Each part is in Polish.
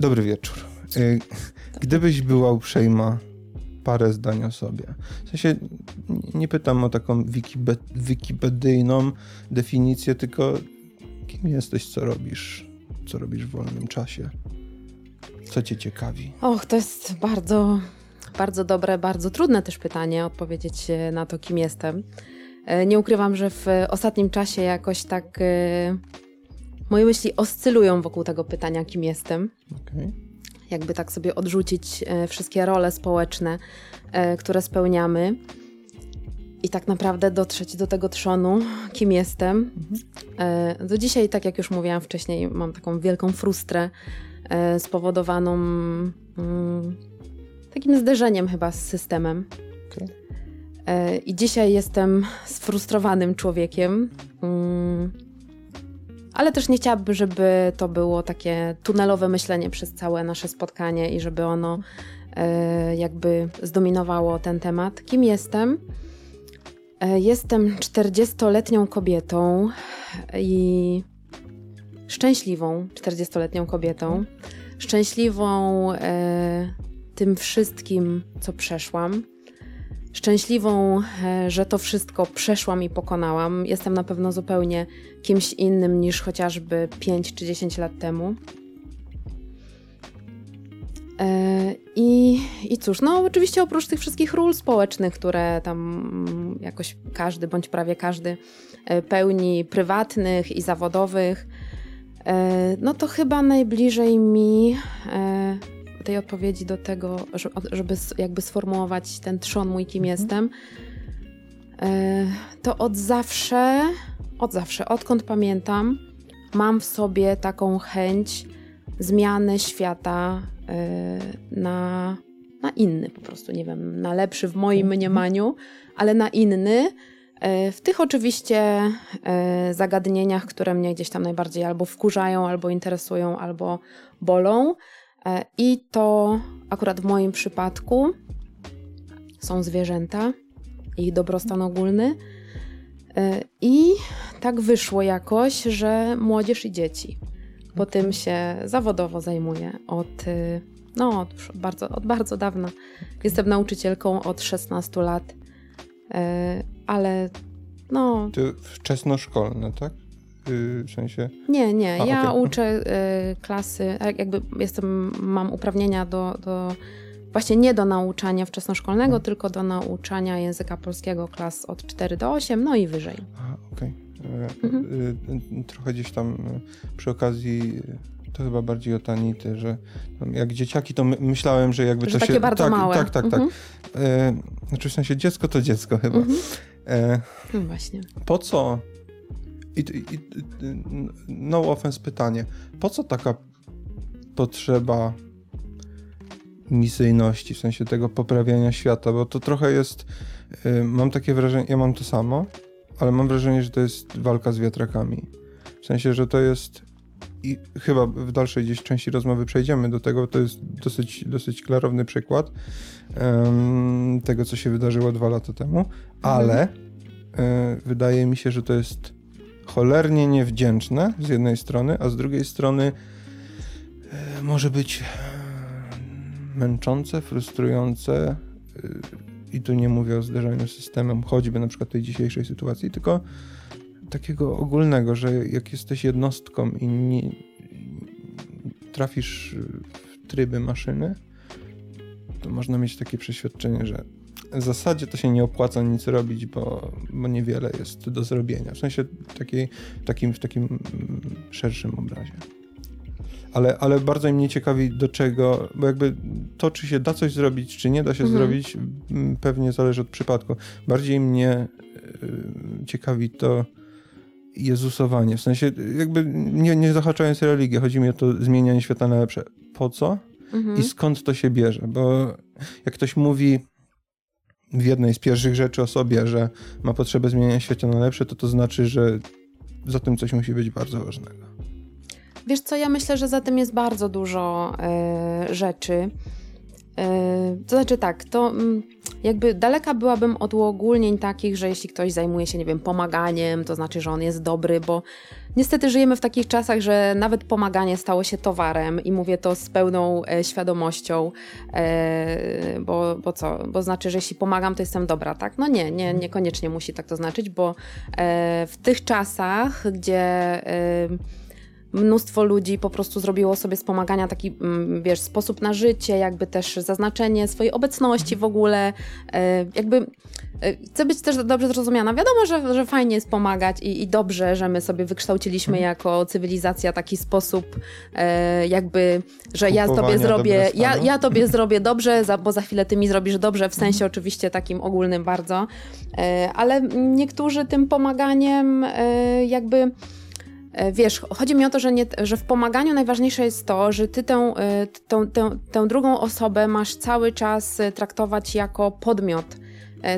Dobry wieczór. Y, gdybyś była uprzejma, parę zdań o sobie. W sensie nie pytam o taką wikibe, wikipedyjną definicję, tylko kim jesteś, co robisz, co robisz w wolnym czasie. Co cię ciekawi? Och, to jest bardzo, bardzo dobre, bardzo trudne też pytanie, odpowiedzieć na to, kim jestem. E, nie ukrywam, że w ostatnim czasie jakoś tak e, moje myśli oscylują wokół tego pytania, kim jestem. Okay. Jakby tak sobie odrzucić e, wszystkie role społeczne, które spełniamy i tak naprawdę dotrzeć do tego trzonu, kim jestem. Mhm. Do dzisiaj, tak jak już mówiłam wcześniej, mam taką wielką frustrę spowodowaną mm, takim zderzeniem chyba z systemem. Okay. E, I dzisiaj jestem sfrustrowanym człowiekiem. Ale też nie chciałabym, żeby to było takie tunelowe myślenie przez całe nasze spotkanie i żeby ono e, jakby zdominowało ten temat. Kim jestem? E, jestem 40-letnią kobietą i szczęśliwą 40-letnią kobietą. Szczęśliwą tym wszystkim, co przeszłam szczęśliwą, e, że to wszystko przeszłam i pokonałam. Jestem na pewno zupełnie kimś innym niż chociażby 5 czy 10 lat temu. E, I, I cóż, no oczywiście oprócz tych wszystkich ról społecznych, które tam jakoś każdy bądź prawie każdy e, pełni, prywatnych i zawodowych, no to chyba najbliżej mi tej odpowiedzi do tego, żeby jakby sformułować ten trzon mój, kim mhm. jestem, e, to od zawsze, od zawsze, odkąd pamiętam, mam w sobie taką chęć zmiany świata e, na, na inny, po prostu, nie wiem, na lepszy w moim mhm. mniemaniu, ale na inny. E, w tych oczywiście zagadnieniach, które mnie gdzieś tam najbardziej albo wkurzają, albo interesują, albo bolą. E, I to akurat w moim przypadku są zwierzęta, ich dobrostan ogólny. E, I tak wyszło jakoś, że młodzież i dzieci. Bo tym się zawodowo zajmuję od, y, no, od bardzo, od bardzo dawna. Jestem nauczycielką od 16 lat, e, ale no. To wczesnoszkolne, tak? Y, w sensie? Nie, nie. A, ja okay. uczę y, klasy, jakby jestem, mam uprawnienia do, do właśnie nie do nauczania wczesnoszkolnego, hmm. tylko do nauczania języka polskiego klas od 4 do 8, no i wyżej. Okej. Okay. Mhm. Y, trochę gdzieś tam przy okazji to chyba bardziej o tanity, że jak dzieciaki to my, myślałem, że jakby że to takie się... bardzo tak, małe. Tak, tak, tak. mhm. tak. E, znaczy w sensie dziecko to dziecko chyba. Mhm. E, no właśnie. Po co i, i, no offense pytanie. Po co taka potrzeba misyjności, w sensie tego poprawiania świata? Bo to trochę jest, y, mam takie wrażenie, ja mam to samo, ale mam wrażenie, że to jest walka z wiatrakami. W sensie, że to jest i chyba w dalszej gdzieś części rozmowy przejdziemy do tego, to jest dosyć, dosyć klarowny przykład um, tego, co się wydarzyło dwa lata temu, mhm. ale y, wydaje mi się, że to jest cholernie niewdzięczne z jednej strony, a z drugiej strony e, może być e, męczące, frustrujące e, i tu nie mówię o zderzeniu z systemem, choćby na przykład tej dzisiejszej sytuacji, tylko takiego ogólnego, że jak jesteś jednostką i nie, trafisz w tryby maszyny, to można mieć takie przeświadczenie, że w zasadzie to się nie opłaca nic robić, bo, bo niewiele jest do zrobienia. W sensie takiej, takim, w takim szerszym obrazie. Ale, ale bardzo mnie ciekawi do czego, bo jakby to, czy się da coś zrobić, czy nie da się mhm. zrobić, pewnie zależy od przypadku. Bardziej mnie y, ciekawi to Jezusowanie. W sensie jakby nie, nie zahaczając religię, chodzi mi o to zmienianie świata na lepsze. Po co? Mhm. I skąd to się bierze? Bo jak ktoś mówi, w jednej z pierwszych rzeczy o sobie, że ma potrzebę zmieniania świata na lepsze, to to znaczy, że za tym coś musi być bardzo ważnego. Wiesz co, ja myślę, że za tym jest bardzo dużo y, rzeczy. To znaczy tak, to mm, jakby daleka byłabym od uogólnień takich, że jeśli ktoś zajmuje się, nie wiem, pomaganiem, to znaczy, że on jest dobry, bo niestety żyjemy w takich czasach, że nawet pomaganie stało się towarem i mówię to z pełną e, świadomością, e, bo, bo co, bo znaczy, że jeśli pomagam, to jestem dobra, tak? No nie, nie niekoniecznie musi tak to znaczyć, bo e, w tych czasach, gdzie e, mnóstwo ludzi po prostu zrobiło sobie z pomagania taki, mm, wiesz, sposób na życie, jakby też zaznaczenie swojej obecności w ogóle, e, jakby e, chcę być też dobrze zrozumiana. Wiadomo, że, że fajnie jest pomagać i, i dobrze, że my sobie wykształciliśmy mhm. jako cywilizacja taki sposób, e, jakby, że ja tobie zrobię, ja, ja tobie zrobię dobrze, bo za chwilę ty mi zrobisz dobrze, w sensie mhm. oczywiście takim ogólnym bardzo, ale niektórzy tym pomaganiem jakby wiesz, chodzi mi o to, że, nie, że w pomaganiu najważniejsze jest to, że ty tę, e, tę, tę, tę drugą osobę masz cały czas e, traktować jako podmiot.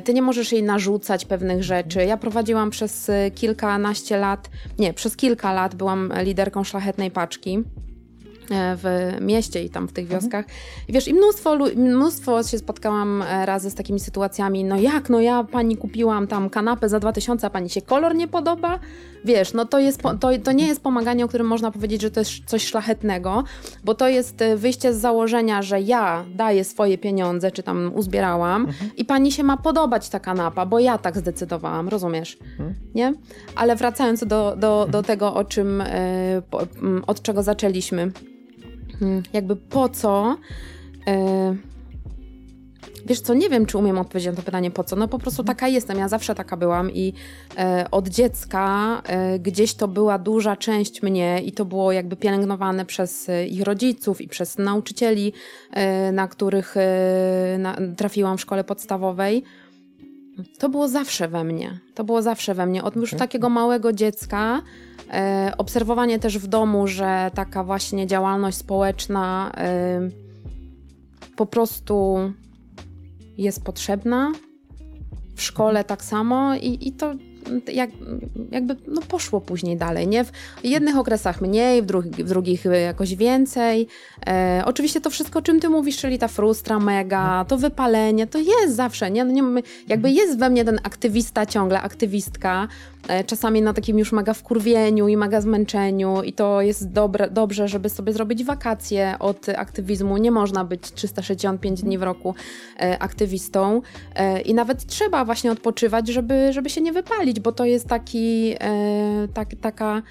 Ty nie możesz jej narzucać pewnych rzeczy. Ja prowadziłam przez kilkanaście lat, nie, przez kilka lat byłam liderką szlachetnej paczki. E, w mieście i tam w tych mhm. wioskach. I wiesz, i mnóstwo, mnóstwo się spotkałam e, razy z takimi sytuacjami, no jak, no ja pani kupiłam tam kanapę za 2000, a pani się kolor nie podoba? Wiesz, no to, jest, to, to nie jest pomaganie, o którym można powiedzieć, że to jest coś szlachetnego, bo to jest e, wyjście z założenia, że ja daję swoje pieniądze, czy tam uzbierałam mhm. i pani się ma podobać ta kanapa, bo ja tak zdecydowałam, rozumiesz? Mhm. Nie? Ale wracając do, do, do mhm. tego, o czym, od czego zaczęliśmy Hmm, jakby po co. Wiesz co, nie wiem, czy umiem odpowiedzieć na to pytanie po co. No po prostu taka jestem, ja zawsze taka byłam i e, od dziecka e, gdzieś to była duża część mnie i to było jakby pielęgnowane przez e, ich rodziców i przez nauczycieli, e, na których e, na, trafiłam w szkole podstawowej. To było zawsze we mnie. To było zawsze we mnie. Od już takiego małego dziecka E, obserwowanie też w domu, że taka właśnie działalność społeczna e, po prostu jest potrzebna. W szkole tak samo i, i to jak, jakby no poszło później dalej, nie? W jednych okresach mniej, w, drugi, w drugich jakoś więcej. E, oczywiście to wszystko, o czym ty mówisz, czyli ta frustra mega, to wypalenie, to jest zawsze, nie? No nie jakby jest we mnie ten aktywista ciągle, aktywistka, czasami na takim już mega wkurwieniu i mega zmęczeniu i to jest dobre, dobrze, żeby sobie zrobić wakacje od aktywizmu. Nie można być 365 dni w roku e, aktywistą e, i nawet trzeba właśnie odpoczywać, żeby, żeby się nie wypalić bo to jest taki, e, tak, taka,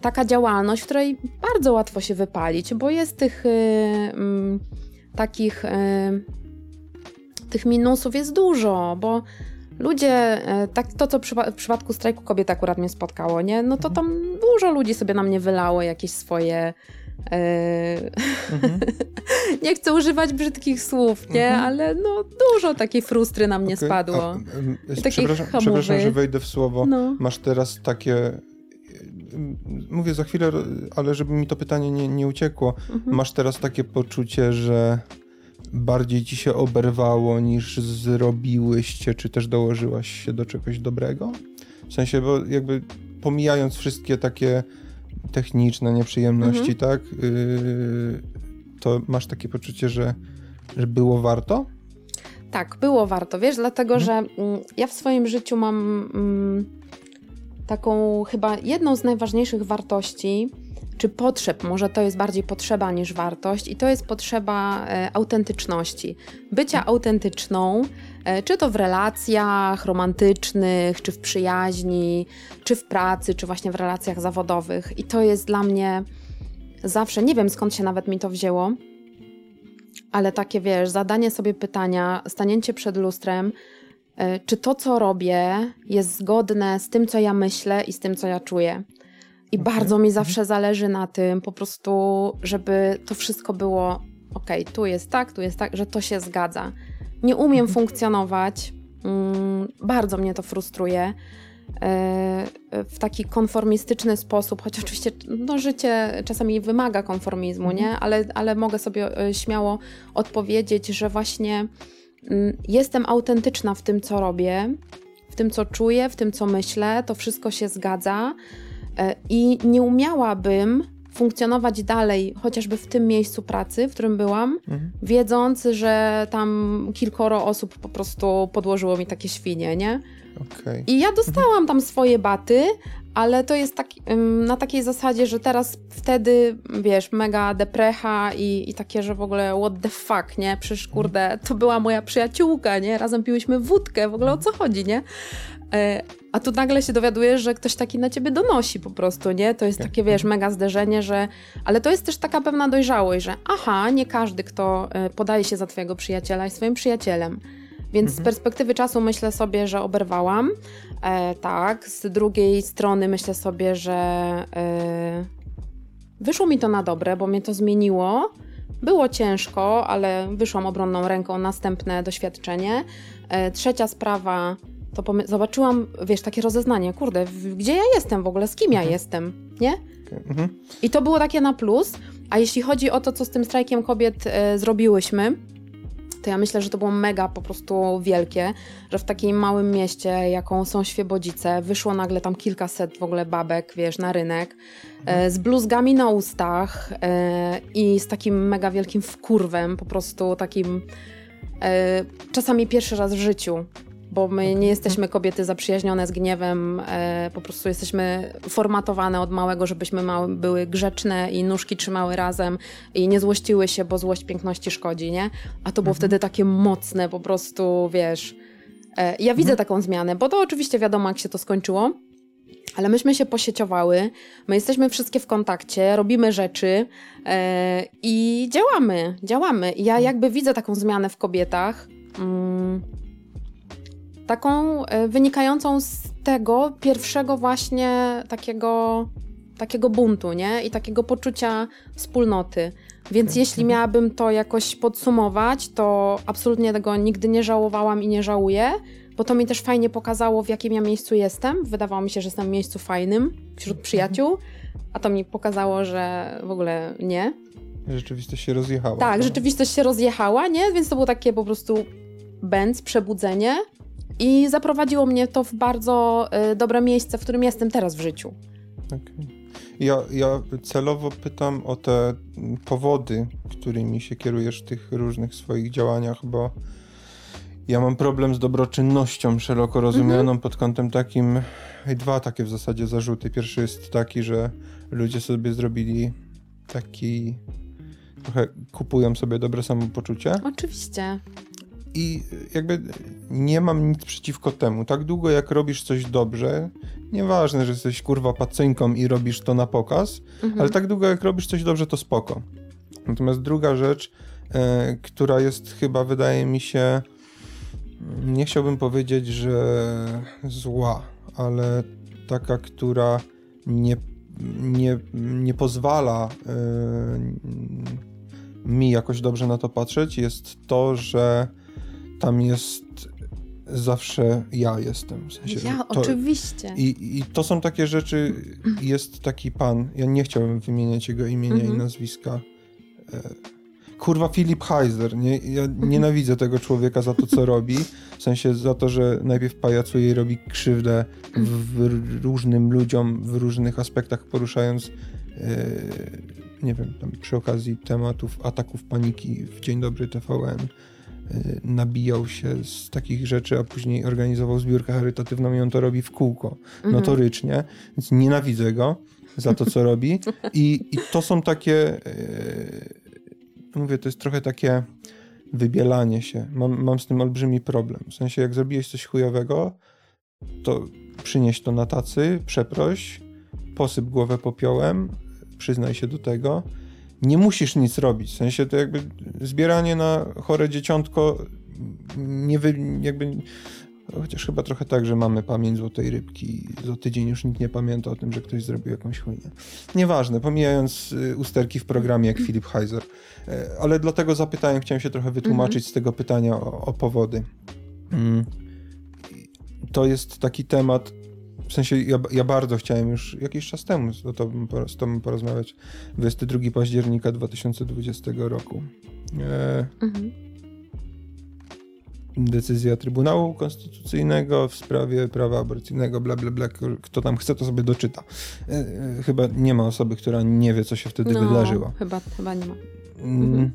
taka działalność, w której bardzo łatwo się wypalić, bo jest tych e, m, takich e, tych minusów jest dużo, bo ludzie, e, tak, to co przy, w przypadku strajku kobiet akurat mnie spotkało, nie? No to tam dużo ludzi sobie na mnie wylało jakieś swoje Mhm. nie chcę używać brzydkich słów, nie? Mhm. Ale no dużo takiej frustry na mnie okay. spadło. A, a, przepraszam, przepraszam, że wejdę w słowo. No. Masz teraz takie mówię za chwilę, ale żeby mi to pytanie nie, nie uciekło, mhm. masz teraz takie poczucie, że bardziej ci się oberwało niż zrobiłyście, czy też dołożyłaś się do czegoś dobrego? W sensie, bo jakby pomijając wszystkie takie techniczne nieprzyjemności, mhm. tak? Yy, to masz takie poczucie, że, że było warto? Tak, było warto, wiesz, dlatego mhm. że mm, ja w swoim życiu mam mm, taką chyba jedną z najważniejszych wartości, czy potrzeb, może to jest bardziej potrzeba niż wartość, i to jest potrzeba e, autentyczności. Bycia autentyczną, e, czy to w relacjach romantycznych, czy w przyjaźni, czy w pracy, czy właśnie w relacjach zawodowych. I to jest dla mnie zawsze, nie wiem skąd się nawet mi to wzięło, ale takie wiesz, zadanie sobie pytania, stanięcie przed lustrem, e, czy to, co robię, jest zgodne z tym, co ja myślę i z tym, co ja czuję. I okay. bardzo mi mhm. zawsze zależy na tym, po prostu, żeby to wszystko było ok, tu jest tak, tu jest tak, że to się zgadza. Nie umiem mhm. funkcjonować, mm, bardzo mnie to frustruje e, w taki konformistyczny sposób, choć oczywiście no, życie czasami wymaga konformizmu, nie? Mhm. Ale, ale mogę sobie e, śmiało odpowiedzieć, że właśnie mm, jestem autentyczna w tym, co robię, w tym, co czuję, w tym, co myślę, to wszystko się zgadza. E, I nie umiałabym funkcjonować dalej, chociażby w tym miejscu pracy, w którym byłam, mhm. wiedząc, że tam kilkoro osób po prostu podłożyło mi takie świnie, nie? Okay. I ja dostałam tam swoje baty, ale to jest tak, na takiej zasadzie, że teraz wtedy, wiesz, mega deprecha i, i takie, że w ogóle what the fuck, nie? Przecież kurde, to była moja przyjaciółka, nie? Razem piłyśmy wódkę, w ogóle o co chodzi, nie? E, a tu nagle się dowiadujesz, że ktoś taki na ciebie donosi po prostu, nie? To jest takie, wiesz, mega zderzenie, że... Ale to jest też taka pewna dojrzałość, że aha, nie każdy, kto e, podaje się za twojego przyjaciela jest swoim przyjacielem. Więc mhm. z perspektywy czasu myślę sobie, że oberwałam. E, tak, z drugiej strony myślę sobie, że e, wyszło mi to na dobre, bo mnie to zmieniło. Było ciężko, ale wyszłam obronną ręką, następne doświadczenie. E, trzecia sprawa, to zobaczyłam, wiesz, takie rozeznanie, kurde, gdzie ja jestem w ogóle, z kim ja mhm. jestem, nie? Mhm. I to było takie na plus. A jeśli chodzi o to, co z tym strajkiem kobiet e, zrobiłyśmy, to ja myślę, że to było mega po prostu wielkie, że w takim małym mieście, jaką są Świebodzice, wyszło nagle tam kilkaset w ogóle babek, wiesz, na rynek, e, z bluzgami na ustach e, i z takim mega wielkim wkurwem, po prostu takim e, czasami pierwszy raz w życiu bo my nie jesteśmy kobiety zaprzyjaźnione z gniewem, e, po prostu jesteśmy formatowane od małego, żebyśmy małe, były grzeczne i nóżki trzymały razem i nie złościły się, bo złość piękności szkodzi, nie? A to było mhm. wtedy takie mocne, po prostu, wiesz... E, ja widzę mhm. taką zmianę, bo to oczywiście wiadomo, jak się to skończyło, ale myśmy się posieciowały, my jesteśmy wszystkie w kontakcie, robimy rzeczy e, i działamy, działamy. I ja mhm. jakby widzę taką zmianę w kobietach. Mm, taką e, wynikającą z tego pierwszego właśnie takiego, takiego buntu, nie? I takiego poczucia wspólnoty. Więc jeśli miałabym to jakoś podsumować, to absolutnie tego nigdy nie żałowałam i nie żałuję, bo to mi też fajnie pokazało, w jakim ja miejscu jestem. Wydawało mi się, że jestem w miejscu fajnym wśród przyjaciół, a to mi pokazało, że w ogóle nie. Rzeczywistość się rozjechała. Tak, to... rzeczywistość się rozjechała, nie? Więc to było takie po prostu bęc, przebudzenie. I zaprowadziło mnie to w bardzo y, dobre miejsce, w którym jestem teraz w życiu. Okay. Ja, ja celowo pytam o te powody, którymi się kierujesz w tych różnych swoich działaniach, bo ja mam problem z dobroczynnością szeroko rozumianą mm -hmm. pod kątem takim, dwa takie w zasadzie zarzuty. Pierwszy jest taki, że ludzie sobie zrobili taki trochę kupują sobie dobre samopoczucie. Oczywiście. I jakby nie mam nic przeciwko temu. Tak długo jak robisz coś dobrze, nieważne, że jesteś kurwa pacynką i robisz to na pokaz, mhm. ale tak długo jak robisz coś dobrze, to spoko. Natomiast druga rzecz, e, która jest chyba, wydaje mi się, nie chciałbym powiedzieć, że zła, ale taka, która nie, nie, nie pozwala e, mi jakoś dobrze na to patrzeć, jest to, że tam jest zawsze ja jestem. W sensie, ja, to, oczywiście. I, I to są takie rzeczy, jest taki pan, ja nie chciałbym wymieniać jego imienia i mhm. nazwiska. E, kurwa Filip Heiser, nie? Ja nienawidzę tego człowieka za to, co robi. W sensie za to, że najpierw pajacuje i robi krzywdę w, różnym ludziom, w różnych aspektach, poruszając e, nie wiem, tam przy okazji tematów ataków paniki w Dzień Dobry TVN nabijał się z takich rzeczy, a później organizował zbiórkę charytatywną i on to robi w kółko, mhm. notorycznie, więc nienawidzę go za to, co robi. I, i to są takie, yy, mówię, to jest trochę takie wybielanie się. Mam, mam z tym olbrzymi problem. W sensie, jak zrobiłeś coś chujowego, to przynieś to na tacy, przeproś, posyp głowę popiołem, przyznaj się do tego nie musisz nic robić. W sensie to jakby zbieranie na chore dzieciątko nie wy, jakby chociaż chyba trochę tak, że mamy pamięć złotej rybki za tydzień już nikt nie pamięta o tym, że ktoś zrobił jakąś chujnię. Nieważne, pomijając y, usterki w programie jak Philip Heiser. E, ale dlatego zapytałem, chciałem się trochę wytłumaczyć z tego pytania o, o powody. Mm. To jest taki temat, w sensie ja, ja, bardzo chciałem już jakiś czas temu z, tobą, z tobą porozmawiać. 22 października 2020 roku. E, mhm. decyzja Trybunału Konstytucyjnego w sprawie prawa aborcyjnego, bla, bla, bla. Kto tam chce, to sobie doczyta. E, e, chyba nie ma osoby, która nie wie, co się wtedy no, wydarzyło. Chyba, chyba nie ma. Mm. Mhm.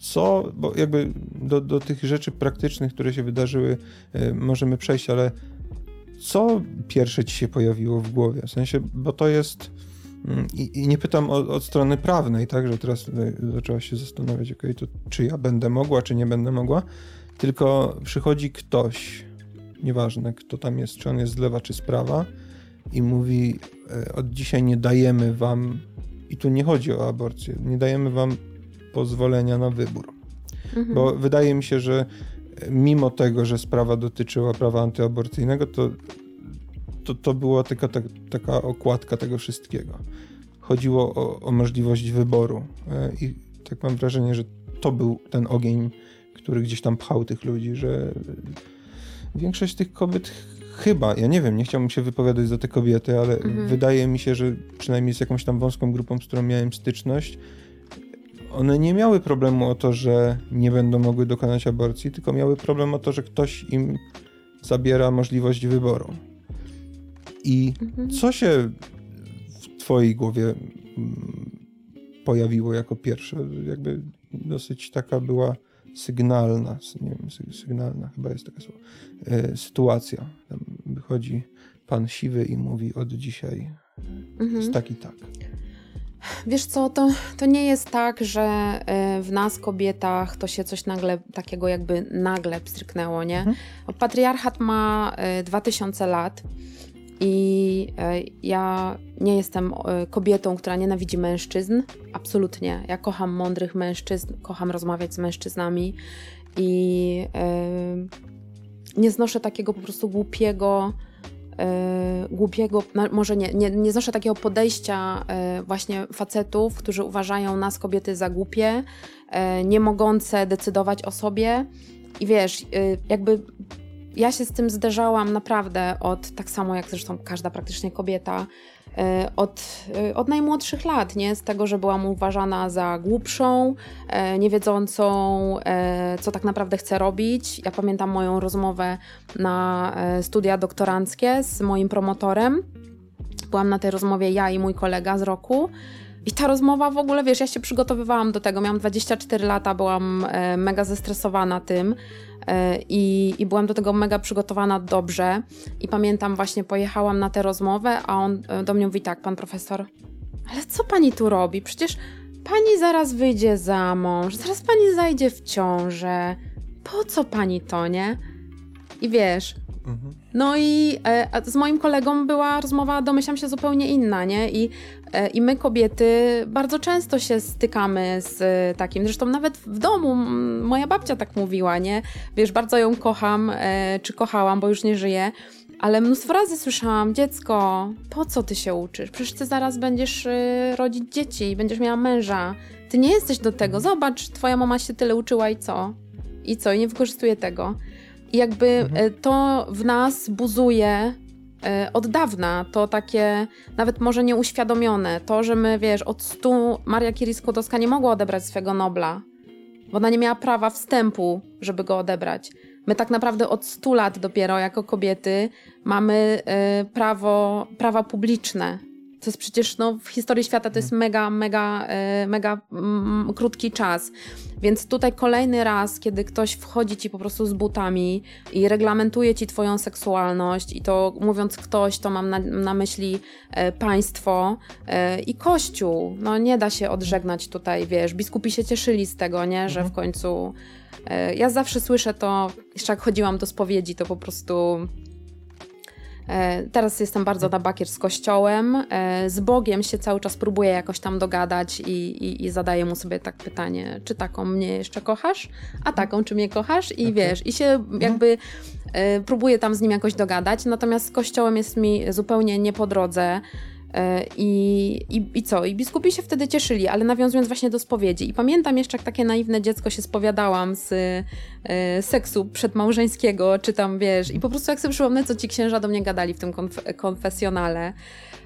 Co, bo jakby do, do tych rzeczy praktycznych, które się wydarzyły, możemy przejść, ale co pierwsze ci się pojawiło w głowie? W sensie, bo to jest. Mm, I, I, nie pytam od, od, strony prawnej, tak, że teraz zaczęłaś się zastanawiać, ok, to czy ja będę mogła, czy nie będę mogła, tylko przychodzi ktoś, nieważne kto tam jest, czy on jest z lewa, czy z prawa, i mówi: e, Od dzisiaj nie dajemy wam, i tu nie chodzi o aborcję, nie dajemy wam pozwolenia na wybór. Mhm. Bo wydaje mi się, że mimo tego, że sprawa dotyczyła prawa antyaborcyjnego, to, to, to była tylko ta, taka okładka tego wszystkiego. Chodziło o, o możliwość wyboru e, i tak mam wrażenie, że to był ten ogień, który gdzieś tam pchał tych ludzi, że większość tych kobiet chyba, ja nie wiem, nie chciałbym się wypowiadać za te kobiety, ale mhm. wydaje mi się, że przynajmniej z jakąś tam wąską grupą, z którą miałem styczność, one nie miały problemu o to, że nie będą mogły dokonać aborcji, tylko miały problem o to, że ktoś im zabiera możliwość wyboru. I mhm. co się w Twojej głowie mm, pojawiło jako pierwsze? Jakby dosyć taka była sygnalna, nie wiem, sygnalna chyba jest taka słowo, e, sytuacja. Tam wychodzi pan siwy i mówi od dzisiaj mhm. jest tak i tak. Wiesz co, to, to nie jest tak, że e, w nas, kobietach, to się coś nagle, takiego jakby nagle pstryknęło, nie? Mhm. Patriarchat ma 2000 e, lat i e, ja nie jestem kobietą, która nienawidzi mężczyzn. Absolutnie. Ja kocham mądrych mężczyzn, kocham rozmawiać z mężczyznami i nie znoszę takiego po prostu głupiego głupiego, może nie, nie, nie znoszę takiego podejścia e, właśnie facetów, którzy uważają nas kobiety za głupie, e, nie mogące decydować o sobie. I wiesz, jakby ja się z tym zderzałam naprawdę od, tak samo jak zresztą każda praktycznie kobieta, E, od, e, od najmłodszych lat, nie? Z tego, że byłam uważana za głupszą, e, niewiedzącą, co tak naprawdę chcę robić. Ja pamiętam moją rozmowę na studia doktoranckie z moim promotorem. Byłam na tej rozmowie ja i mój kolega z roku. I ta rozmowa w ogóle, wiesz, ja się przygotowywałam do tego. Miałam 24 lata, byłam mega zestresowana tym. E, I, I byłam do tego mega przygotowana dobrze. I pamiętam, właśnie pojechałam na tę rozmowę, a on e, do mnie mówi tak, pan profesor, ale co pani tu robi? Przecież pani zaraz wyjdzie za mąż, zaraz pani zajdzie w ciążę. Po co pani to, nie? I wiesz, mhm. No i e, z moim kolegą była rozmowa, domyślam się, zupełnie inna, nie? I, e, I my kobiety bardzo często się stykamy z e, takim, zresztą nawet w domu moja babcia tak mówiła, nie? Wiesz, bardzo ją kocham, e, czy kochałam, bo już nie żyje, ale mnóstwo razy słyszałam, dziecko, po co ty się uczysz? Przecież ty zaraz będziesz y, rodzić dzieci, będziesz miała męża. Ty nie jesteś do tego. Zobacz, twoja mama się tyle uczyła i co? I co? I nie wykorzystuje tego. I jakby mhm. E, to w nas buzuje e, od dawna, to takie nawet może nieuświadomione, to, że my, wiesz, od stu Maria Curie-Skłodowska nie mogła odebrać swego Nobla, bo ona nie miała prawa wstępu, żeby go odebrać. My tak naprawdę od stu lat dopiero jako kobiety mamy y, prawo, prawa publiczne, to jest przecież no, w historii świata to jest mhm. mega, mega, e, mega mm, krótki czas. Więc tutaj kolejny raz, kiedy ktoś wchodzi ci po prostu z butami i reglamentuje ci twoją seksualność, i to mówiąc ktoś, to mam na, na myśli e, państwo e, i kościół. No nie da się odżegnać tutaj, wiesz, biskupi się cieszyli z tego, nie, że mhm. w końcu. E, ja zawsze słyszę to, jeszcze jak chodziłam do spowiedzi, to po prostu teraz jestem bardzo na bakier z kościołem. E, z Bogiem się cały czas próbuję jakoś tam dogadać i, i, i zadaję mu sobie tak pytanie, czy taką mnie jeszcze kochasz, a taką, czy mnie kochasz? I okay. wiesz, i się jakby e, próbuję tam z nim jakoś dogadać, natomiast z kościołem jest mi zupełnie nie po drodze. E, I, i, I co? I biskupi się wtedy cieszyli, ale nawiązując właśnie do spowiedzi. I pamiętam jeszcze, jak takie naiwne dziecko się spowiadałam z e, seksu przedmałżeńskiego, czy tam wiesz, i po prostu jak sobie przypomnę, co ci księża do mnie gadali w tym konf konfesjonale,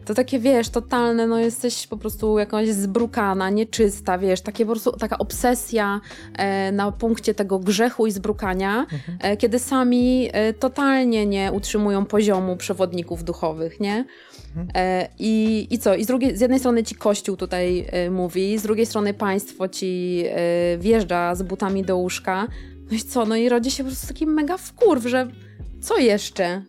to takie, wiesz, totalne, no jesteś po prostu jakąś zbrukana, nieczysta, wiesz, takie po prostu, taka obsesja e, na punkcie tego grzechu i zbrukania, mhm. e, kiedy sami e, totalnie nie utrzymują poziomu przewodników duchowych, nie? Mhm. E, I, I co? I z, drugiej, z jednej strony ci Kościół tutaj e, mówi, z drugiej strony państwo ci e, wjeżdża z butami do łóżka, no i co? No i rodzi się po prostu taki mega wkurw, że co jeszcze?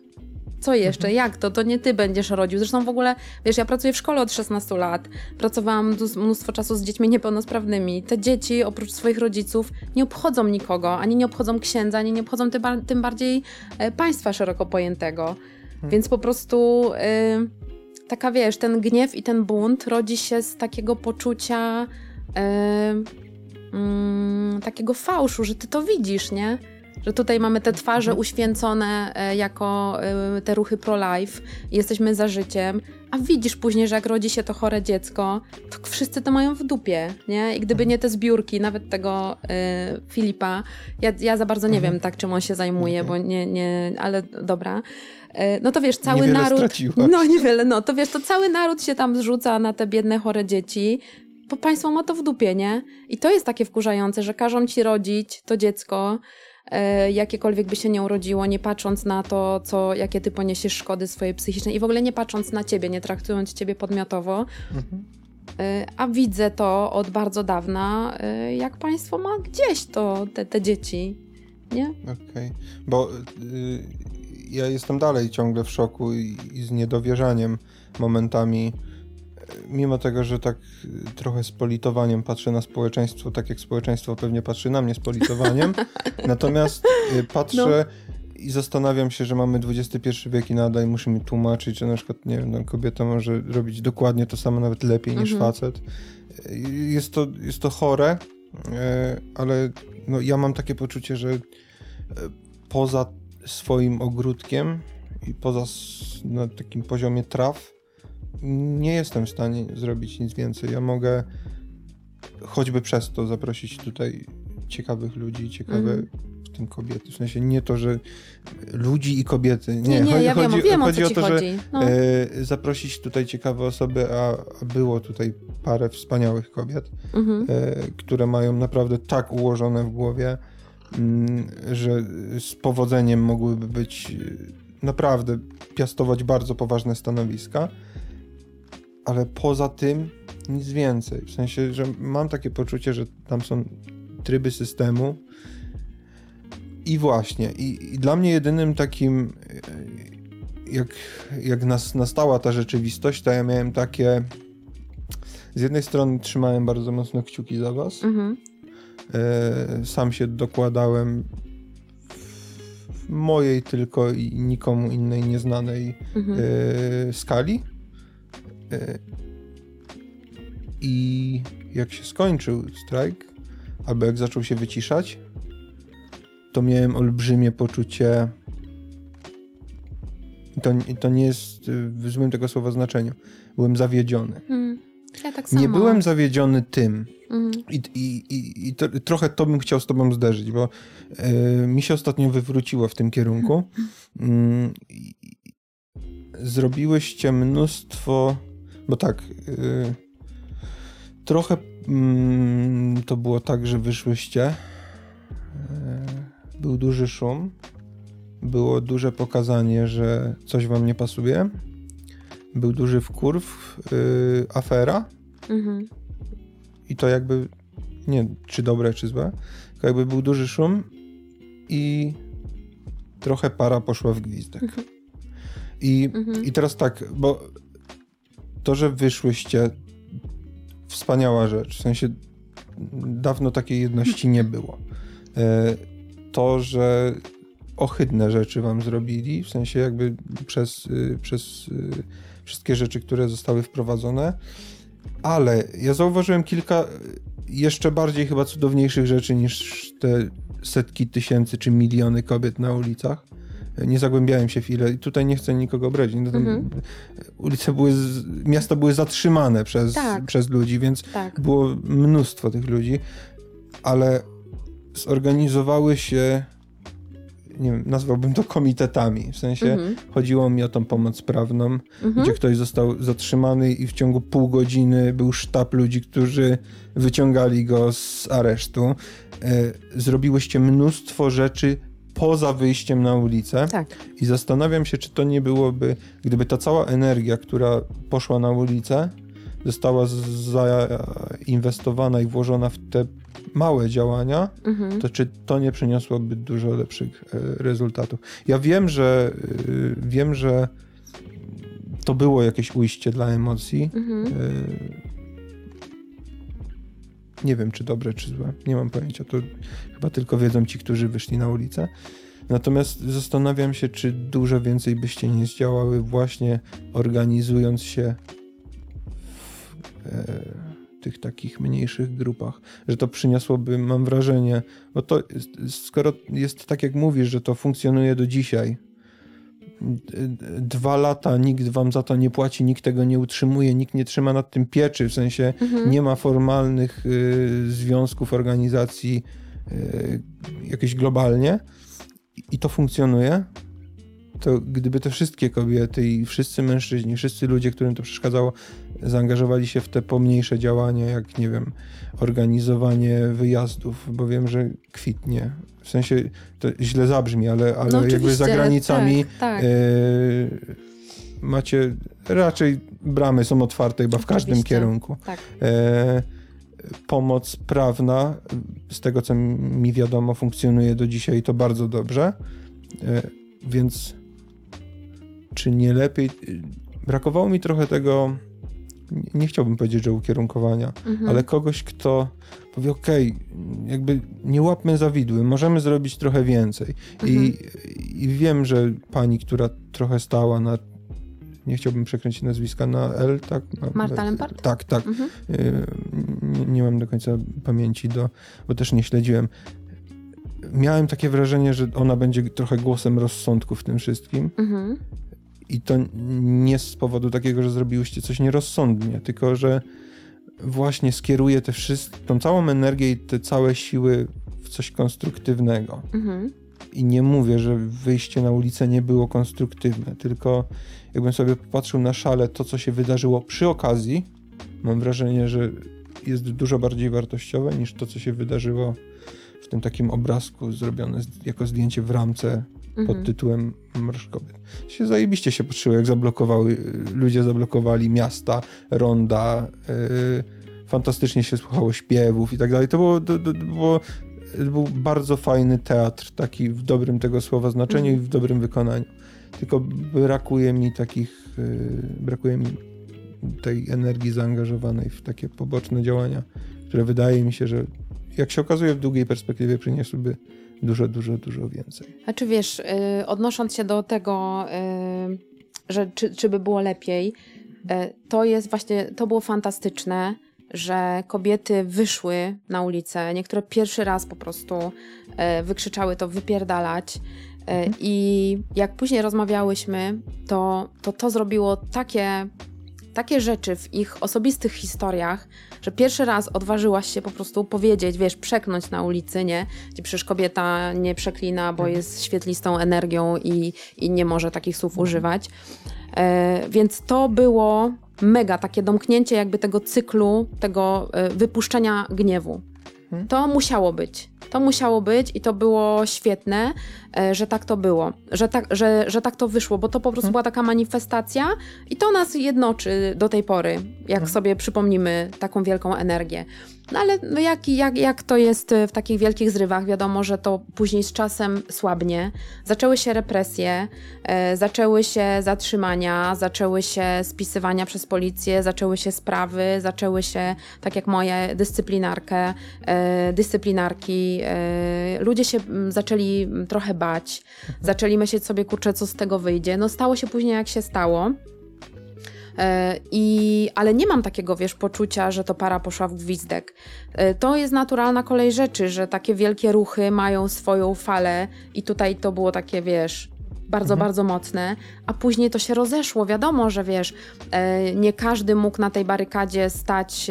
Co jeszcze? Mhm. Jak to? To nie ty będziesz rodził. Zresztą w ogóle, wiesz, ja pracuję w szkole od 16 lat. Pracowałam mnóstwo czasu z dziećmi niepełnosprawnymi. Te dzieci, oprócz swoich rodziców, nie obchodzą nikogo. Ani nie obchodzą księdza, ani nie obchodzą tym, bardziej e, państwa szeroko pojętego. Hmm. Więc po prostu y, taka, wiesz, ten gniew i ten bunt rodzi się z takiego poczucia y, y, takiego fałszu, że ty to widzisz, nie? Że tutaj mamy te twarze uświęcone e, jako e, te ruchy pro-life, jesteśmy za życiem, a widzisz później, że jak rodzi się to chore dziecko, to wszyscy to mają w dupie, nie? I gdyby nie te zbiórki, nawet tego y, Filipa, ja, ja za bardzo nie mhm. wiem tak, czym on się zajmuje, bo nie, nie, ale dobra. no to wiesz, cały niewiele naród. Straciłaś. No niewiele, no to wiesz, to cały naród się tam zrzuca na te biedne, chore dzieci bo państwo ma to w dupie, nie? I to jest takie wkurzające, że każą ci rodzić to dziecko, jakiekolwiek by się nie urodziło, nie patrząc na to, co, jakie ty poniesiesz szkody swojej psychicznej i w ogóle nie patrząc na ciebie, nie traktując ciebie podmiotowo. Mhm. E, a widzę to od bardzo dawna, e, jak państwo ma gdzieś to, te, te dzieci, nie? Okej, okay. bo y, ja jestem dalej ciągle w szoku i, i z niedowierzaniem momentami mimo tego, że tak y, trochę z politowaniem patrzę na społeczeństwo, tak jak społeczeństwo pewnie patrzy na mnie z politowaniem, natomiast y, patrzę no. i zastanawiam się, że mamy XXI wiek i nadal muszę mi tłumaczyć, że na przykład, nie wiem, no, kobieta może robić dokładnie to samo, nawet lepiej niż mhm. facet. Y, jest to, jest to chore, ale no, ja mam takie poczucie, że poza swoim ogródkiem i poza na takim poziomie traw, nie jestem w stanie zrobić nic więcej. Ja mogę choćby przez to zaprosić tutaj ciekawych ludzi, ciekawe mm. w tym kobiety. W sensie nie to, że ludzi i kobiety. Nie, nie, nie chodzi, ja wiem, chodzi, wiem, chodzi o, o to, chodzi. że no. e, zaprosić tutaj ciekawe osoby, a, a było tutaj parę wspaniałych kobiet, mm -hmm. e, które mają naprawdę tak ułożone w głowie, mm, że z powodzeniem mogłyby być e, naprawdę piastować bardzo poważne stanowiska ale poza tym nic więcej. W sensie, że mam takie poczucie, że tam są tryby systemu. I właśnie, i, i dla mnie jedynym takim, e, jak, jak nas, nastała ta rzeczywistość, to ja miałem takie. Z jednej strony trzymałem bardzo mocno kciuki za was. Mhm. E, sam się dokładałem w mojej tylko i nikomu innej nieznanej mhm. e, skali I jak się skończył strajk, albo jak zaczął się wyciszać, to miałem olbrzymie poczucie. To, to nie jest w złym tego słowa znaczeniu. Byłem zawiedziony. Mm, ja tak. Nie byłem zawiedziony tym. Mm. I, i, i, i to, trochę to bym chciał z tobą zderzyć, bo y, mi się ostatnio wywróciło w tym kierunku. Y, zrobiłyście mnóstwo bo tak, yy, trochę yy, to było tak, że wyszłyście. Yy, był duży szum. Było duże pokazanie, że coś wam nie pasuje. Był duży wkurw, y, afera. Mhm. I to jakby, nie czy dobre, czy złe, tylko jakby był duży szum i trochę para poszła w gwizdek. Mhm. I, mhm. I teraz tak, bo to, że wyszłyście, wspaniała rzecz. W sensie dawno takiej jedności nie było. E, to, że ohydne rzeczy wam zrobili, w sensie jakby przez, y, przez y, wszystkie rzeczy, które zostały wprowadzone, ale ja zauważyłem kilka jeszcze bardziej chyba cudowniejszych rzeczy niż te setki tysięcy czy miliony kobiet na ulicach nie zagłębiałem się w ile i tutaj nie chcę nikogo obrazić. No, mhm. Ulice były, miasta były zatrzymane przez, tak. przez ludzi, więc tak. było mnóstwo tych ludzi, ale zorganizowały się nie wiem, nazwałbym to komitetami. W sensie Mhm. chodziło mi o tą pomoc prawną, Mhm. gdzie ktoś został zatrzymany i w ciągu pół godziny był sztab ludzi, którzy wyciągali go z aresztu. E, Zrobiłyście mnóstwo rzeczy poza wyjściem na ulicę. Tak. I zastanawiam się, czy to nie byłoby, gdyby ta cała energia, która poszła na ulicę, została zainwestowana i włożona w te małe działania, Mhm. to czy to nie przyniosłoby dużo lepszych e, rezultatów? Ja wiem, że y, wiem, że to było jakieś ujście dla emocji. Mhm. E, Nie wiem, czy dobre, czy złe. Nie mam pojęcia. To chyba tylko wiedzą ci, którzy wyszli na ulicę. Natomiast zastanawiam się, czy dużo więcej byście nie zdziałały właśnie organizując się w e, tych takich mniejszych grupach. Że to przyniosłoby, mam wrażenie, bo to skoro jest tak jak mówisz, że to funkcjonuje do dzisiaj, dwa lata nikt wam za to nie płaci, nikt tego nie utrzymuje, nikt nie trzyma nad tym pieczy, w sensie Mhm. nie ma formalnych y, związków, organizacji y, jakieś globalnie i- i to funkcjonuje, to gdyby te wszystkie kobiety i wszyscy mężczyźni, wszyscy ludzie, którym to przeszkadzało, zaangażowali się w te pomniejsze działania, jak nie wiem, organizowanie wyjazdów, bo wiem, że kwitnie. W sensie to źle zabrzmi, ale, ale No jakby za granicami Tak, tak. e, macie raczej bramy są otwarte chyba w każdym Oczywiście. kierunku. tak. E, pomoc prawna, z tego co mi wiadomo, funkcjonuje do dzisiaj i to bardzo dobrze. E, więc czy nie lepiej. Brakowało mi trochę tego. nie- chciałbym powiedzieć, że ukierunkowania, Mhm. ale kogoś, kto powie: OK, jakby nie łapmy za widły, możemy zrobić trochę więcej. I, Mhm. I wiem, że pani, która trochę stała na. Nie chciałbym przekręcić nazwiska na L, tak? Na- Marta Lempart? Tak, tak. Mhm. Yy, nie, nie mam do końca pamięci, do, bo też nie śledziłem. Miałem takie wrażenie, że ona będzie trochę głosem rozsądku w tym wszystkim. Mhm. I to nie z powodu takiego, że zrobiłyście coś nierozsądnie, tylko że właśnie skieruje wszystkie, tą całą energię i te całe siły w coś konstruktywnego. Mhm. I nie mówię, że wyjście na ulicę nie było konstruktywne, tylko jakbym sobie popatrzył na szale to, co się wydarzyło przy okazji, mam wrażenie, że jest dużo bardziej wartościowe niż to, co się wydarzyło w tym takim obrazku zrobione jako zdjęcie w ramce pod Mhm. tytułem Marsz Kobiet. Się zajebiście się patrzyło, jak zablokowały, ludzie zablokowali miasta, ronda, yy, fantastycznie się słuchało śpiewów i tak dalej. To było, to, to, było to był bardzo fajny teatr, taki w dobrym tego słowa znaczeniu Mhm. i w dobrym wykonaniu. Tylko brakuje mi takich, yy, brakuje mi tej energii zaangażowanej w takie poboczne działania, które wydaje mi się, że jak się okazuje w długiej perspektywie przyniosłyby dużo, dużo, dużo więcej. A czy wiesz, y, odnosząc się do tego, y, że czy, czy by było lepiej, y, to jest właśnie, to było fantastyczne, że kobiety wyszły na ulicę, niektóre pierwszy raz po prostu wykrzyczały to wypierdalać. Y, I jak później rozmawiałyśmy, to to, to zrobiło takie, takie rzeczy w ich osobistych historiach, że pierwszy raz odważyłaś się po prostu powiedzieć, wiesz, przeknąć na ulicy, nie? Gdzie przecież kobieta nie przeklina, bo jest świetlistą energią i, i nie może takich słów używać. E, więc to było mega takie domknięcie jakby tego cyklu, tego e, wypuszczenia gniewu. Mhm. To musiało być. To musiało być i to było świetne, e, że tak to było, że tak, że, że tak to wyszło, bo to po prostu była taka manifestacja i to nas jednoczy do tej pory, jak sobie przypomnimy taką wielką energię. No ale no jak, jak, jak to jest w takich wielkich zrywach, wiadomo, że to później z czasem słabnie. Zaczęły się represje, e, zaczęły się zatrzymania, zaczęły się spisywania przez policję, zaczęły się sprawy, zaczęły się, tak jak moje, dyscyplinarkę, e, dyscyplinarki. E, ludzie się zaczęli trochę bać, zaczęli myśleć sobie, kurczę, co z tego wyjdzie. No stało się później, jak się stało. E, I, ale nie mam takiego, wiesz, poczucia, że to para poszła w gwizdek. E, To jest naturalna kolej rzeczy, że takie wielkie ruchy mają swoją falę i tutaj to było takie, wiesz, bardzo, Mhm. bardzo mocny, a później to się rozeszło. Wiadomo, że wiesz, e, nie każdy mógł na tej barykadzie stać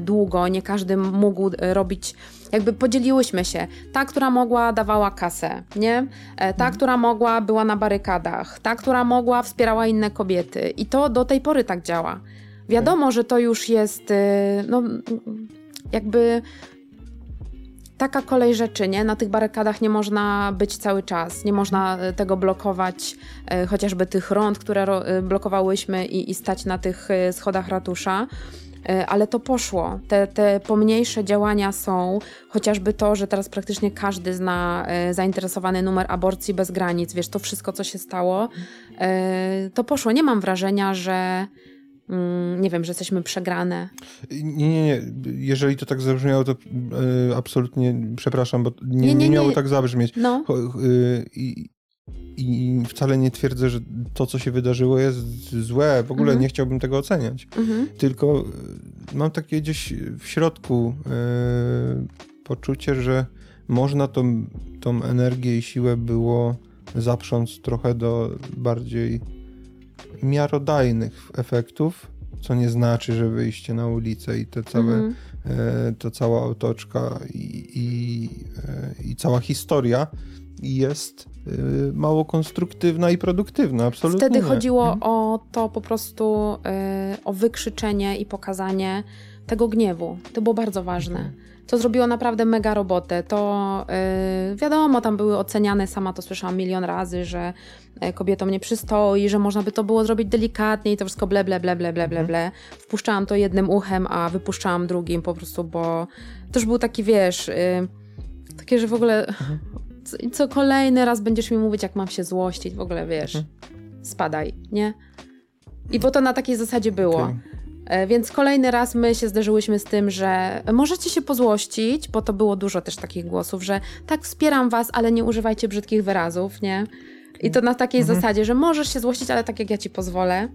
długo, nie każdy mógł robić. Jakby podzieliłyśmy się. Ta, która mogła, dawała kasę, nie? E, Ta, Mhm. która mogła, była na barykadach. Ta, która mogła, wspierała inne kobiety. I to do tej pory tak działa. Wiadomo, że to już jest, e, no, jakby taka kolej rzeczy, nie? Na tych barykadach nie można być cały czas, nie można e, tego blokować, e, chociażby tych rąd, które blokowałyśmy i, i stać na tych schodach ratusza. E, Ale to poszło. Te, te pomniejsze działania są, chociażby to, że teraz praktycznie każdy zna e, zainteresowany numer aborcji bez granic, wiesz, to wszystko, co się stało, e, to poszło. Nie mam wrażenia, że mm, nie wiem, że jesteśmy przegrane. Nie, nie, nie. Jeżeli to tak zabrzmiało, to absolutnie przepraszam, bo nie, Nie, nie, nie, miało tak zabrzmieć. No, I, I wcale nie twierdzę, że to, co się wydarzyło, jest złe. W ogóle Mhm. nie chciałbym tego oceniać. mhm. Tylko y, mam takie gdzieś w środku y, poczucie, że można tą, tą energię i siłę było zaprząc trochę do bardziej miarodajnych efektów, co nie znaczy, że wyjście na ulicę i te całe Mhm. e, to cała otoczka i, i, e, i cała historia jest e, mało konstruktywna i produktywna, absolutnie. Wtedy chodziło Mhm. o to po prostu y, o wykrzyczenie i pokazanie tego gniewu. To było bardzo ważne. Mhm. To zrobiło naprawdę mega robotę. To y, wiadomo, tam były oceniane, sama to słyszałam milion razy, że y, kobietom nie przystoi, że można by to było zrobić delikatnie i to wszystko ble, ble, ble, ble, ble, ble, Mhm. ble. Wpuszczałam to jednym uchem, a wypuszczałam drugim po prostu, bo to już był taki, wiesz, y, takie, że w ogóle. Co, co kolejny raz będziesz mi mówić, jak mam się złościć, w ogóle, wiesz, Mhm. spadaj, nie? I bo to na takiej zasadzie było. Okej. E, Więc kolejny raz my się zderzyłyśmy z tym, że możecie się pozłościć, bo to było dużo też takich głosów, że tak wspieram was, ale nie używajcie brzydkich wyrazów, nie? I to na takiej Mhm. zasadzie, że możesz się złościć, ale tak jak ja ci pozwolę.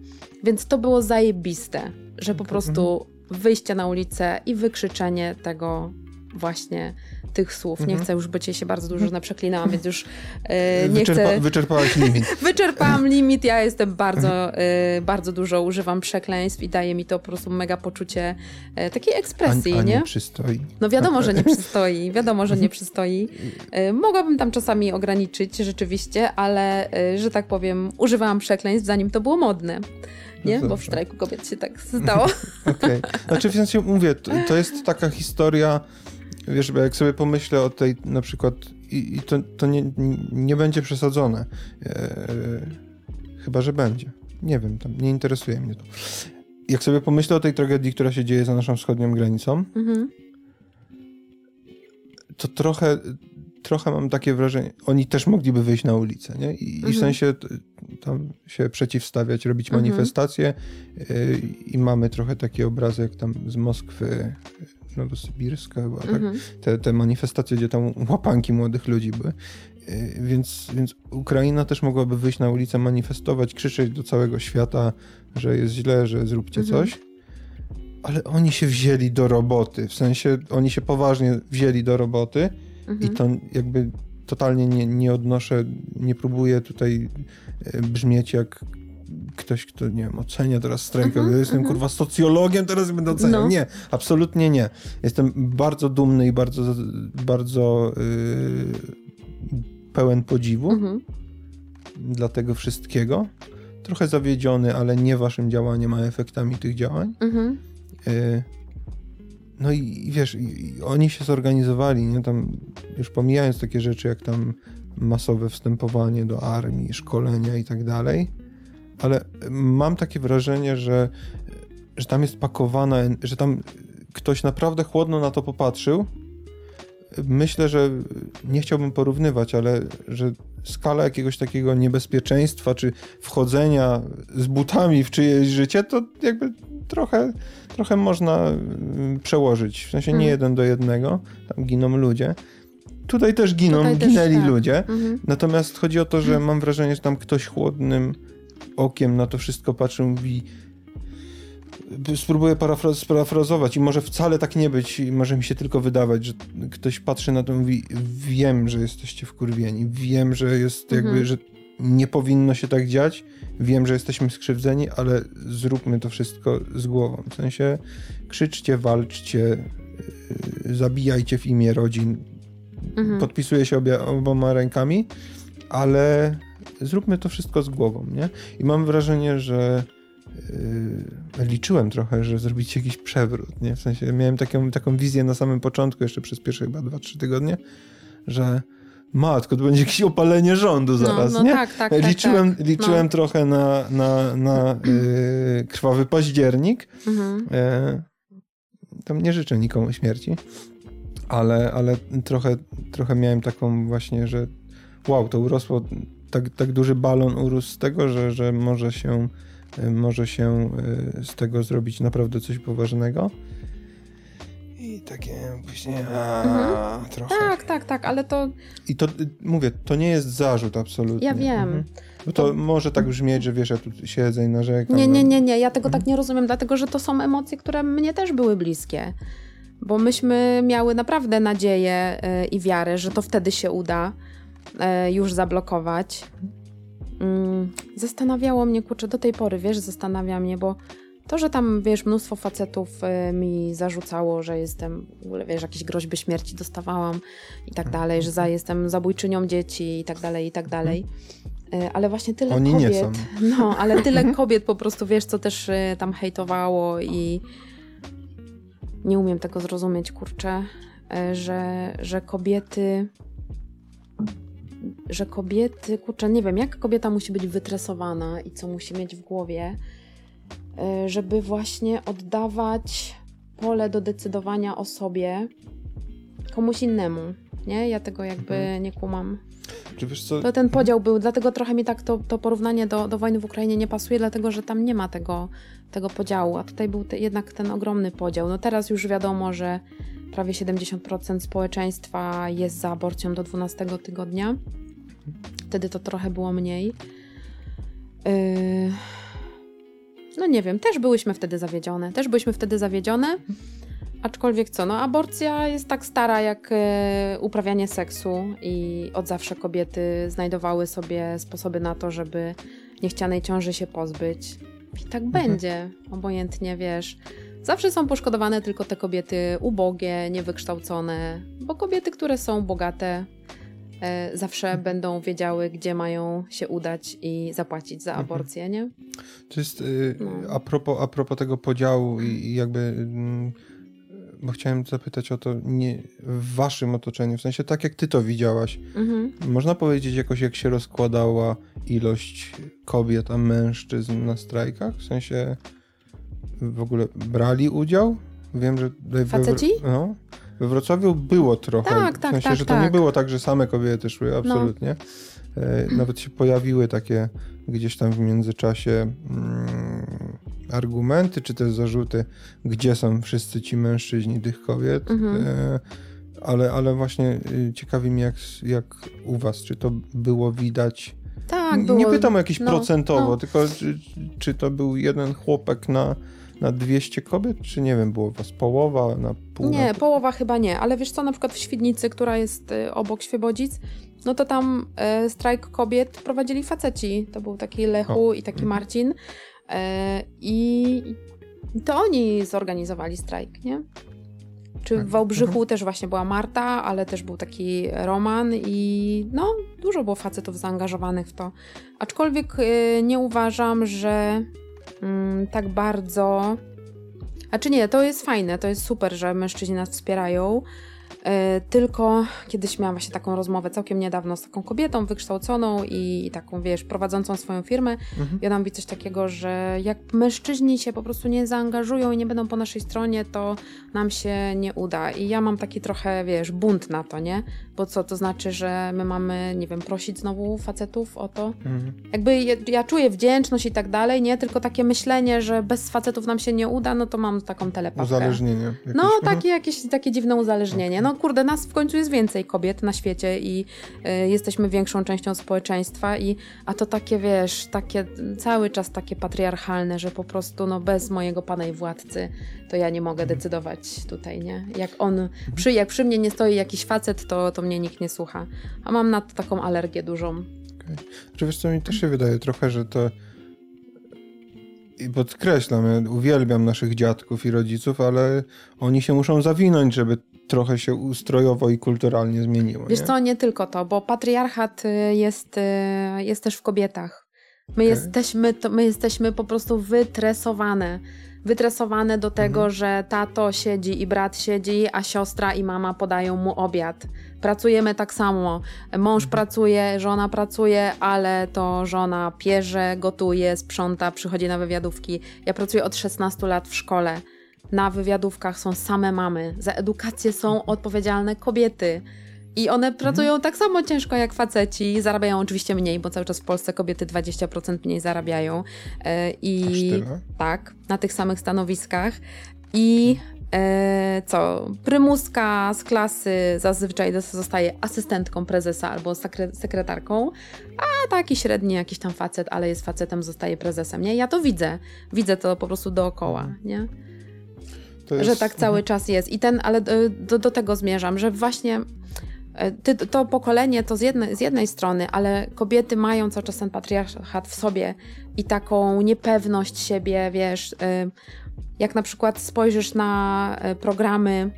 Więc to było zajebiste, że po Mhm. prostu wyjście na ulicę i wykrzyczenie tego właśnie tych słów. Nie Mhm. chcę już, bo cię się bardzo dużo naprzeklinałam, więc już e, nie Wyczerpa, chcę... Wyczerpałaś limit. Wyczerpałam limit, ja jestem bardzo, y, bardzo dużo używam przekleństw i daje mi to po prostu mega poczucie y, takiej ekspresji, a, a nie? nie przystoi. No wiadomo, że nie przystoi, wiadomo, że nie przystoi. Mogłabym tam czasami ograniczyć rzeczywiście, ale że tak powiem, używałam przekleństw zanim to było modne. Nie? No Bo w strajku kobiet się tak stało. Okej. Znaczy w sensie mówię, to, to jest taka historia, wiesz, bo jak sobie pomyślę o tej na przykład i, i to, to nie, nie będzie przesadzone. Eee, chyba, że będzie. Nie wiem, tam nie interesuje mnie to. Jak sobie pomyślę o tej tragedii, która się dzieje za naszą wschodnią granicą, Mhm. to trochę, trochę mam takie wrażenie, oni też mogliby wyjść na ulicę, nie? I, i Mhm. w sensie t- tam się przeciwstawiać, robić Mhm. manifestacje yy, i mamy trochę taki obrazek tam z Moskwy, Nowosybirska chyba, tak? Mhm. Te, te manifestacje, gdzie tam łapanki młodych ludzi były. Yy, Więc, więc Ukraina też mogłaby wyjść na ulicę, manifestować, krzyczeć do całego świata, że jest źle, że zróbcie Mhm. coś. Ale oni się wzięli do roboty, w sensie oni się poważnie wzięli do roboty i Mhm. to jakby totalnie nie, nie odnoszę, nie próbuję tutaj e, brzmieć jak ktoś, kto, nie wiem, ocenia teraz strajkę. Mhm, ja jestem, mhm. kurwa, socjologiem, teraz będę oceniał. No. Nie, absolutnie nie. Jestem bardzo dumny i bardzo, bardzo yy, pełen podziwu Mhm. dla tego wszystkiego. Trochę zawiedziony, ale nie waszym działaniem, a efektami tych działań. Mhm. Y, No i, i wiesz, i, i oni się zorganizowali, nie? Tam już pomijając takie rzeczy jak tam masowe wstępowanie do armii, szkolenia i tak dalej, ale mam takie wrażenie, że, że tam jest pakowana, że tam ktoś naprawdę chłodno na to popatrzył. Myślę, że nie chciałbym porównywać, ale że skala jakiegoś takiego niebezpieczeństwa czy wchodzenia z butami w czyjeś życie, to jakby trochę, trochę można mm, przełożyć. W sensie nie Mhm. jeden do jednego, tam giną ludzie. Tutaj też giną, Tutaj też ginęli tak. ludzie. Mhm. Natomiast chodzi o to, że mam wrażenie, że tam ktoś chłodnym okiem na to wszystko patrzy, mówi. Spróbuję parafra- sparafrazować i może wcale tak nie być, może mi się tylko wydawać, że ktoś patrzy na to i mówi: Wiem, że jesteście wkurwieni, wiem, że jest Mhm. jakby, że nie powinno się tak dziać. Wiem, że jesteśmy skrzywdzeni, ale zróbmy to wszystko z głową. W sensie krzyczcie, walczcie, yy, zabijajcie w imię rodzin. Mhm. Podpisuję się obie, oboma rękami, ale zróbmy to wszystko z głową, nie? I mam wrażenie, że yy, liczyłem trochę, że zrobicie jakiś przewrót, nie? W sensie miałem taką, taką wizję na samym początku, jeszcze przez pierwsze chyba 2-3 tygodnie, że matko, to będzie jakieś opalenie rządu no, zaraz, no, no nie? Tak, tak, liczyłem tak, tak. liczyłem no. trochę na, na, na yy, krwawy październik. Mhm. Yy, tam nie życzę nikomu śmierci, ale, ale trochę, trochę miałem taką właśnie, że wow, to urosło, tak, tak duży balon urósł z tego, że, że może się y, może się y, z tego zrobić naprawdę coś poważnego. I takie później a, mhm. trochę. Tak, tak, tak, ale to... I to, mówię, to nie jest zarzut absolutnie. Ja wiem. Mhm. Bo to, to, może tak brzmieć, że wiesz, ja tu siedzę i narzekam. Nie, nie, nie, nie, ja tego mhm. tak nie rozumiem, dlatego, że to są emocje, które mnie też były bliskie. Bo myśmy miały naprawdę nadzieję y, i wiarę, że to wtedy się uda y, już zablokować. Mm, zastanawiało mnie, kurczę, do tej pory, wiesz, zastanawia mnie, bo to, że tam, wiesz, mnóstwo facetów y, mi zarzucało, że jestem, w ogóle, wiesz, jakieś groźby śmierci dostawałam i tak dalej, że za, jestem zabójczynią dzieci i tak dalej, i tak dalej. Y, ale właśnie tyle Oni kobiet. Nie są. No, ale tyle kobiet po prostu, wiesz, co też tam hejtowało i nie umiem tego zrozumieć, kurczę, że, że kobiety że kobiety, kurczę, nie wiem, jak kobieta musi być wytresowana i co musi mieć w głowie, E, żeby właśnie oddawać pole do decydowania o sobie komuś innemu. Nie? Ja tego jakby mhm. nie kumam. Czy wiesz co? To ten podział był, dlatego trochę mi tak to, to porównanie do, do wojny w Ukrainie nie pasuje, dlatego że tam nie ma tego, tego podziału, a tutaj był te, jednak ten ogromny podział. No teraz już wiadomo, że prawie 70% społeczeństwa jest za aborcją do 12 tygodnia. Wtedy to trochę było mniej. Yy no nie wiem, też byłyśmy wtedy zawiedzione. Też byliśmy wtedy zawiedzione. Aczkolwiek co, no aborcja jest tak stara jak e, uprawianie seksu i od zawsze kobiety znajdowały sobie sposoby na to, żeby niechcianej ciąży się pozbyć. I tak mhm. będzie, obojętnie wiesz. Zawsze są poszkodowane tylko te kobiety ubogie, niewykształcone, bo kobiety, które są bogate, zawsze mhm. będą wiedziały, gdzie mają się udać i zapłacić za mhm. aborcję, nie? To jest y, no. a, propos, a propos tego podziału i, jakby mm, bo chciałem zapytać o to nie, w waszym otoczeniu, w sensie tak jak ty to widziałaś. Mhm. Można powiedzieć jakoś, jak się rozkładała ilość kobiet, a mężczyzn na strajkach? W sensie w ogóle brali udział? Wiem, że... Faceci? No. We Wrocławiu było trochę. Tak, tak, w sensie, tak, że to tak. nie było tak, że same kobiety szły, absolutnie. No. Nawet się pojawiły takie gdzieś tam w międzyczasie mm, argumenty, czy też zarzuty, gdzie są wszyscy ci mężczyźni tych kobiet. Mhm. E, ale, ale właśnie y, ciekawi mnie, jak, jak u was, czy to było widać. Tak, było. Nie pytam o jakieś no, procentowo, no. tylko czy, czy to był jeden chłopak na na 200 kobiet, czy nie wiem, było was połowa na pół? Nie, na... połowa chyba nie, ale wiesz co, na przykład w Świdnicy, która jest y, obok Świebodzic, no to tam y, strajk kobiet prowadzili faceci. To był taki Lechu o. i taki mhm. Marcin. Y, I to oni zorganizowali strajk, nie? Czy w Wałbrzychu mhm. też właśnie była Marta, ale też był taki Roman i no, dużo było facetów zaangażowanych w to. Aczkolwiek y, nie uważam, że mm, tak bardzo. A czy nie, to jest fajne, to jest super, że mężczyźni nas wspierają. E, tylko kiedyś miałam właśnie taką rozmowę całkiem niedawno z taką kobietą wykształconą i taką, wiesz, prowadzącą swoją firmę. Mhm. I ona mówi coś takiego, że jak mężczyźni się po prostu nie zaangażują i nie będą po naszej stronie, to nam się nie uda. I ja mam taki trochę, wiesz, bunt na to, nie? Bo co, to znaczy, że my mamy, nie wiem, prosić znowu facetów o to? Mhm. Jakby ja, ja, czuję wdzięczność i tak dalej, nie? Tylko takie myślenie, że bez facetów nam się nie uda, no to mam taką telepatkę. Uzależnienie. Jakieś. No, takie jakieś takie dziwne uzależnienie. No kurde, nas w końcu jest więcej kobiet na świecie i y, jesteśmy większą częścią społeczeństwa i a to takie, wiesz, takie cały czas takie patriarchalne, że po prostu no bez mojego pana i władcy to ja nie mogę decydować tutaj, nie? Jak on, przy, jak przy mnie nie stoi jakiś facet, to, to mnie nikt nie słucha. A mam na to taką alergię dużą. Okay. Czy wiesz co, mi też się wydaje trochę, że to i podkreślam, ja uwielbiam naszych dziadków i rodziców, ale oni się muszą zawinąć, żeby trochę się ustrojowo i kulturalnie zmieniło. Wiesz nie? co, nie tylko to, bo patriarchat y, jest, y, jest też w kobietach. My, okay. jesteśmy, to, my jesteśmy po prostu wytresowane. Wytresowane do tego, mhm. że tato siedzi i brat siedzi, a siostra i mama podają mu obiad. Pracujemy tak samo. Mąż mhm. pracuje, żona pracuje, ale to żona pierze, gotuje, sprząta, przychodzi na wywiadówki. Ja pracuję od 16 lat w szkole. Na wywiadówkach są same mamy. Za edukację są mhm. odpowiedzialne kobiety. I one pracują mhm. tak samo ciężko jak faceci, zarabiają oczywiście mniej, bo cały czas w Polsce kobiety 20% mniej zarabiają. E, I tak, na tych samych stanowiskach. I e, co? Prymuska z klasy zazwyczaj zostaje asystentką prezesa albo sekretarką, a taki średni jakiś tam facet, ale jest facetem, zostaje prezesem. Nie? Ja to widzę. Widzę to po prostu dookoła. Mhm. Nie? Jest... Że tak cały czas jest. I ten, ale e, do, do tego zmierzam, że właśnie E, ty, to pokolenie to z jednej, z jednej strony, ale kobiety mają cały czas ten patriarchat w sobie i taką niepewność siebie, wiesz, e, jak na przykład spojrzysz na programy,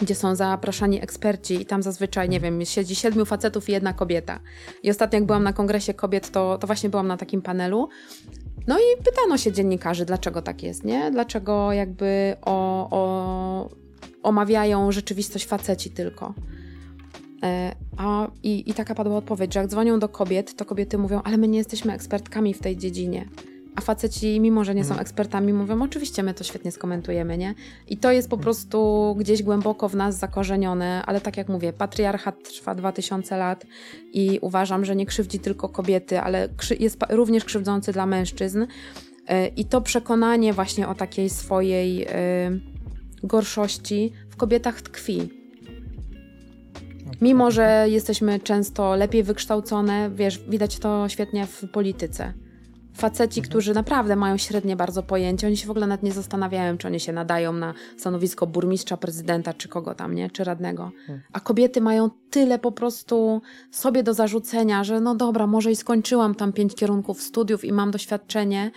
gdzie są zapraszani eksperci i tam zazwyczaj, nie wiem, siedzi siedmiu facetów i jedna kobieta. I ostatnio jak byłam na kongresie kobiet, to, to właśnie byłam na takim panelu. No i pytano się dziennikarzy, dlaczego tak jest, nie? Dlaczego jakby o, o, omawiają rzeczywistość faceci tylko. E, a, i, I taka padła odpowiedź, że jak dzwonią do kobiet, to kobiety mówią, ale my nie jesteśmy ekspertkami w tej dziedzinie. A faceci, mimo że nie są mhm. ekspertami, mówią, oczywiście my to świetnie skomentujemy, nie? I to jest po mhm. prostu gdzieś głęboko w nas zakorzenione, ale tak jak mówię, patriarchat trwa 2000 lat i uważam, że nie krzywdzi tylko kobiety, ale jest również krzywdzący dla mężczyzn. E, I to przekonanie właśnie o takiej swojej e, gorszości w kobietach tkwi. Mimo, że jesteśmy często lepiej wykształcone, wiesz, widać to świetnie w polityce. Faceci, mhm. którzy naprawdę mają średnie bardzo pojęcie, oni się w ogóle nawet nie zastanawiają, czy oni się nadają na stanowisko burmistrza, prezydenta, czy kogo tam, nie? Czy radnego. Mhm. A kobiety mają tyle po prostu sobie do zarzucenia, że no dobra, może i skończyłam tam pięć kierunków studiów i mam doświadczenie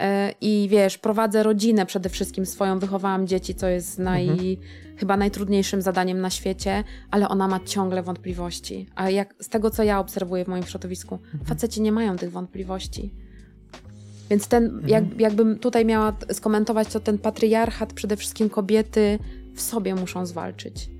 yy, i wiesz, prowadzę rodzinę przede wszystkim swoją, wychowałam dzieci, co jest naj... Mhm chyba najtrudniejszym zadaniem na świecie, ale ona ma ciągle wątpliwości. A jak z tego, co ja obserwuję w moim środowisku, mhm. faceci nie mają tych wątpliwości. Więc ten, mhm. jak, jakbym tutaj miała skomentować, to ten patriarchat przede wszystkim kobiety w sobie muszą zwalczyć.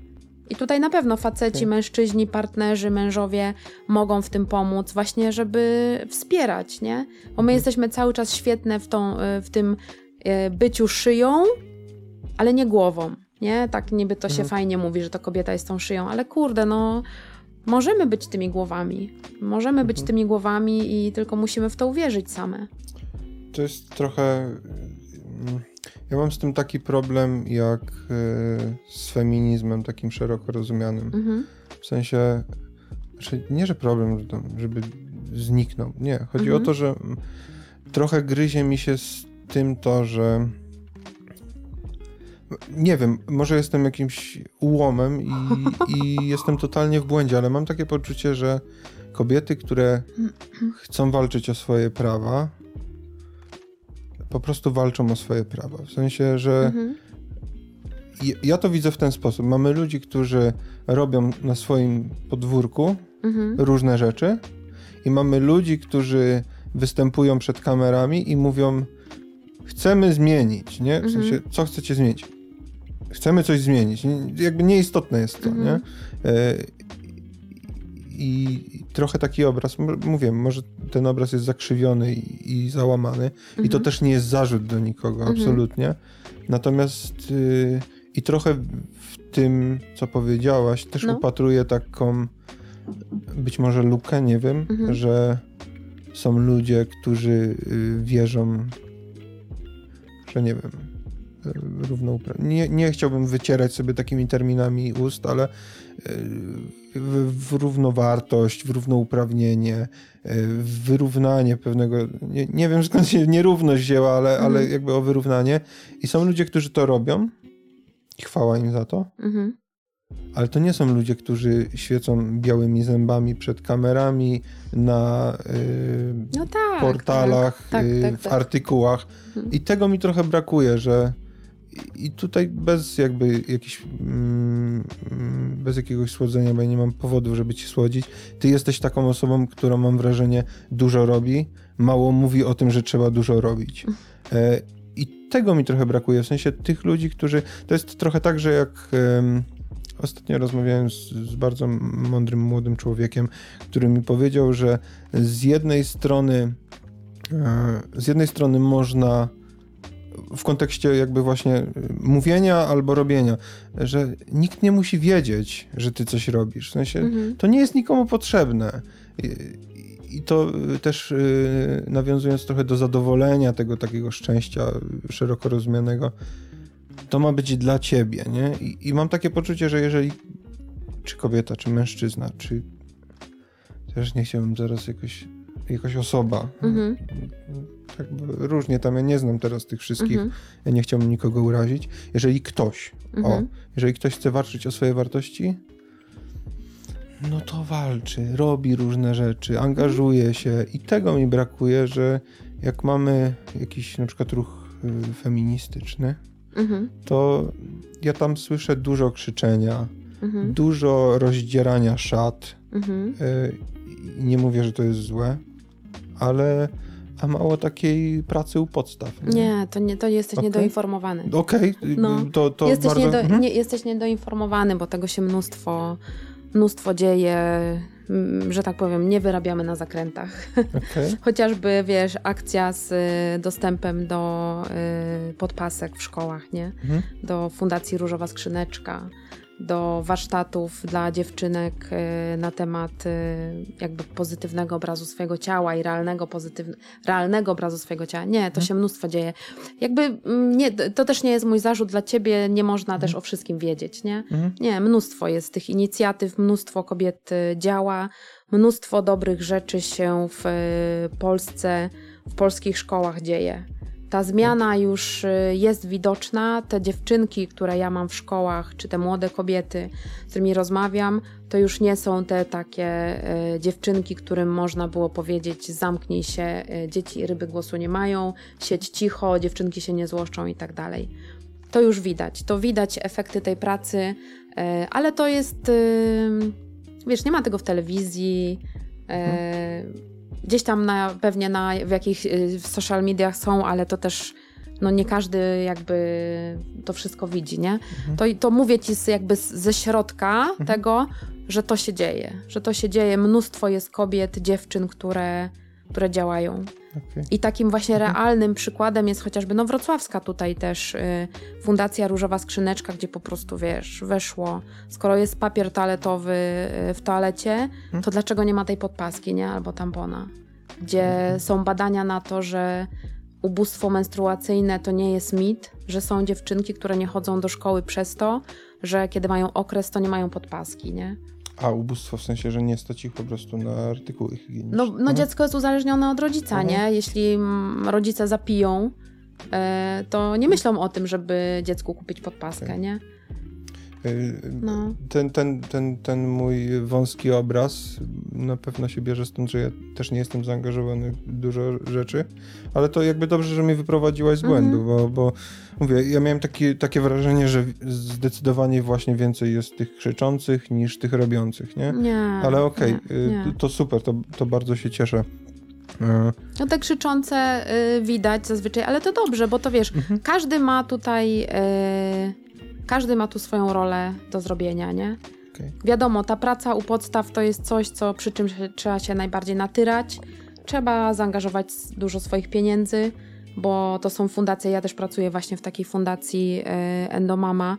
I tutaj na pewno faceci, okay. mężczyźni, partnerzy, mężowie mogą w tym pomóc, właśnie, żeby wspierać, nie? Bo my mhm. jesteśmy cały czas świetne w, tą, w tym e, byciu szyją, ale nie głową nie? Tak niby to się mhm. fajnie mówi, że to kobieta jest tą szyją, ale kurde, no możemy być tymi głowami. Możemy mhm. być tymi głowami i tylko musimy w to uwierzyć same. To jest trochę... Mm, ja mam z tym taki problem jak y, z feminizmem takim szeroko rozumianym. Mhm. W sensie, znaczy nie, że problem, żeby zniknął. Nie, chodzi mhm. o to, że trochę gryzie mi się z tym to, że nie wiem, może jestem jakimś ułomem i, i jestem totalnie w błędzie, ale mam takie poczucie, że kobiety, które chcą walczyć o swoje prawa, po prostu walczą o swoje prawa. W sensie, że mhm. ja to widzę w ten sposób. Mamy ludzi, którzy robią na swoim podwórku mhm. różne rzeczy i mamy ludzi, którzy występują przed kamerami i mówią chcemy zmienić, nie? W sensie, mhm. co chcecie zmienić? chcemy coś zmienić. Jakby nieistotne jest to, mhm. nie? I trochę taki obraz, mówię, może ten obraz jest zakrzywiony i, i załamany, mhm. i to mhm. też nie jest zarzut do nikogo, mhm. absolutnie. Natomiast y, i trochę w tym, co powiedziałaś, też no. upatruję taką być może lukę, nie wiem, mhm. że są ludzie, którzy y, wierzą, że nie wiem, równouprawnienie. Nie, chciałbym wycierać sobie takimi terminami ust, ale w, w równowartość, w równouprawnienie, e, w wyrównanie pewnego, nie, nie wiem skąd się nierówność wzięła, ale, mhm. ale jakby o wyrównanie. I są ludzie, którzy to robią i chwała im za to. Mhm. ale to nie są ludzie, którzy świecą białymi zębami przed kamerami, na y, no tak, portalach, tak, tak, tak, w tak. artykułach. Hmm. I tego mi trochę brakuje, że i tutaj bez jakby jakiś, mm, bez jakiegoś słodzenia, bo ja nie mam powodów, żeby ci słodzić. Ty jesteś taką osobą, która mam wrażenie dużo robi, mało mówi o tym, że trzeba dużo robić. E, I tego mi trochę brakuje, w sensie tych ludzi, którzy, to jest trochę tak, że jak ostatnio rozmawiałem z, z bardzo mądrym młodym człowiekiem, który mi powiedział, że z jednej strony e, z jednej strony można w kontekście jakby właśnie mówienia albo robienia, że nikt nie musi wiedzieć, że ty coś robisz. W sensie mhm. to nie jest nikomu potrzebne. I, to też y, nawiązując trochę do zadowolenia tego takiego szczęścia szeroko rozumianego, to ma być dla ciebie, nie? I, I, mam takie poczucie, że jeżeli czy kobieta, czy mężczyzna, czy też nie chciałbym zaraz jakoś jakaś osoba. Mhm. Tak różnie tam, ja nie znam teraz tych wszystkich, mhm. ja nie chciałbym nikogo urazić. Jeżeli ktoś, mhm. o, jeżeli ktoś chce walczyć o swoje wartości, no to walczy, robi różne rzeczy, angażuje się i tego mi brakuje, że jak mamy jakiś na przykład ruch y, feministyczny, mhm. to ja tam słyszę dużo krzyczenia, mhm. dużo rozdzierania szat. Mhm. Y, nie mówię, że to jest złe, ale a mało takiej pracy u podstaw. Nie, nie to, nie, to jesteś okay. niedoinformowany. Okej, okay. no, to, to jesteś, bardzo... niedo, mhm. nie, jesteś niedoinformowany, bo tego się mnóstwo, mnóstwo dzieje, mm, że tak powiem, nie wyrabiamy na zakrętach. Okay. Chociażby, wiesz, akcja z y, dostępem do y, podpasek w szkołach, nie? Mhm. Do Fundacji Różowa Skrzyneczka do warsztatów dla dziewczynek y, na temat y, jakby pozytywnego obrazu swojego ciała i realnego, realnego obrazu swojego ciała. Nie, to mhm. się mnóstwo dzieje. Jakby mm, nie, to też nie jest mój zarzut dla ciebie, nie można też mhm. o wszystkim wiedzieć, nie? Mhm. Nie, mnóstwo jest tych inicjatyw, mnóstwo kobiet y, działa, mnóstwo dobrych rzeczy się w Polsce, w polskich szkołach dzieje. Ta zmiana już y, jest widoczna. Te dziewczynki, które ja mam w szkołach, czy te młode kobiety, z którymi rozmawiam, to już nie są te takie y, dziewczynki, którym można było powiedzieć: zamknij się, y, dzieci ryby głosu nie mają, siedź cicho, dziewczynki się nie złoszczą i tak dalej. To już widać. To widać efekty tej pracy, ale to jest. Wiesz, nie ma tego w telewizji. Hmm Gdzieś tam na, pewnie na, w jakichś y, w social mediach są, ale to też no nie każdy jakby to wszystko widzi, nie? Mhm. To, to mówię ci z, jakby ze środka mhm. tego, że to się dzieje, że to się dzieje. Mnóstwo jest kobiet, dziewczyn, które, które działają. Okay. I takim właśnie mhm. realnym przykładem jest chociażby no Wrocławska tutaj też y, Fundacja Różowa Skrzyneczka, gdzie po prostu wiesz, weszło, skoro jest papier toaletowy y, w toalecie, mhm. to dlaczego nie ma tej podpaski, nie? Albo tampona. Gdzie mhm. są badania na to, że ubóstwo menstruacyjne to nie jest mit, że są dziewczynki, które nie chodzą do szkoły przez to, że kiedy mają okres, to nie mają podpaski, nie? A ubóstwo w sensie, że nie stać ich po prostu na artykuły higieniczne. No, no dziecko jest uzależnione od rodzica, mhm. nie? Jeśli mm, rodzice zapiją, e, to nie myślą o tym, żeby dziecku kupić podpaskę, okay. nie? No. Ten, ten, ten, ten mój wąski obraz na pewno się bierze stąd, że ja też nie jestem zaangażowany w dużo rzeczy, ale to jakby dobrze, że mnie wyprowadziłaś z błędu, mm. bo, bo mówię, ja miałem taki, takie wrażenie, że zdecydowanie właśnie więcej jest tych krzyczących niż tych robiących, nie? Nie. Ale okej, okay, to super, to, to bardzo się cieszę. E, no te krzyczące y, widać zazwyczaj, ale to dobrze, bo to wiesz, mhm. każdy ma tutaj y, każdy ma tu swoją rolę do zrobienia, nie? Okay. Wiadomo, ta praca u podstaw to jest coś, co przy czym trzeba się najbardziej natyrać. Trzeba zaangażować dużo swoich pieniędzy, bo to są fundacje. Ja też pracuję właśnie w takiej fundacji e, Endomama.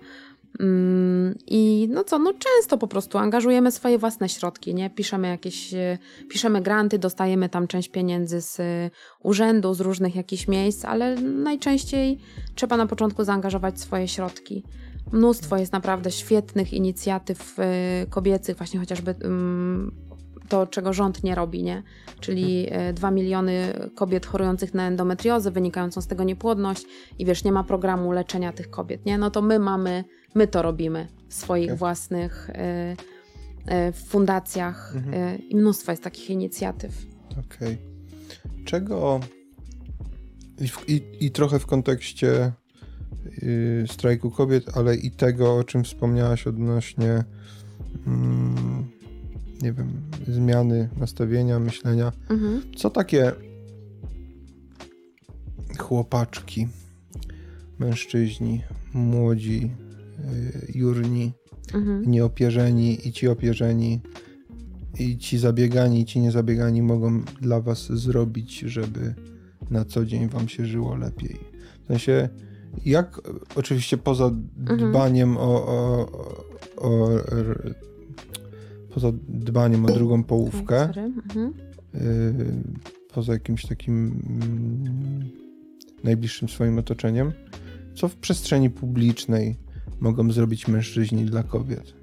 Mm, I no co, no często po prostu angażujemy swoje własne środki, nie? Piszemy jakieś, e, piszemy granty, dostajemy tam część pieniędzy z e, urzędu, z różnych jakichś miejsc, ale najczęściej trzeba na początku zaangażować swoje środki. Mnóstwo jest naprawdę świetnych inicjatyw y, kobiecych, właśnie chociażby to, czego rząd nie robi, nie? Czyli 2 y, miliony kobiet chorujących na endometriozę, wynikającą z tego niepłodność i wiesz, nie ma programu leczenia tych kobiet, nie? No to my mamy, my to robimy w swoich Okay. własnych e, e, fundacjach Mhm. e, i mnóstwo jest takich inicjatyw. Okej. Czego i, w, i, i trochę w kontekście y, strajku kobiet, ale i tego, o czym wspomniałaś odnośnie mm, nie wiem, zmiany nastawienia, myślenia. Mhm. Co takie chłopaczki, mężczyźni, młodzi, y, jurni, Mhm. nieopierzeni i ci opierzeni i ci zabiegani i ci niezabiegani mogą dla was zrobić, żeby na co dzień wam się żyło lepiej. W sensie, jak oczywiście poza Mhm. dbaniem o, o, o, o r- poza dbaniem o drugą połówkę. Mhm. y, poza jakimś takim mm, najbliższym swoim otoczeniem, co w przestrzeni publicznej mogą zrobić mężczyźni dla kobiet?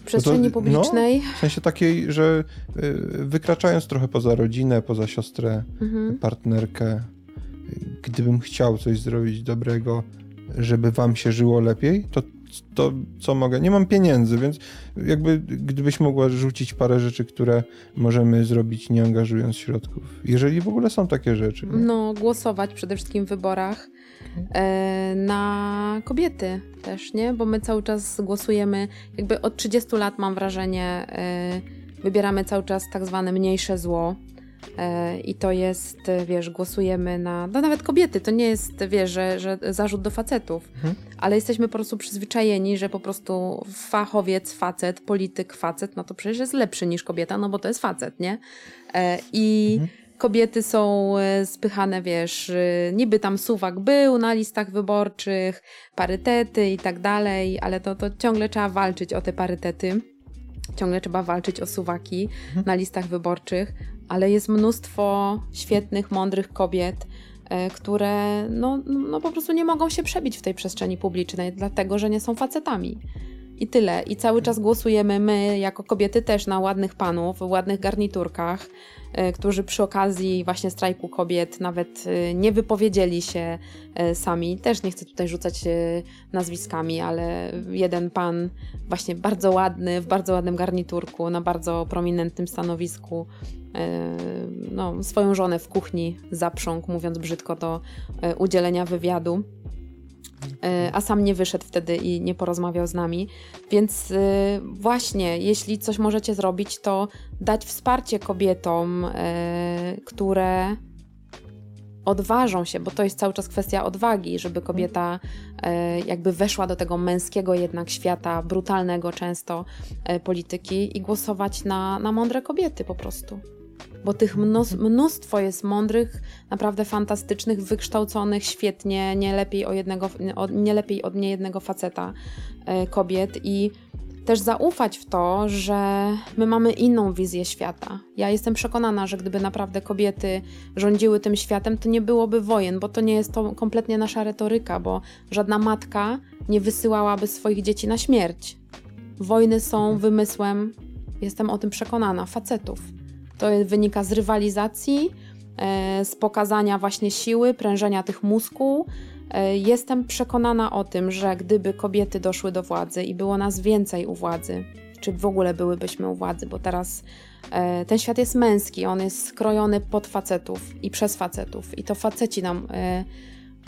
W przestrzeni no, publicznej. W sensie takiej, że y, wykraczając trochę poza rodzinę, poza siostrę, Mhm. partnerkę, y, gdybym chciał coś zrobić dobrego, żeby wam się żyło lepiej, to, to co mogę? Nie mam pieniędzy, więc jakby gdybyś mogła rzucić parę rzeczy, które możemy zrobić nie angażując środków. Jeżeli w ogóle są takie rzeczy. nie? No, głosować przede wszystkim w wyborach na kobiety też, nie? Bo my cały czas głosujemy, jakby od 30 lat mam wrażenie, e, wybieramy cały czas tak zwane mniejsze zło. E, I to jest, e, wiesz, głosujemy na. No nawet kobiety, to nie jest, wiesz, że, że zarzut do facetów, Mhm. ale jesteśmy po prostu przyzwyczajeni, że po prostu fachowiec, facet, polityk, facet, no to przecież jest lepszy niż kobieta, no bo to jest facet, nie? E, I Mhm. Kobiety są e, spychane, wiesz, e, niby tam suwak był na listach wyborczych, parytety i tak dalej, ale to, to ciągle trzeba walczyć o te parytety. Ciągle trzeba walczyć o suwaki na listach wyborczych, ale jest mnóstwo świetnych, mądrych kobiet, e, które no, no po prostu nie mogą się przebić w tej przestrzeni publicznej, dlatego że nie są facetami. I tyle. I cały czas głosujemy my, jako kobiety, też na ładnych panów, w ładnych garniturkach, e, którzy przy okazji właśnie strajku kobiet nawet e, nie wypowiedzieli się e, sami. Też nie chcę tutaj rzucać nazwiskami, ale jeden pan właśnie bardzo ładny, w bardzo ładnym garniturku, na bardzo prominentnym stanowisku, no, swoją żonę w kuchni zaprzągł, mówiąc brzydko, do udzielenia wywiadu. E, A sam nie wyszedł wtedy i nie porozmawiał z nami. Więc e, właśnie, jeśli coś możecie zrobić, to dać wsparcie kobietom, e, które odważą się, bo to jest cały czas kwestia odwagi, żeby kobieta jakby weszła do tego męskiego jednak świata, brutalnego często polityki i głosować na, na mądre kobiety po prostu. Bo tych mnóstwo, jest mądrych, naprawdę fantastycznych, wykształconych świetnie, nie lepiej, o jednego, nie lepiej od niejednego faceta e, kobiet i też zaufać w to, że my mamy inną wizję świata. Ja jestem przekonana, że gdyby naprawdę kobiety rządziły tym światem, to nie byłoby wojen, bo to nie jest to kompletnie nasza retoryka, bo żadna matka nie wysyłałaby swoich dzieci na śmierć. Wojny są wymysłem, jestem o tym przekonana, facetów. To wynika z rywalizacji, e, z pokazania właśnie siły, prężenia tych mózgu. E, Jestem przekonana o tym, że gdyby kobiety doszły do władzy i było nas więcej u władzy, czy w ogóle byłybyśmy u władzy, bo teraz e, ten świat jest męski, on jest skrojony pod facetów i przez facetów, i to faceci nam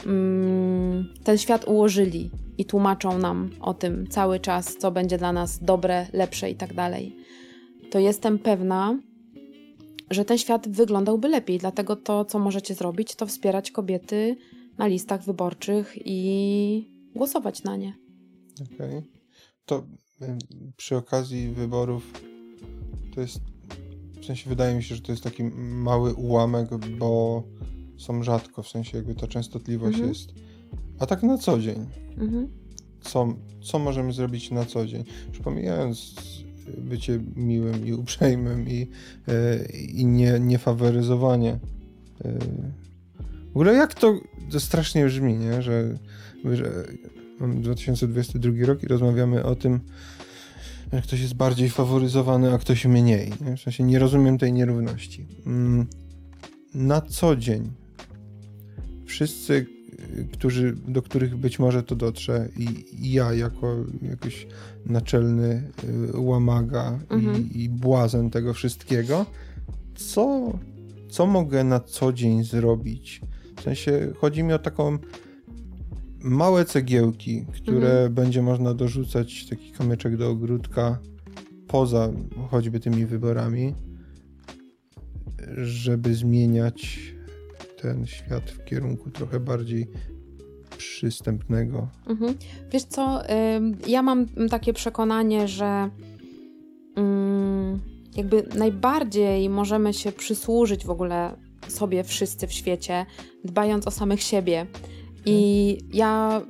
mm, ten świat ułożyli i tłumaczą nam o tym cały czas, co będzie dla nas dobre, lepsze i tak dalej. To jestem pewna, że ten świat wyglądałby lepiej. Dlatego to, co możecie zrobić, to wspierać kobiety na listach wyborczych i głosować na nie. Okej. To y, przy okazji wyborów to jest, w sensie wydaje mi się, że to jest taki mały ułamek, bo są rzadko, w sensie jakby ta częstotliwość Mhm. jest. A tak na co dzień, Mhm. co, co możemy zrobić na co dzień? Już pomijając bycie miłym i uprzejmym i, y, i nie, nie faworyzowanie. y, W ogóle jak to, to strasznie brzmi, nie? Że, że mamy 2022 rok i rozmawiamy o tym, że ktoś jest bardziej faworyzowany, a ktoś mniej. Nie? W sensie nie rozumiem tej nierówności. Mm, Na co dzień wszyscy którzy, do których być może to dotrze i, i ja jako jakiś naczelny y, łamaga mhm. i, i błazen tego wszystkiego, co, co mogę na co dzień zrobić? W sensie chodzi mi o taką małe cegiełki, które mhm. będzie można dorzucać taki kamyczek do ogródka poza choćby tymi wyborami, żeby zmieniać ten świat w kierunku trochę bardziej przystępnego. Mhm. Wiesz co, ja mam takie przekonanie, że jakby najbardziej możemy się przysłużyć w ogóle sobie wszyscy w świecie, dbając o samych siebie. I ja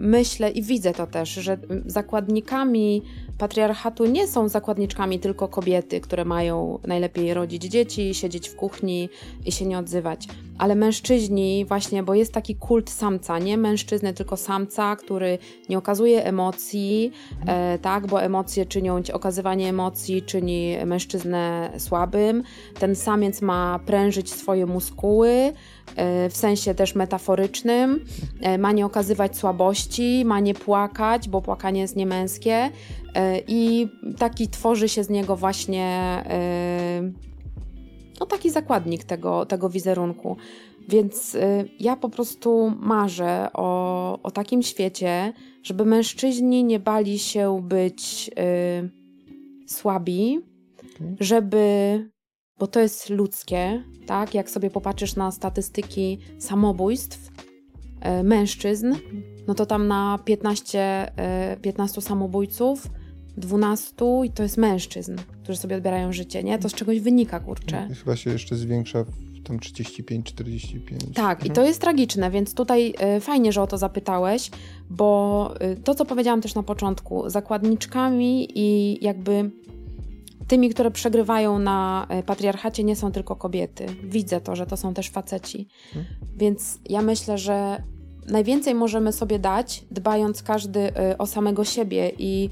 myślę i widzę to też, że zakładnikami patriarchatu nie są zakładniczkami tylko kobiety, które mają najlepiej rodzić dzieci, siedzieć w kuchni i się nie odzywać, ale mężczyźni właśnie, bo jest taki kult samca, nie mężczyzny, tylko samca, który nie okazuje emocji, e, tak, bo emocje czynią, okazywanie emocji czyni mężczyznę słabym. Ten samiec ma prężyć swoje muskuły, w sensie też metaforycznym, e, ma nie okazywać słabości, ma nie płakać, bo płakanie jest niemęskie, E, I taki tworzy się z niego właśnie e, no, taki zakładnik tego, tego wizerunku. Więc e, ja po prostu marzę o, o takim świecie, żeby mężczyźni nie bali się być słabi, żeby, bo to jest ludzkie, tak? Jak sobie popatrzysz na statystyki samobójstw mężczyzn, no to tam na 15, 15 samobójców 12 i to jest mężczyzn, którzy sobie odbierają życie, nie? To z czegoś wynika, kurczę. I chyba się jeszcze zwiększa w tam 35-45. Tak, mhm. i to jest tragiczne, więc tutaj y, fajnie, że o to zapytałeś, bo y, to, co powiedziałam też na początku, zakładniczkami i jakby tymi, które przegrywają na y, patriarchacie, nie są tylko kobiety. Widzę to, że to są też faceci. Mhm. Więc ja myślę, że najwięcej możemy sobie dać, dbając każdy y, o samego siebie i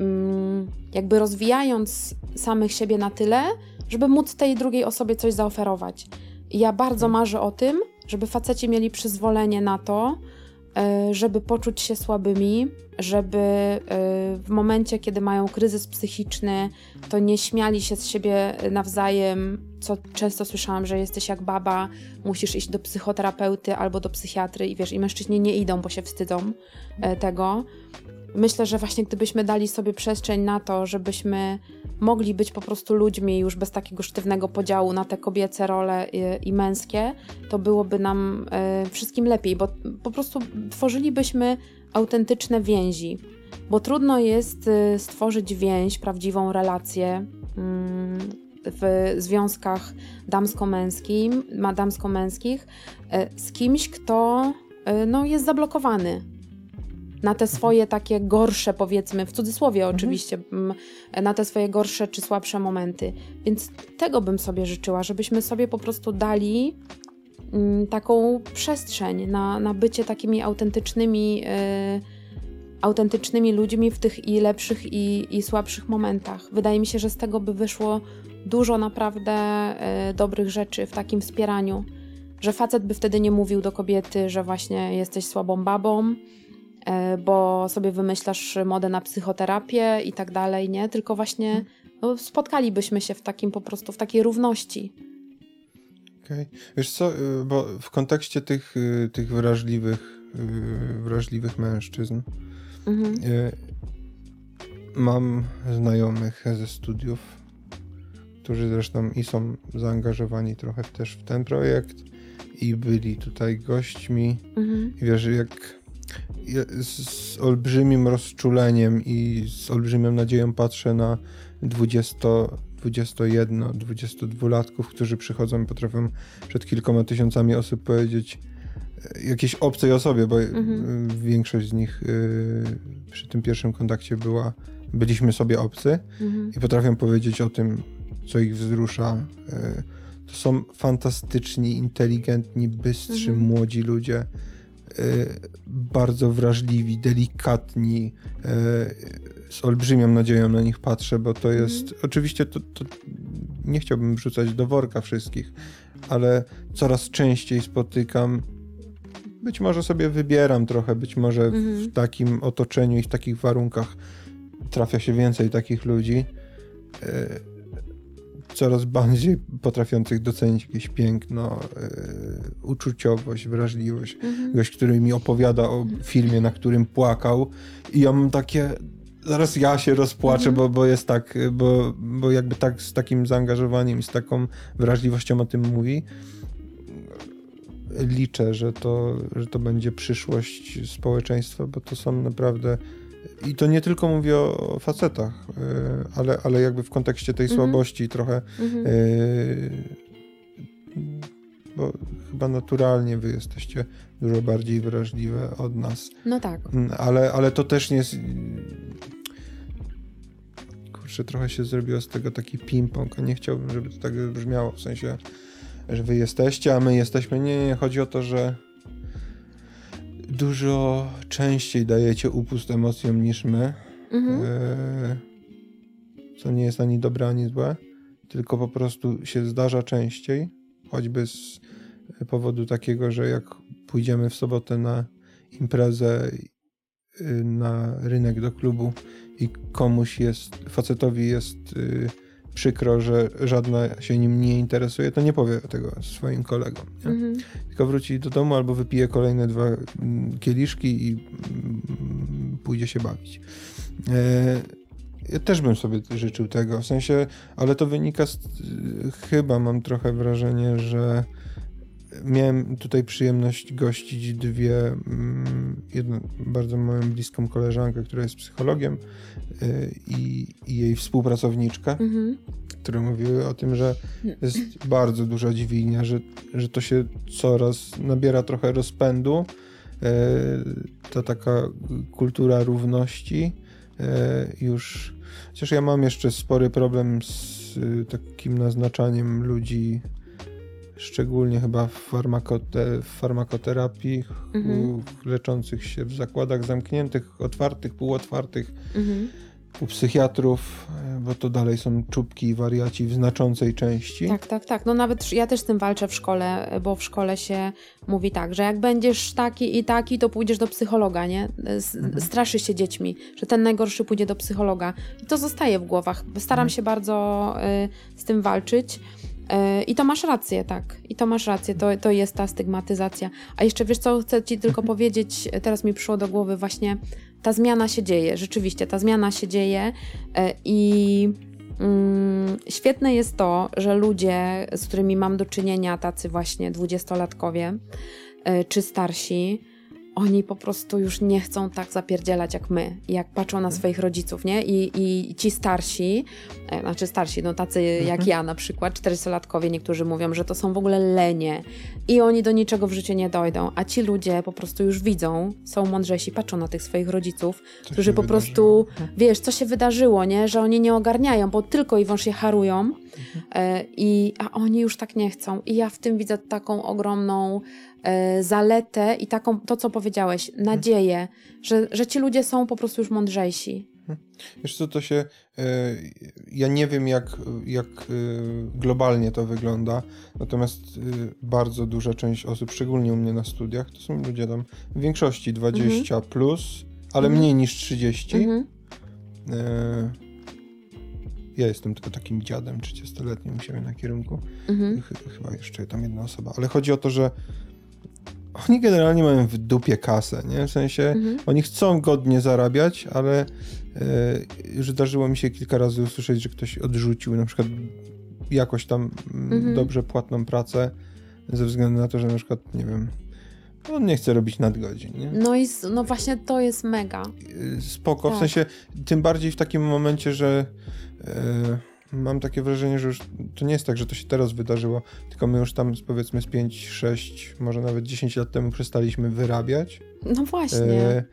Mm, jakby rozwijając samych siebie na tyle, żeby móc tej drugiej osobie coś zaoferować. I ja bardzo mhm. marzę o tym, żeby faceci mieli przyzwolenie na to, e, żeby poczuć się słabymi, żeby e, w momencie, kiedy mają kryzys psychiczny, to nie śmiali się z siebie nawzajem, co często słyszałam, że jesteś jak baba, musisz iść do psychoterapeuty albo do psychiatry i wiesz, i mężczyźni nie idą, bo się wstydzą e, tego. Myślę, że właśnie gdybyśmy dali sobie przestrzeń na to, żebyśmy mogli być po prostu ludźmi już bez takiego sztywnego podziału na te kobiece role i, i męskie, to byłoby nam y, wszystkim lepiej, bo po prostu tworzylibyśmy autentyczne więzi. Bo trudno jest y, stworzyć więź, prawdziwą relację y, w związkach damsko-męskich, damsko-męskich z kimś, kto no, jest zablokowany na te swoje takie gorsze, powiedzmy, w cudzysłowie mhm. oczywiście, na te swoje gorsze czy słabsze momenty. Więc tego bym sobie życzyła, żebyśmy sobie po prostu dali mm, taką przestrzeń na, na bycie takimi autentycznymi, y, autentycznymi ludźmi w tych i lepszych, i, i słabszych momentach. Wydaje mi się, że z tego by wyszło dużo naprawdę y, dobrych rzeczy w takim wspieraniu. Że facet by wtedy nie mówił do kobiety, że właśnie jesteś słabą babą, E, bo sobie wymyślasz modę na psychoterapię i tak dalej, nie? Tylko właśnie no, spotkalibyśmy się w takim po prostu, w takiej równości. Okej. Okay. Wiesz co, y, bo w kontekście tych, y, tych wrażliwych, y, wrażliwych mężczyzn mhm. mam znajomych ze studiów, którzy zresztą i są zaangażowani trochę też w ten projekt i byli tutaj gośćmi. Mhm. I wiesz, jak z olbrzymim rozczuleniem i z olbrzymią nadzieją patrzę na 20, 21, 22-latków, którzy przychodzą i potrafią przed kilkoma tysiącami osób powiedzieć e, jakiejś obcej osobie, bo mhm. większość z nich y, przy tym pierwszym kontakcie była, byliśmy sobie obcy mhm. i potrafią powiedzieć o tym, co ich wzrusza. Y, to są fantastyczni, inteligentni, bystrzy, mhm. młodzi ludzie bardzo wrażliwi, delikatni. Y, z olbrzymią nadzieją na nich patrzę, bo to jest. Mhm. Oczywiście to, to nie chciałbym wrzucać do worka wszystkich, ale coraz częściej spotykam być może sobie wybieram trochę, być może Mhm. w takim otoczeniu i w takich warunkach trafia się więcej takich ludzi. Coraz bardziej potrafiących docenić jakieś piękno, e, uczuciowość, wrażliwość. Mhm. Gość, który mi opowiada o filmie, na którym płakał i ja mam takie... Zaraz ja się rozpłaczę, Mhm. bo, bo jest tak, bo, bo jakby tak z takim zaangażowaniem i z taką wrażliwością o tym mówi liczę, że to, że to będzie przyszłość społeczeństwa, bo to są naprawdę. I to nie tylko mówię o, facetach, y, ale, ale jakby w kontekście tej Mhm. słabości trochę. Mhm. y, Bo chyba naturalnie wy jesteście dużo bardziej wrażliwe od nas. No tak. Mm, Ale, ale to też nie jest. Kurczę, trochę się zrobiło z tego taki ping-pong, a nie chciałbym, żeby to tak brzmiało. W sensie, że wy jesteście, a my jesteśmy. Nie, nie, chodzi o to, że dużo częściej dajecie upust emocjom niż my. Mhm. E, Co nie jest ani dobre, ani złe, tylko po prostu się zdarza częściej, choćby z powodu takiego, że jak pójdziemy w sobotę na imprezę y, na rynek do klubu i komuś jest, facetowi jest y, przykro, że żadna się nim nie interesuje, to nie powie tego swoim kolegom. Mhm. tylko wróci do domu albo wypije kolejne dwa mm, kieliszki i mm, pójdzie się bawić. E, Ja też bym sobie życzył tego, w sensie, ale to wynika z, chyba mam trochę wrażenie, że miałem tutaj przyjemność gościć dwie, mm, jedną bardzo moją bliską koleżankę, która jest psychologiem y, i, i jej współpracowniczka, Mhm. które mówiły o tym, że jest bardzo duża dźwignia, że, że to się coraz nabiera trochę rozpędu. E, ta taka kultura równości e, już. Chociaż ja mam jeszcze spory problem z y, takim naznaczaniem ludzi, szczególnie chyba w, farmakote, w farmakoterapii, Mhm. leczących się w zakładach zamkniętych, otwartych, półotwartych Mhm. u psychiatrów, e, bo to dalej są czubki i wariaci w znaczącej części. Tak, tak, tak. No nawet ja też z tym walczę w szkole, bo w szkole się mówi tak, że jak będziesz taki i taki, to pójdziesz do psychologa, nie? S- Mhm. Straszy się dziećmi, że ten najgorszy pójdzie do psychologa. I to zostaje w głowach. Staram Mhm. się bardzo y, z tym walczyć. I to masz rację, tak. I to masz rację, to, to jest ta stygmatyzacja. A jeszcze wiesz co, chcę ci tylko powiedzieć, teraz mi przyszło do głowy właśnie, ta zmiana się dzieje, rzeczywiście, ta zmiana się dzieje y, i Mm, świetne jest to, że ludzie, z którymi mam do czynienia, tacy właśnie dwudziestolatkowie y, czy starsi, oni po prostu już nie chcą tak zapierdzielać jak my, jak patrzą na swoich rodziców, nie? I, i ci starsi, e, znaczy starsi, no tacy jak ja na przykład, 40-latkowie, niektórzy mówią, że to są w ogóle lenie i oni do niczego w życiu nie dojdą, a ci ludzie po prostu już widzą, są mądrzejsi, patrzą na tych swoich rodziców, Co którzy po wydarzyło? prostu, wiesz, co się wydarzyło, nie? Że oni nie ogarniają, bo tylko i wyłącznie harują, e, i, a oni już tak nie chcą. I ja w tym widzę taką ogromną e, zaletę i taką, to co powiedziałeś, nadzieję, że, że ci ludzie są po prostu już mądrzejsi. Wiesz co, to się... e, Ja nie wiem, jak, jak e, globalnie to wygląda, natomiast e, bardzo duża część osób, szczególnie u mnie na studiach, to są ludzie tam w większości 20 plus, ale Mhm. mniej niż 30. Mhm. Ja jestem tylko takim dziadem 30-letnim u siebie na kierunku. Mhm. Ch- chyba jeszcze tam jedna osoba, ale chodzi o to, że oni generalnie mają w dupie kasę, nie? W sensie Mhm. oni chcą godnie zarabiać, ale już zdarzyło mi się kilka razy usłyszeć, że ktoś odrzucił na przykład jakoś tam mm, Mhm. dobrze płatną pracę ze względu na to, że na przykład, nie wiem, on nie chce robić nadgodzin, nie? No i no właśnie to jest mega. Y, spoko, w Tak. sensie tym bardziej w takim momencie, że e, mam takie wrażenie, że już to nie jest tak, że to się teraz wydarzyło, tylko my już tam powiedzmy z 5, 6, może nawet 10 lat temu przestaliśmy wyrabiać. No właśnie. E,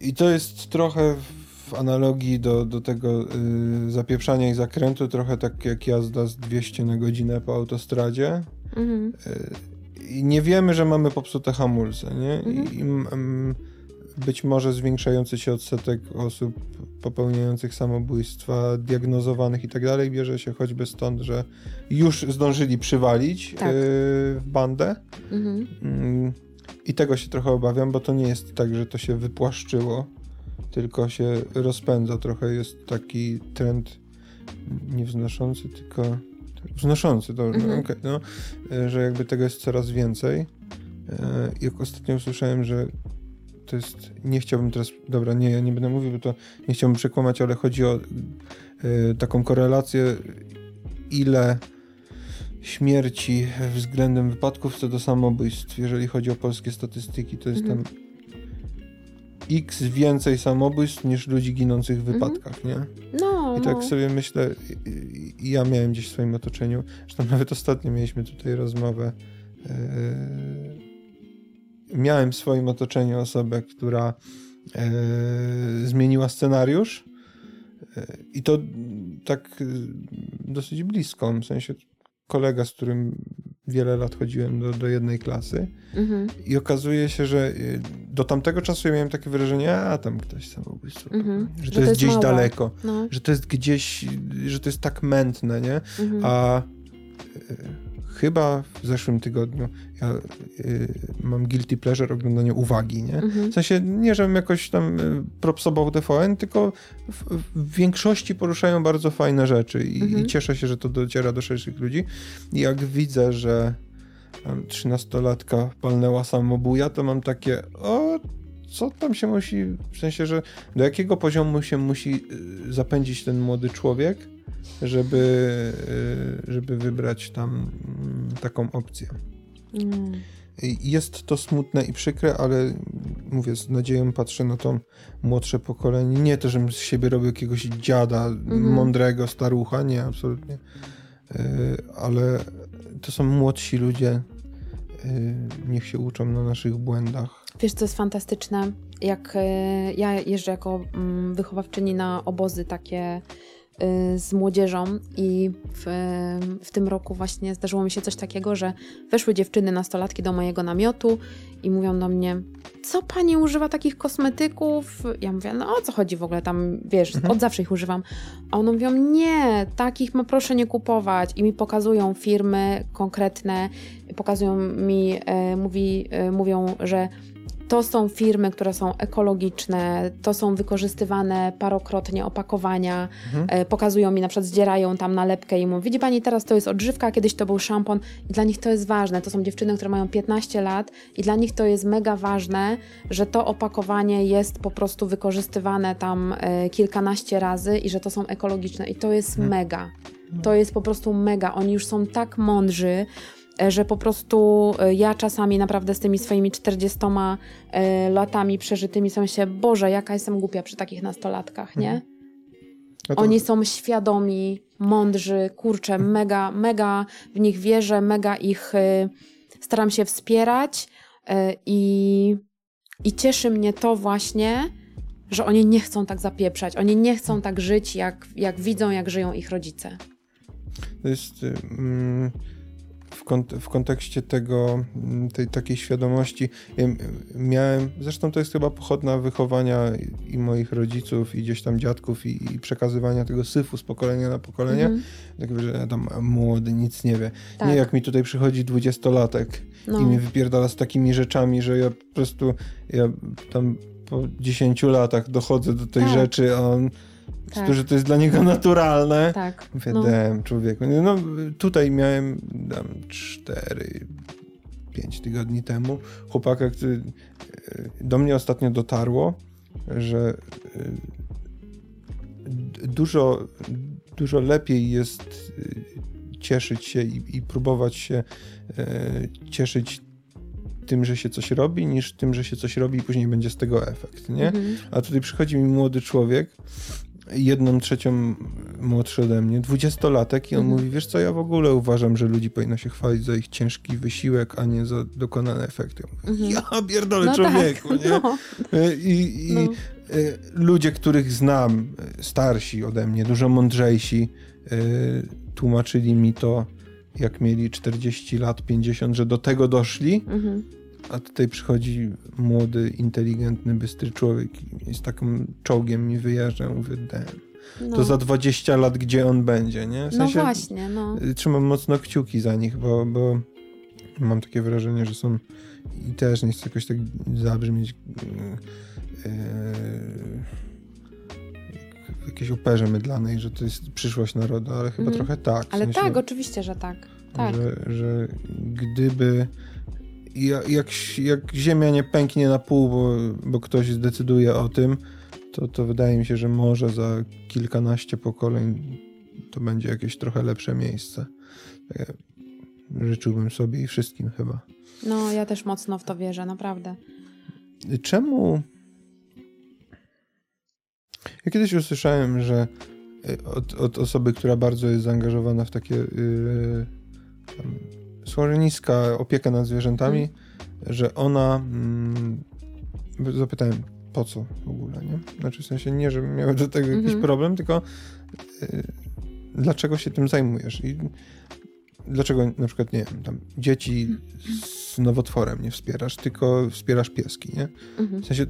I to jest trochę w analogii do, do tego y, zapieprzania i zakrętu, trochę tak jak jazda z 200 na godzinę po autostradzie. Mhm. I nie wiemy, że mamy popsute hamulce, nie? Mhm. I, mm, być może zwiększający się odsetek osób popełniających samobójstwa, diagnozowanych i tak dalej, bierze się choćby stąd, że już zdążyli przywalić Tak. yy, w bandę. Mhm. Mm, I tego się trochę obawiam, bo to nie jest tak, że to się wypłaszczyło, tylko się rozpędza. Trochę jest taki trend nie wznoszący, tylko wznoszący, to, mhm. okay, no, że jakby tego jest coraz więcej. E, jak ostatnio usłyszałem, że to jest, nie chciałbym teraz, dobra, nie, ja nie będę mówił, bo to nie chciałbym przekłamać, ale chodzi o y, taką korelację, ile śmierci względem wypadków co do samobójstw, jeżeli chodzi o polskie statystyki, to jest mhm. tam x więcej samobójstw niż ludzi ginących w mhm. wypadkach, nie? No, I tak no. sobie myślę, ja miałem gdzieś w swoim otoczeniu, zresztą nawet ostatnio mieliśmy tutaj rozmowę, yy, miałem w swoim otoczeniu osobę, która yy, zmieniła scenariusz yy, i to tak dosyć blisko, w sensie kolega, z którym wiele lat chodziłem do, do jednej klasy mhm. i okazuje się, że y, do tamtego czasu ja miałem takie wrażenie, a tam ktoś samobójstwo, mhm. że, to, że to jest, jest gdzieś daleko, no. że to jest gdzieś, że to jest tak mętne, nie? Mhm. A y, chyba w zeszłym tygodniu ja y, mam guilty pleasure oglądanie uwagi, nie? Mhm. W sensie nie, żebym jakoś tam y, propsował TVN, tylko w, w, większości poruszają bardzo fajne rzeczy i, mhm. i, cieszę się, że to dociera do szerszych ludzi. I jak widzę, że trzynastolatka palnęła samobuja, to mam takie, o, co tam się musi, w sensie, że do jakiego poziomu się musi y, zapędzić ten młody człowiek, żeby, y, żeby wybrać tam mm, taką opcję. Mm. Jest to smutne i przykre, ale mówię, z nadzieją patrzę na to młodsze pokolenie. Nie to, żebym z siebie robił jakiegoś dziada, mm. mądrego, starucha, nie, absolutnie. Y, ale to są młodsi ludzie, y, niech się uczą na naszych błędach. Wiesz, co jest fantastyczne? Jak ja jeżdżę jako mm, wychowawczyni na obozy takie z młodzieżą i w, w tym roku właśnie zdarzyło mi się coś takiego, że weszły dziewczyny, nastolatki do mojego namiotu i mówią do mnie, co pani używa takich kosmetyków? Ja mówię, no o co chodzi w ogóle tam, wiesz, mhm. od zawsze ich używam. A one mówią, nie, takich ma proszę nie kupować i mi pokazują firmy konkretne, pokazują mi, e, mówi, e, mówią, że to są firmy, które są ekologiczne, to są wykorzystywane parokrotnie opakowania, mhm. E, pokazują mi, na przykład zdzierają tam nalepkę i mówią, widzi pani, teraz to jest odżywka, kiedyś to był szampon i dla nich to jest ważne. To są dziewczyny, które mają 15 lat i dla nich to jest mega ważne, że to opakowanie jest po prostu wykorzystywane tam e, kilkanaście razy i że to są ekologiczne i to jest mhm. mega. To jest po prostu mega. Oni już są tak mądrzy, że po prostu e, ja czasami naprawdę z tymi swoimi 40 e, latami przeżytymi są się, Boże, jaka jestem głupia przy takich nastolatkach, nie? Mhm. To... Oni są świadomi, mądrzy, kurczę, mega, mega w nich wierzę, mega ich staram się wspierać i, i cieszy mnie to właśnie, że oni nie chcą tak zapieprzać, oni nie chcą tak żyć, jak, jak widzą, jak żyją ich rodzice. To jest... Mm w, kont w kontekście tego, mm, tej takiej świadomości. Ja miałem, zresztą to jest chyba pochodna wychowania i moich rodziców, i gdzieś tam dziadków, i, i przekazywania tego syfu z pokolenia na pokolenie. Mhm. Tak, że ja tam młody nic nie wie. Tak. Nie jak mi tutaj przychodzi dwudziestolatek no. i mnie wypierdala z takimi rzeczami, że ja po prostu, ja tam po 10 latach dochodzę do tej tak. rzeczy, a on tak. że to jest dla niego naturalne. Tak. Mówię, no. Dem, człowieku. No, tutaj miałem tam 4, 5 tygodni temu chłopaka, który e, do mnie ostatnio dotarło, że e, dużo, dużo lepiej jest e, cieszyć się i, i próbować się cieszyć tym, że się coś robi, niż tym, że się coś robi i później będzie z tego efekt, nie? Mhm. A tutaj przychodzi mi młody człowiek jedną trzecią młodszy ode mnie, dwudziestolatek i on mhm. mówi, wiesz co, ja w ogóle uważam, że ludzi powinno się chwalić za ich ciężki wysiłek, a nie za dokonane efekty. Mówię, mhm. Ja pierdolę no człowieku, tak. nie? No. E, I, i no. E, ludzie, których znam, e, starsi ode mnie, dużo mądrzejsi, tłumaczyli mi to, jak mieli 40 lat, 50, że do tego doszli, mhm a tutaj przychodzi młody, inteligentny, bystry człowiek i z takim czołgiem mi wyjeżdża. Mówię, damn. No. To za 20 lat gdzie on będzie, nie? W no sensie, no właśnie, no. Trzymam mocno kciuki za nich, bo, bo mam takie wrażenie, że są i też nie chcę jakoś tak zabrzmieć yy, w jakiejś operze mydlanej, że to jest przyszłość narodu, ale chyba Mhm. trochę tak. w Ale sensie, tak, oczywiście, że tak. Tak. Że, że gdyby jak, jak ziemia nie pęknie na pół, bo, bo ktoś zdecyduje o tym, to, to wydaje mi się, że może za kilkanaście pokoleń to będzie jakieś trochę lepsze miejsce. Tak, Życzyłbym sobie i wszystkim chyba. No, ja też mocno w to wierzę, naprawdę. Czemu? Ja kiedyś usłyszałem, że y, od, od osoby, która bardzo jest zaangażowana w takie yy, tam, schroniska, opiekę nad zwierzętami, że ona. Mm, zapytałem, po co w ogóle, nie? Znaczy, w sensie nie, że miały do tego jakiś Mhm. problem, tylko y, dlaczego się tym zajmujesz? I dlaczego na przykład, nie wiem, tam dzieci z nowotworem nie wspierasz, tylko wspierasz pieski, nie? Mhm. W sensie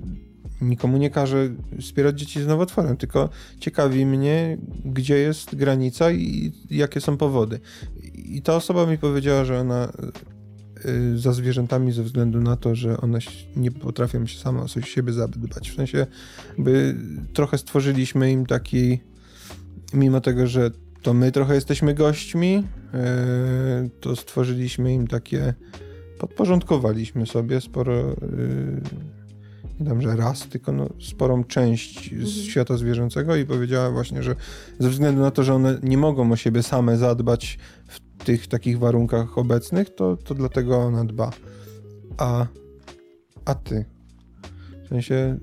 nikomu nie każę wspierać dzieci z nowotworem, tylko ciekawi mnie, gdzie jest granica i jakie są powody. I ta osoba mi powiedziała, że ona y, za zwierzętami ze względu na to, że one nie potrafią się same o siebie zadbać. W sensie, by trochę stworzyliśmy im taki, mimo tego, że to my trochę jesteśmy gośćmi, y, to stworzyliśmy im takie, podporządkowaliśmy sobie sporo, y, dam, że raz, tylko no, sporą część z Mhm. świata zwierzęcego i powiedziała właśnie, że ze względu na to, że one nie mogą o siebie same zadbać w tych takich warunkach obecnych, to, to dlatego ona dba. A, a ty? W sensie,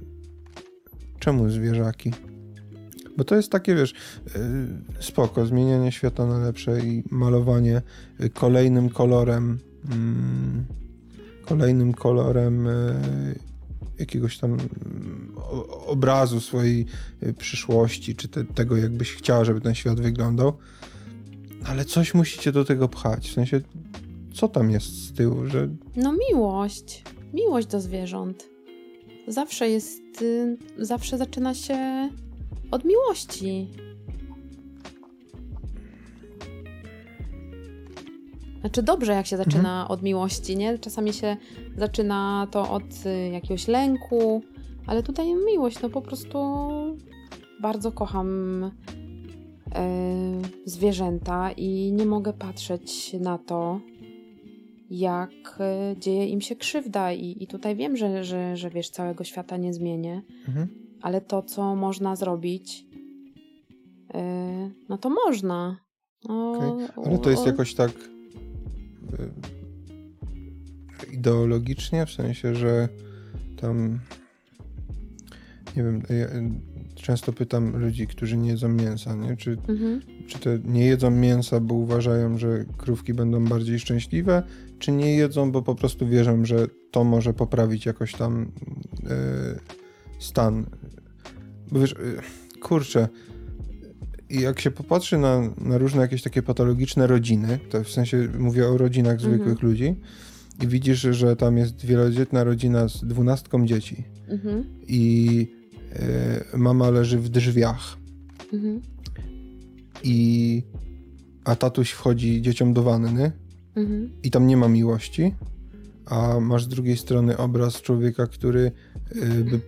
czemu zwierzaki? Bo to jest takie, wiesz, yy, spoko, zmienianie świata na lepsze i malowanie y, kolejnym kolorem, mm, kolejnym kolorem y, jakiegoś tam mm, obrazu swojej y, przyszłości, czy te, tego, jakbyś chciała, żeby ten świat wyglądał. Ale coś musicie do tego pchać. W sensie, co tam jest z tyłu, że No miłość. Miłość do zwierząt. Zawsze jest, y, zawsze zaczyna się od miłości. Znaczy dobrze, jak się zaczyna od miłości, nie? Czasami się zaczyna to od y, jakiegoś lęku, ale tutaj miłość, no po prostu bardzo kocham y, zwierzęta i nie mogę patrzeć na to, jak e, dzieje im się krzywda i, i tutaj wiem, że, że, że wiesz, całego świata nie zmienię, mhm. ale to, co można zrobić, e, no to można. O, Okej. Ale to jest o- jakoś tak ideologicznie, w sensie, że tam nie wiem, ja często pytam ludzi, którzy nie jedzą mięsa, nie? Czy, Mhm. czy te nie jedzą mięsa, bo uważają, że krówki będą bardziej szczęśliwe, czy nie jedzą, bo po prostu wierzą, że to może poprawić jakoś tam y, stan. Bo wiesz, y, kurczę, i jak się popatrzy na, na różne jakieś takie patologiczne rodziny, to w sensie mówię o rodzinach Mhm. zwykłych ludzi, i widzisz, że tam jest wielodzietna rodzina z dwunastką dzieci Mhm. i y, mama leży w drzwiach Mhm. i a tatuś wchodzi dzieciom do wanny Mhm. i tam nie ma miłości, a masz z drugiej strony obraz człowieka, który y, by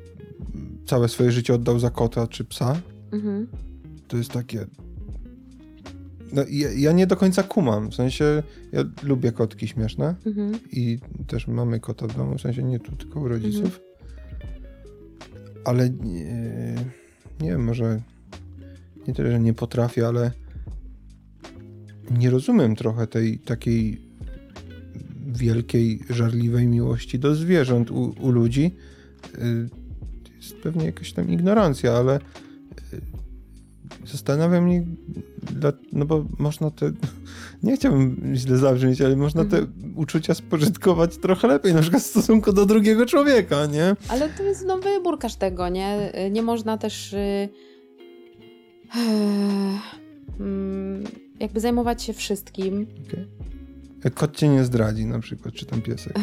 całe swoje życie oddał za kota czy psa. To jest takie. No, ja, ja nie do końca kumam. W sensie, ja lubię kotki śmieszne Mhm. i też mamy kota w domu, w sensie nie tu, tylko u rodziców. Ale nie, nie wiem, może nie tyle, że nie potrafię, ale nie rozumiem trochę tej takiej wielkiej, żarliwej miłości do zwierząt u, u ludzi. Y, jest pewnie jakaś tam ignorancja, ale zastanawia mnie, no bo można te, nie chciałbym źle zabrzmieć, ale można te uczucia spożytkować trochę lepiej, na przykład w stosunku do drugiego człowieka, nie? Ale to jest no, wybór każdego, nie? Y, Nie można też y, mm, jakby zajmować się wszystkim. Okay. Kot cię nie zdradzi na przykład, czy tam piesek.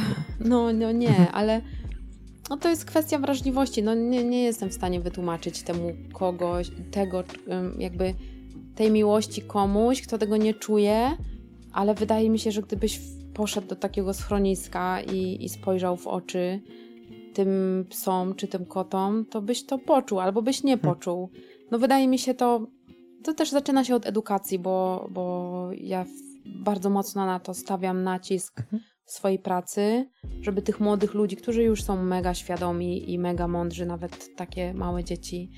No, no nie, ale no to jest kwestia wrażliwości. No nie, nie jestem w stanie wytłumaczyć temu kogoś, tego jakby tej miłości komuś, kto tego nie czuje, ale wydaje mi się, że gdybyś poszedł do takiego schroniska i, i spojrzał w oczy tym psom czy tym kotom, to byś to poczuł albo byś nie Hmm. poczuł. No wydaje mi się to, to też zaczyna się od edukacji, bo, bo ja bardzo mocno na to stawiam nacisk Mhm. Swojej pracy, żeby tych młodych ludzi, którzy już są mega świadomi i mega mądrzy, nawet takie małe dzieci,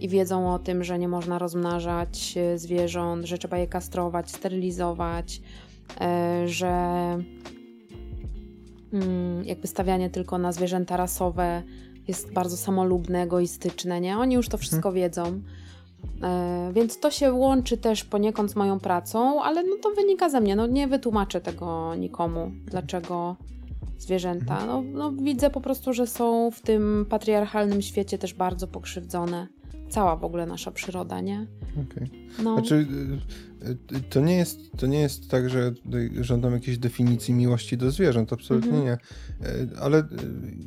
i wiedzą o tym, że nie można rozmnażać e, zwierząt, że trzeba je kastrować, sterylizować, e, że mm, jakby stawianie tylko na zwierzęta rasowe jest bardzo samolubne, egoistyczne, nie? Oni już to wszystko wiedzą. E, więc to się łączy też poniekąd z moją pracą, ale no to wynika ze mnie. No nie wytłumaczę tego nikomu, dlaczego zwierzęta. No, no widzę po prostu, że są w tym patriarchalnym świecie też bardzo pokrzywdzone. Cała w ogóle nasza przyroda, nie? Okej. No. Znaczy, y, y, to nie, jest, to nie jest tak, że tutaj żądam jakiejś definicji miłości do zwierząt, absolutnie Mhm. nie. Y, Ale y,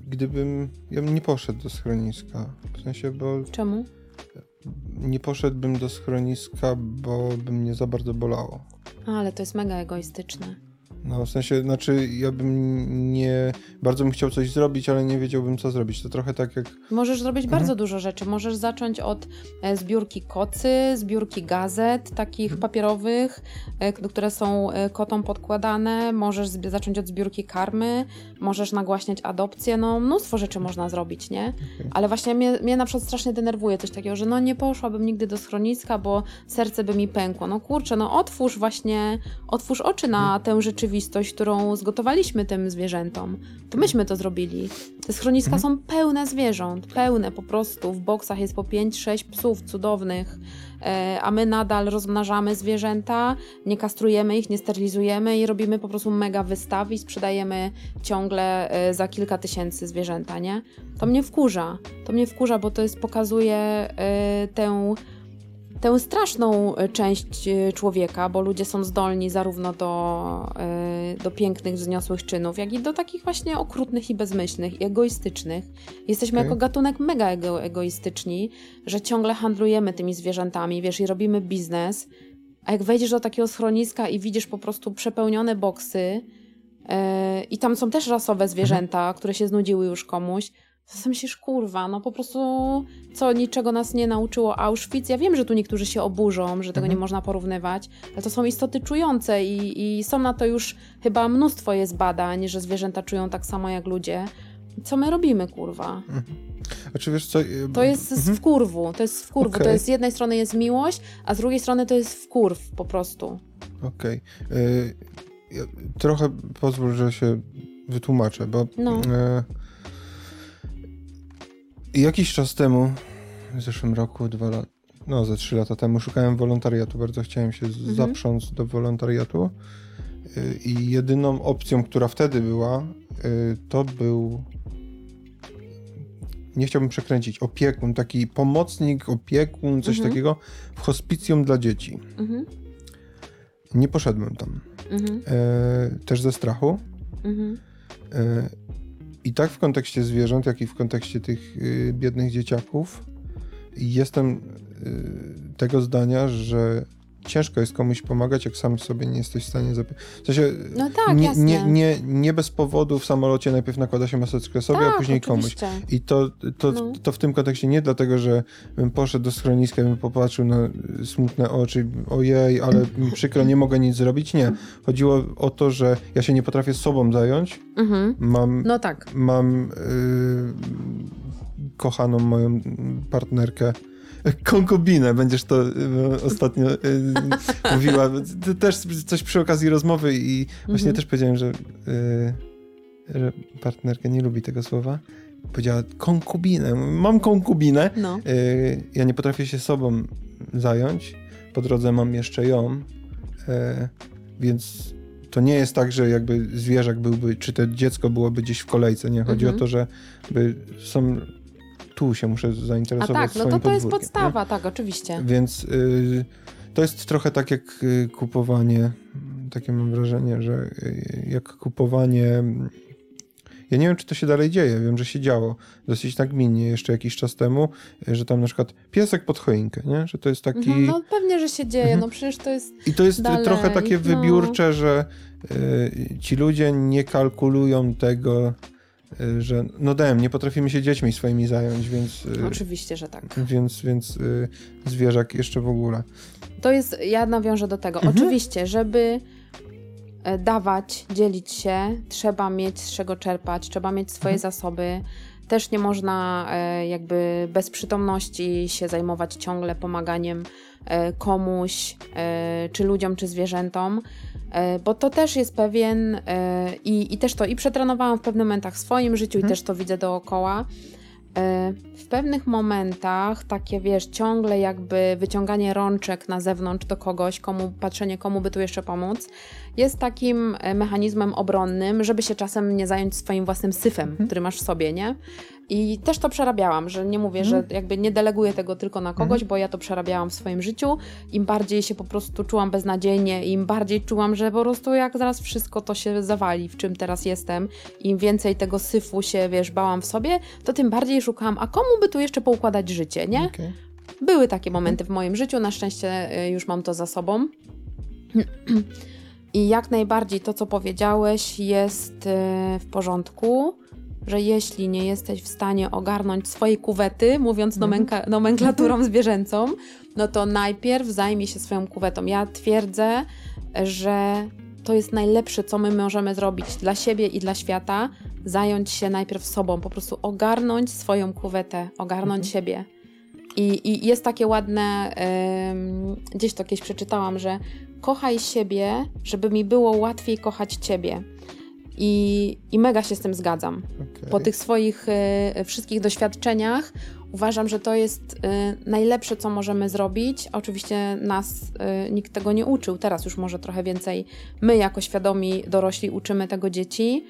gdybym, ja bym nie poszedł do schroniska, w sensie, bo Czemu? Nie poszedłbym do schroniska, bo by mnie za bardzo bolało. Ale to jest mega egoistyczne. No, w sensie, znaczy, ja bym nie, bardzo bym chciał coś zrobić, ale nie wiedziałbym, co zrobić. To trochę tak jak, Możesz zrobić Mhm. bardzo dużo rzeczy. Możesz zacząć od e, zbiórki kocy, zbiórki gazet, takich Mhm. papierowych, e, które są e, kotom podkładane. Możesz zacząć od zbiórki karmy, możesz nagłaśniać adopcję. No, mnóstwo rzeczy można zrobić, nie? Okej. Ale właśnie mnie, mnie na przykład strasznie denerwuje coś takiego, że no nie poszłabym nigdy do schroniska, bo serce by mi pękło. No kurczę, no otwórz właśnie, otwórz oczy na Mhm. tę rzeczywistość, którą zgotowaliśmy tym zwierzętom. To myśmy to zrobili. Te schroniska Mhm. są pełne zwierząt, pełne po prostu. W boksach jest po 5-6 psów cudownych, e, a my nadal rozmnażamy zwierzęta, nie kastrujemy ich, nie sterylizujemy i robimy po prostu mega wystawy i sprzedajemy ciągle e, za kilka tysięcy zwierzęta, nie? To mnie wkurza. To mnie wkurza, bo to jest, pokazuje e, tę tę straszną e, część e, człowieka, bo ludzie są zdolni zarówno do, e, do pięknych, wzniosłych czynów, jak i do takich właśnie okrutnych i bezmyślnych, i egoistycznych. Jesteśmy Okej. jako gatunek mega ego, egoistyczni, że ciągle handlujemy tymi zwierzętami, wiesz, i robimy biznes. A jak wejdziesz do takiego schroniska i widzisz po prostu przepełnione boksy, e, i tam są też rasowe zwierzęta, które się znudziły już komuś, sobie myślisz, kurwa, no po prostu co niczego nas nie nauczyło Auschwitz. Ja wiem, że tu niektórzy się oburzą, że tego Mhm. nie można porównywać, ale to są istoty czujące i, i są na to już chyba mnóstwo jest badań, że zwierzęta czują tak samo jak ludzie. Co my robimy, kurwa? a czy wiesz co... y, To jest mhm. wkurwu, to jest z wkurwu. Okej. To jest z jednej strony jest miłość, a z drugiej strony to jest wkurw po prostu. Okej. Y, ja Trochę pozwól, że się wytłumaczę, bo No. e, jakiś czas temu, w zeszłym roku, dwa lata, no ze trzy lata temu, szukałem wolontariatu. Bardzo chciałem się Mhm. zaprząc do wolontariatu. Y, I jedyną opcją, która wtedy była, y, to był. Nie chciałbym przekręcić. Opiekun, taki pomocnik, opiekun, coś Mhm. takiego w hospicjum dla dzieci. Mhm, Nie poszedłem tam. mhm, E, też ze strachu. mhm. E, I tak w kontekście zwierząt, jak i w kontekście tych y, biednych dzieciaków, jestem y, tego zdania, że ciężko jest komuś pomagać, jak sam sobie nie jesteś w stanie. W sensie, No tak, nie, jasne. nie, nie, nie bez powodu w samolocie najpierw nakłada się maseczkę sobie, tak, a później komuś. oczywiście. I to, to, No. to w tym kontekście nie dlatego, że bym poszedł do schroniska bym popatrzył na smutne oczy, ojej, ale mi przykro, nie mogę nic zrobić. Nie. Chodziło o to, że ja się nie potrafię sobą zająć. Mhm. Mam, No tak. mam y, kochaną moją partnerkę. Konkubinę, będziesz to y, ostatnio y, mówiła. Też coś przy okazji rozmowy i właśnie Mhm. też powiedziałem, że, y, że partnerka nie lubi tego słowa. Powiedziała konkubinę. Mam konkubinę. No. Y, ja nie potrafię się sobą zająć. Po drodze mam jeszcze ją. Y, więc to nie jest tak, że jakby zwierzak byłby, czy to dziecko byłoby gdzieś w kolejce. Nie, chodzi Mhm. o to, że by są tu się muszę A zainteresować tak, no to to jest podstawa, tak, oczywiście. Więc y, to jest trochę tak jak y, kupowanie, takie mam wrażenie, że y, jak kupowanie Ja nie wiem, czy to się dalej dzieje. Wiem, że się działo dosyć nagminnie jeszcze jakiś czas temu, że tam na przykład piesek pod choinkę, nie? Że to jest taki... Mhm, no pewnie, że się dzieje, mhm. no przecież to jest I to jest dalej, trochę takie no. wybiórcze, że y, ci ludzie nie kalkulują tego, y, że no dem, nie potrafimy się dziećmi swoimi zająć, więc... Y, Oczywiście, że tak. Więc, więc y, zwierzak jeszcze w ogóle. To jest, ja nawiążę do tego. Mhm. Oczywiście, żeby e, dawać, dzielić się, trzeba mieć z czego czerpać, trzeba mieć swoje mhm. zasoby. Też nie można e, jakby bez przytomności się zajmować ciągle pomaganiem komuś, czy ludziom, czy zwierzętom, bo to też jest pewien i, i też to i przetrenowałam w pewnych momentach w swoim życiu i mhm. też to widzę dookoła, E, w pewnych momentach takie, wiesz, ciągle jakby wyciąganie rączek na zewnątrz do kogoś, komu, patrzenie, komu by tu jeszcze pomóc, jest takim e, mechanizmem obronnym, żeby się czasem nie zająć swoim własnym syfem, mhm. który masz w sobie, nie? I też to przerabiałam, że nie mówię, mhm. że jakby nie deleguję tego tylko na kogoś, mhm. bo ja to przerabiałam w swoim życiu. Im bardziej się po prostu czułam beznadziejnie, im bardziej czułam, że po prostu jak zaraz wszystko to się zawali, w czym teraz jestem, im więcej tego syfu się, wiesz, bałam w sobie, to tym bardziej szukałam, a komu by tu jeszcze poukładać życie, nie? Okay. Były takie momenty w moim życiu, na szczęście y, już mam to za sobą. I jak najbardziej to, co powiedziałeś, jest y, w porządku że jeśli nie jesteś w stanie ogarnąć swojej kuwety, mówiąc mhm. nomenklaturą zwierzęcą, no to najpierw zajmij się swoją kuwetą. Ja twierdzę, że to jest najlepsze, co my możemy zrobić dla siebie i dla świata, zająć się najpierw sobą, po prostu ogarnąć swoją kuwetę, ogarnąć mhm. siebie. I, I, jest takie ładne, gdzieś to kiedyś przeczytałam, że kochaj siebie, żeby mi było łatwiej kochać ciebie. I, i mega się z tym zgadzam. Okay. Po tych swoich y, wszystkich doświadczeniach uważam, że to jest y, najlepsze, co możemy zrobić. Oczywiście nas y, nikt tego nie uczył. Teraz już może trochę więcej my, jako świadomi dorośli, uczymy tego dzieci,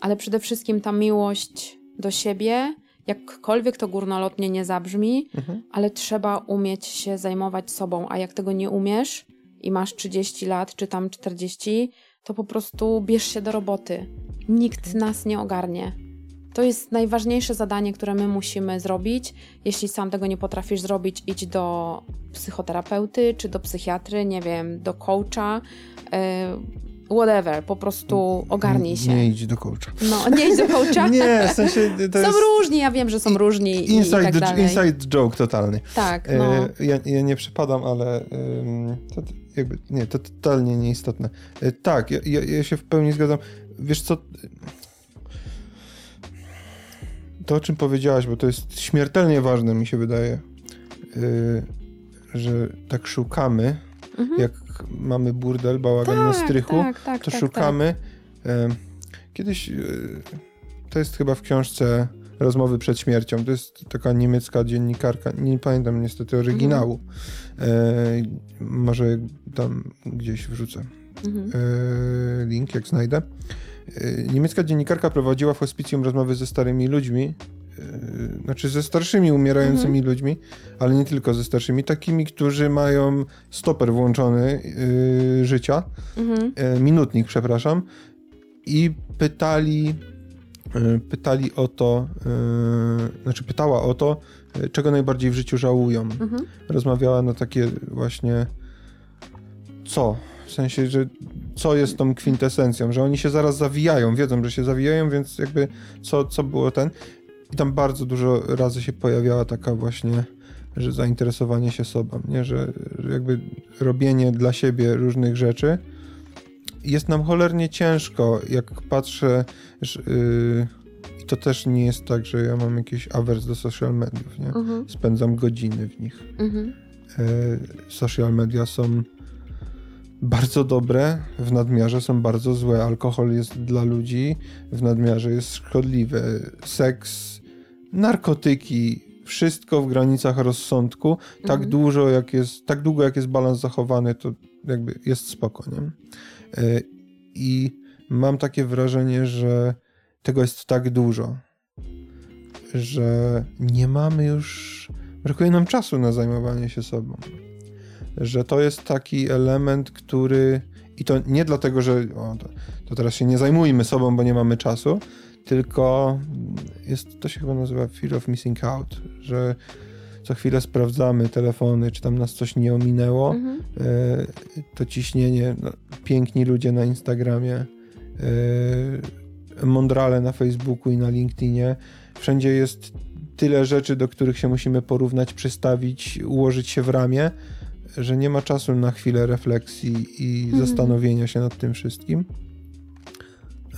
ale przede wszystkim ta miłość do siebie, jakkolwiek to górnolotnie nie zabrzmi, mhm. ale trzeba umieć się zajmować sobą, a jak tego nie umiesz i masz 30 lat, czy tam 40, to po prostu bierz się do roboty. Nikt nas nie ogarnie. To jest najważniejsze zadanie, które my musimy zrobić. Jeśli sam tego nie potrafisz zrobić, idź do psychoterapeuty czy do psychiatry, nie wiem, do coacha. Yy, whatever, po prostu ogarnij się. Nie idź do coacha. No, nie idź do coacha. nie, w sensie to Są jest... różni, ja wiem, że są różni inside, i tak dalej. Inside joke totalny. Tak, no. ja, ja nie przepadam, ale to, jakby, nie, to totalnie nieistotne. E, tak, ja, ja, ja się w pełni zgadzam. Wiesz co, to o czym powiedziałaś, bo to jest śmiertelnie ważne, mi się wydaje, yy, że tak szukamy, mhm. jak mamy burdel, bałagan tak, na strychu, tak, tak, to tak, szukamy. Yy, kiedyś, yy, to jest chyba w książce Rozmowy przed śmiercią, to jest taka niemiecka dziennikarka, nie pamiętam niestety oryginału, mhm. E, może tam gdzieś wrzucę mhm. e, link, jak znajdę. E, niemiecka dziennikarka prowadziła w hospicjum rozmowy ze starymi ludźmi, e, znaczy ze starszymi umierającymi mhm. ludźmi, ale nie tylko ze starszymi, takimi, którzy mają stoper włączony e, życia, mhm. E, minutnik, przepraszam, i pytali pytali o to, znaczy pytała o to, czego najbardziej w życiu żałują. Mhm. Rozmawiała na takie właśnie co? W sensie, że co jest tą kwintesencją, że oni się zaraz zawijają, wiedzą, że się zawijają, więc jakby co, co było ten. I tam bardzo dużo razy się pojawiała taka właśnie, że zainteresowanie się sobą, nie? Że, że jakby robienie dla siebie różnych rzeczy jest nam cholernie ciężko, jak patrzę, że, yy, to też nie jest tak, że ja mam jakiś awers do social mediów, nie? Mhm. Spędzam godziny w nich. Mhm. E, social media są bardzo dobre, w nadmiarze są bardzo złe. Alkohol jest dla ludzi, w nadmiarze jest szkodliwy. Seks, narkotyki, wszystko w granicach rozsądku. Tak mhm. dużo, jak jest, tak długo jak jest balans zachowany, to jakby jest spoko, nie? E, I mam takie wrażenie, że tego jest tak dużo, że nie mamy już, brakuje nam czasu na zajmowanie się sobą. Że to jest taki element, który, i to nie dlatego, że o, to, to teraz się nie zajmujmy sobą, bo nie mamy czasu, tylko jest, to się chyba nazywa fear of missing out, że co chwilę sprawdzamy telefony, czy tam nas coś nie ominęło. Mhm. E, to ciśnienie, no, piękni ludzie na Instagramie, e, mądrale na Facebooku i na LinkedInie. Wszędzie jest tyle rzeczy, do których się musimy porównać, przystawić, ułożyć się w ramię, że nie ma czasu na chwilę refleksji i Mhm. zastanowienia się nad tym wszystkim.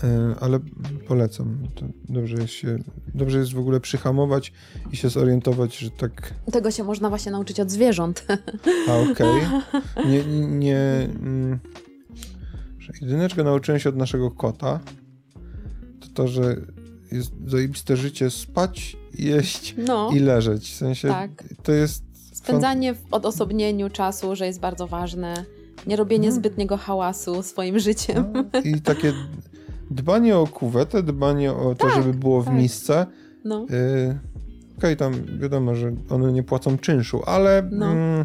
E, Ale polecam. To dobrze jest się, dobrze jest w ogóle przyhamować i się zorientować, że tak Tego się można właśnie nauczyć od zwierząt. a okej. Nie, nie. Mm, że jedyne, czego nauczyłem się od naszego kota, to to, że jest zajebiste życie spać, jeść No, i leżeć. W sensie tak. to jest. Spędzanie w odosobnieniu czasu, że jest bardzo ważne. Nie robienie No. zbytniego hałasu swoim życiem. No, I takie dbanie o kuwetę, dbanie o to, żeby było w tak. misce. No. Yy, Okej, tam wiadomo, że one nie płacą czynszu, ale No. mm,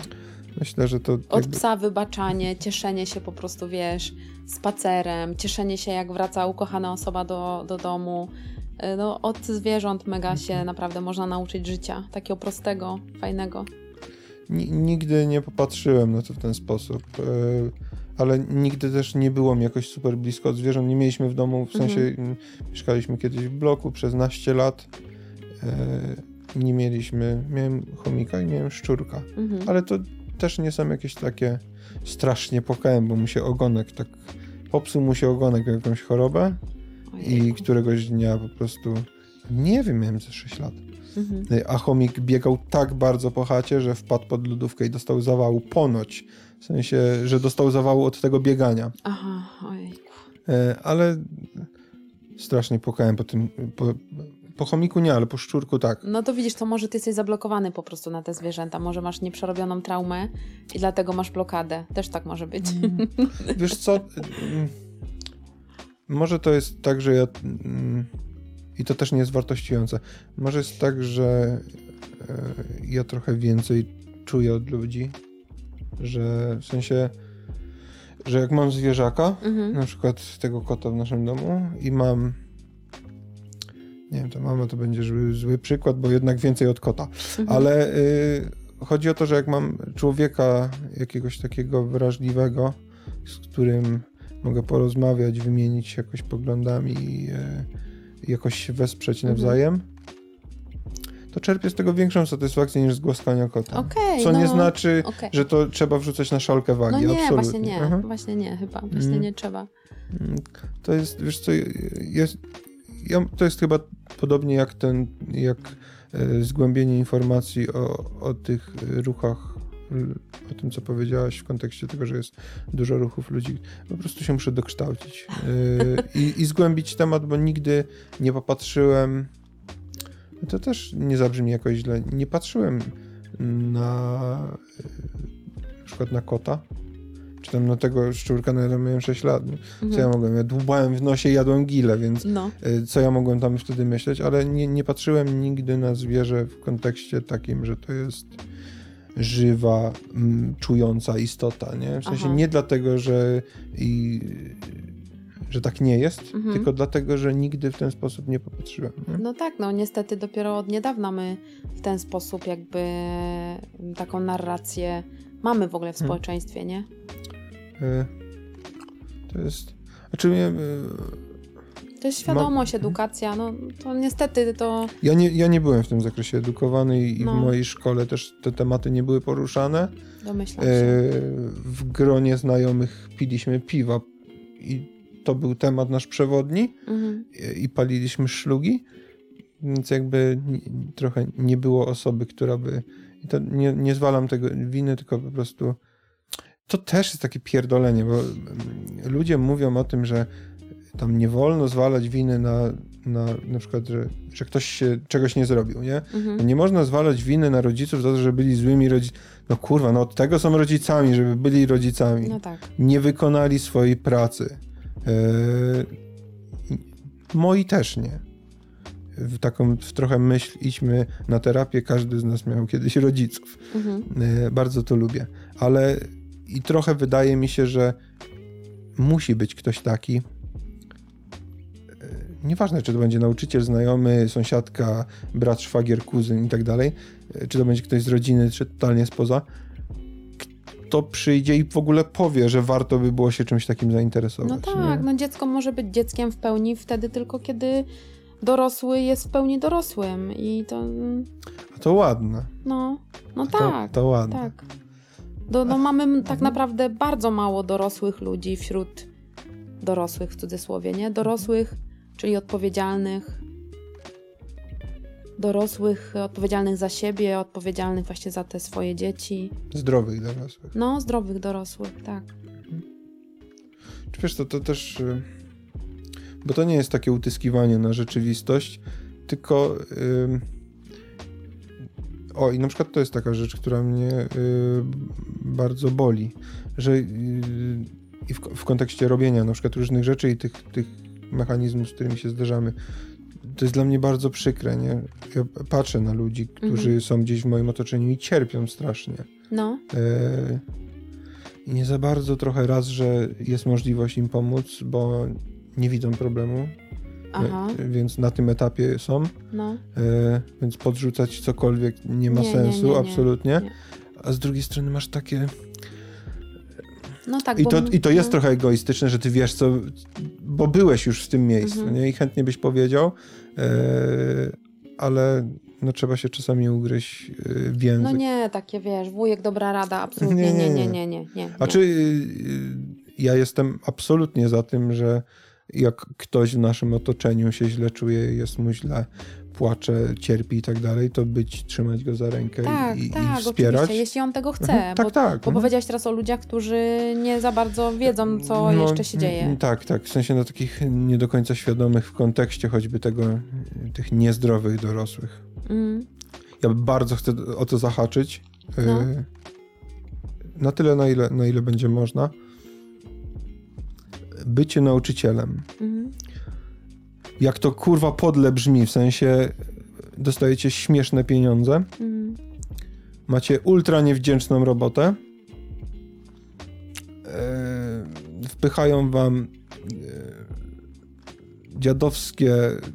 myślę, że to. Od jakby- psa wybaczanie, cieszenie się po prostu, wiesz, spacerem, cieszenie się jak wraca ukochana osoba do, do domu. Y, No, od zwierząt mega się naprawdę można nauczyć życia. Takiego prostego, fajnego. Ni- Nigdy nie popatrzyłem na to w ten sposób, e, ale nigdy też nie było mi jakoś super blisko od zwierząt. Nie mieliśmy w domu, w sensie mm, mieszkaliśmy kiedyś w bloku przez naście lat. e, Nie mieliśmy, miałem chomika i miałem szczurka, Mhm. ale to też nie są jakieś takie strasznie pokałem, bo mu się ogonek tak, popsuł mu się ogonek o jakąś chorobę i któregoś dnia po prostu, nie wiem, miałem ze 6 lat. Mhm. A chomik biegał tak bardzo po chacie, że wpadł pod lodówkę i dostał zawału ponoć. W sensie, że dostał zawału od tego biegania. Aha, ojejku. E, ale strasznie płakałem po tym. Po, po chomiku nie, ale po szczurku tak. No to widzisz, to może ty jesteś zablokowany po prostu na te zwierzęta. Może masz nieprzerobioną traumę i dlatego masz blokadę. Też tak może być. Wiesz co? mm, Może to jest tak, że ja. mm, I to też nie jest wartościujące. Może jest tak, że e, ja trochę więcej czuję od ludzi. Że w sensie, że jak mam zwierzaka, Mhm. na przykład tego kota w naszym domu i mam. Nie wiem, to mama to będzie zły, zły przykład, bo jednak więcej od kota. Mhm. Ale y, chodzi o to, że jak mam człowieka jakiegoś takiego wrażliwego, z którym mogę porozmawiać, wymienić się jakoś poglądami i y, jakoś się wesprzeć Mhm. To czerpię z tego większą satysfakcję niż z głaskania kota. Okej, Co no, nie znaczy, okej. że to trzeba wrzucać na szalkę No wagi. nie, absolutnie. właśnie nie. Mhm. Właśnie nie, chyba. Właśnie Mm. nie trzeba. Mm, To jest, wiesz co, jest, ja, to jest chyba podobnie jak ten, jak e, zgłębienie informacji o, o tych ruchach, o tym, co powiedziałaś w kontekście tego, że jest dużo ruchów ludzi. Po prostu się muszę dokształcić e, i, i zgłębić temat, bo nigdy nie popatrzyłem, to też nie zabrzmi jakoś źle, nie patrzyłem na e, na przykład na kota, czy tam na tego szczurka, no ja tam miałem 6 lat. Co ja Mhm. mogłem? Ja dłubałem w nosie i jadłem gile, więc No, y, co ja mogłem tam wtedy myśleć, ale nie, nie patrzyłem nigdy na zwierzę w kontekście takim, że to jest żywa, mm, czująca istota, nie? W sensie Aha. nie dlatego, że i, że tak nie jest, Mhm. tylko dlatego, że nigdy w ten sposób nie popatrzyłem. Nie? no tak, no niestety dopiero od niedawna my w ten sposób jakby taką narrację mamy w ogóle w Hmm. społeczeństwie, nie? Y, To jest... Znaczy, y, To jest świadomość, edukacja, no to niestety to... ja, nie, ja nie byłem w tym zakresie edukowany i, No. w mojej szkole też te tematy nie były poruszane. Domyślam E, się. w gronie znajomych piliśmy piwa i to był temat nasz przewodni Mhm. i- paliliśmy szlugi, więc jakby trochę nie było osoby, która by... I to nie, nie zwalam tego winy, tylko po prostu... To też jest takie pierdolenie, bo mm, ludzie mówią o tym, że tam nie wolno zwalać winy na, na, na przykład, że, że ktoś się czegoś nie zrobił, nie? Mhm. Nie można zwalać winy na rodziców za to, że byli złymi rodzicami. No kurwa, no od tego są rodzicami, żeby byli rodzicami. No tak. Nie wykonali swojej pracy. Eee, moi też nie. W taką w trochę myśl idźmy na terapię. Każdy z nas miał kiedyś rodziców. Mhm. Eee, bardzo to lubię. Ale i trochę wydaje mi się, że musi być ktoś taki. Eee, nieważne czy to będzie nauczyciel, znajomy, sąsiadka, brat, szwagier, kuzyn i tak dalej, e, czy to będzie ktoś z rodziny, czy totalnie spoza, kto przyjdzie i w ogóle powie, że warto by było się czymś takim zainteresować. No tak, nie? no dziecko może być dzieckiem w pełni wtedy tylko, kiedy dorosły jest w pełni dorosłym i to, A to ładne. no, no To, tak, to ładne. tak. Do, no mamy tak Mhm. naprawdę bardzo mało dorosłych ludzi wśród dorosłych w cudzysłowie, nie? Dorosłych, czyli odpowiedzialnych, dorosłych, odpowiedzialnych za siebie, odpowiedzialnych właśnie za te swoje dzieci. Zdrowych dorosłych. No, zdrowych dorosłych, tak. Czy wiesz, to, to też... y, Bo to nie jest takie utyskiwanie na rzeczywistość, tylko... ym, O, i na przykład to jest taka rzecz, która mnie y, bardzo boli, że y, i w, w kontekście robienia na przykład różnych rzeczy i tych, tych mechanizmów, z którymi się zderzamy, to jest dla mnie bardzo przykre, nie? Ja patrzę na ludzi, którzy Mhm. są gdzieś w moim otoczeniu i cierpią strasznie. No, E, I nie za bardzo trochę raz, że jest możliwość im pomóc, bo nie widzą problemu, aha, e, więc na tym etapie są, no. e, więc podrzucać cokolwiek nie ma Nie, sensu, nie, nie, absolutnie. nie. A z drugiej strony masz takie... No tak, I bo to, my- I to jest no. trochę egoistyczne, że ty wiesz co, bo byłeś już w tym miejscu, Mhm. nie? I chętnie byś powiedział, ale no trzeba się czasami ugryźć e, w język. No nie, takie wiesz, wujek dobra rada, absolutnie Nie, nie, nie, nie, nie. nie, A czy y, ja jestem absolutnie za tym, że jak ktoś w naszym otoczeniu się źle czuje, jest mu źle, płacze, cierpi i tak dalej, to być, trzymać go za rękę Tak, i, tak, i wspierać. oczywiście, jeśli on tego chce. Mhm, tak, bo, tak. bo mhm. powiedziałeś teraz o ludziach, którzy nie za bardzo wiedzą, co No, jeszcze się dzieje. mm, Tak, tak. W sensie na takich nie do końca świadomych w kontekście choćby tego, tych niezdrowych dorosłych. Mm. Ja bardzo chcę o to zahaczyć. y, No. Na tyle, na ile, na ile będzie można. Bycie nauczycielem. Mhm. Jak to kurwa podle brzmi, w sensie dostajecie śmieszne pieniądze, Mhm. macie ultra niewdzięczną robotę, e, wpychają wam e, dziadowskie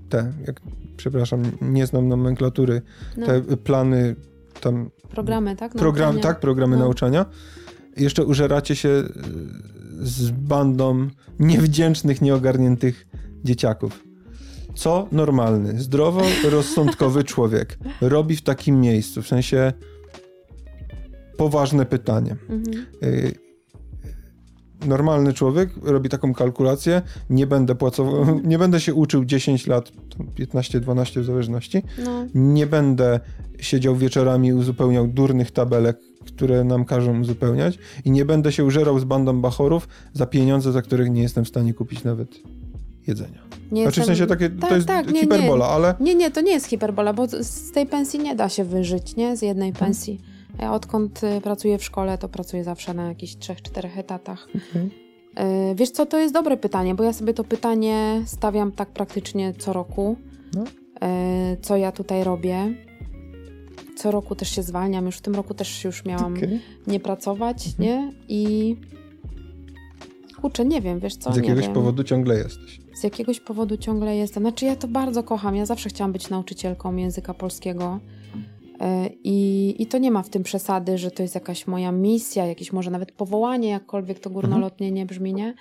te, jak, przepraszam, nie znam nomenklatury, No, te plany tam, programy, tak? program, Nauczania. tak, programy No. nauczania. Jeszcze użeracie się e, z bandą niewdzięcznych, nieogarniętych dzieciaków. Co normalny, zdrowo rozsądkowy człowiek robi w takim miejscu? W sensie poważne pytanie. Mhm. Y, Normalny człowiek robi taką kalkulację, nie będę płacował, nie będę się uczył 10 lat, 15-12 w zależności, No, nie będę siedział wieczorami i uzupełniał durnych tabelek, które nam każą uzupełniać i nie będę się użerał z bandą bachorów za pieniądze, za których nie jestem w stanie kupić nawet jedzenia. nie Znaczy w sensie takie, Tak, to jest tak, nie, hiperbola, ale Nie, nie, to nie jest hiperbola, bo z- tej pensji nie da się wyżyć, nie? Z jednej Mhm. pensji. Ja odkąd y, pracuję w szkole, to pracuję zawsze na jakichś trzech, czterech etatach. Y, Wiesz co, to jest dobre pytanie, bo ja sobie to pytanie stawiam tak praktycznie co roku. No. Y, Co ja tutaj robię. Co roku też się zwalniam, już w tym roku też już miałam Okej. nie pracować, Mhm. nie? I kurczę, nie wiem, wiesz co, z nie jakiegoś powodu ciągle jesteś. Z jakiegoś powodu ciągle jestem. Znaczy, ja to bardzo kocham. Ja zawsze chciałam być nauczycielką języka polskiego. E, I, I to nie ma w tym przesady, że to jest jakaś moja misja, jakieś może nawet powołanie, jakkolwiek to górnolotnie nie brzmi, nie?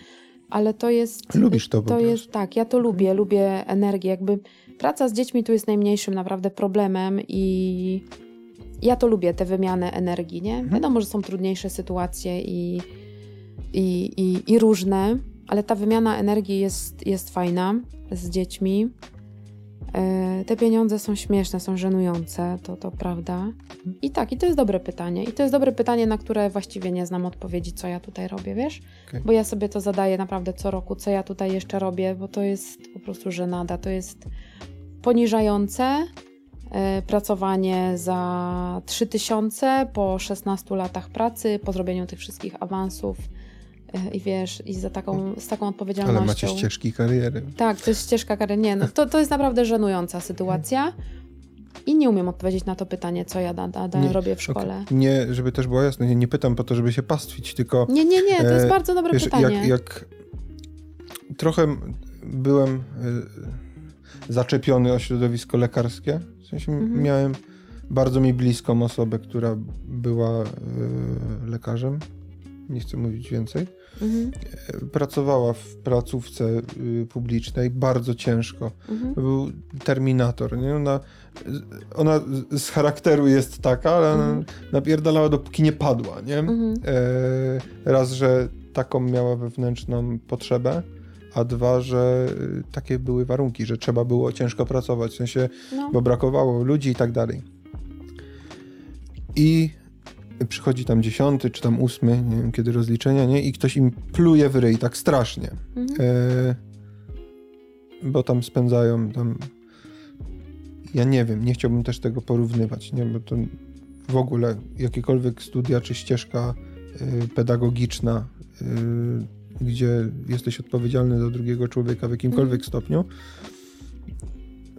Ale to jest. Lubisz to To jest tak, ja to lubię, lubię energię. Jakby praca z dziećmi tu jest najmniejszym naprawdę problemem i ja to lubię, tę wymianę energii, nie? Wiadomo, że są trudniejsze sytuacje i, i, i, i różne, ale ta wymiana energii jest, jest fajna z dziećmi. E, Te pieniądze są śmieszne, są żenujące, to, to prawda. I tak, i to jest dobre pytanie. I to jest dobre pytanie, na które właściwie nie znam odpowiedzi, co ja tutaj robię, wiesz? Okej. Bo ja sobie to zadaję naprawdę co roku, co ja tutaj jeszcze robię, bo to jest po prostu żenada. To jest poniżające e, pracowanie za 3000 po 16 latach pracy, po zrobieniu tych wszystkich awansów i wiesz, i za taką, z taką odpowiedzialnością. Ale macie ścieżki kariery. Tak, to jest ścieżka kariery. Nie, no to, to jest naprawdę żenująca sytuacja. I nie umiem odpowiedzieć na to pytanie, co ja da, da, Nie, robię w szkole. Okej. Nie, żeby też było jasne, nie, nie pytam po to, żeby się pastwić, tylko Nie, nie, nie, to jest E, bardzo dobre wiesz, pytanie. jak, jak trochę byłem, y, zaczepiony o środowisko lekarskie. W sensie Mhm. miałem bardzo mi bliską osobę, która była y, lekarzem. Nie chcę mówić więcej. Mhm. E, Pracowała w placówce y, publicznej bardzo ciężko. Mhm. To był terminator. Nie? Ona, ona z- charakteru jest taka, ale Mhm. napierdalała dopóki nie padła. Nie? Mhm. E, raz, że taką miała wewnętrzną potrzebę, a dwa, że y, takie były warunki, że trzeba było ciężko pracować, w sensie, No. bo brakowało ludzi i tak dalej. I przychodzi tam dziesiąty, czy tam ósmy, nie wiem kiedy rozliczenia, nie? I ktoś im pluje w ryj tak strasznie. Mhm. E, bo tam spędzają tam. Ja nie wiem, nie chciałbym też tego porównywać, nie? Bo to w ogóle jakiekolwiek studia czy ścieżka y, pedagogiczna, y, gdzie jesteś odpowiedzialny za drugiego człowieka w jakimkolwiek stopniu.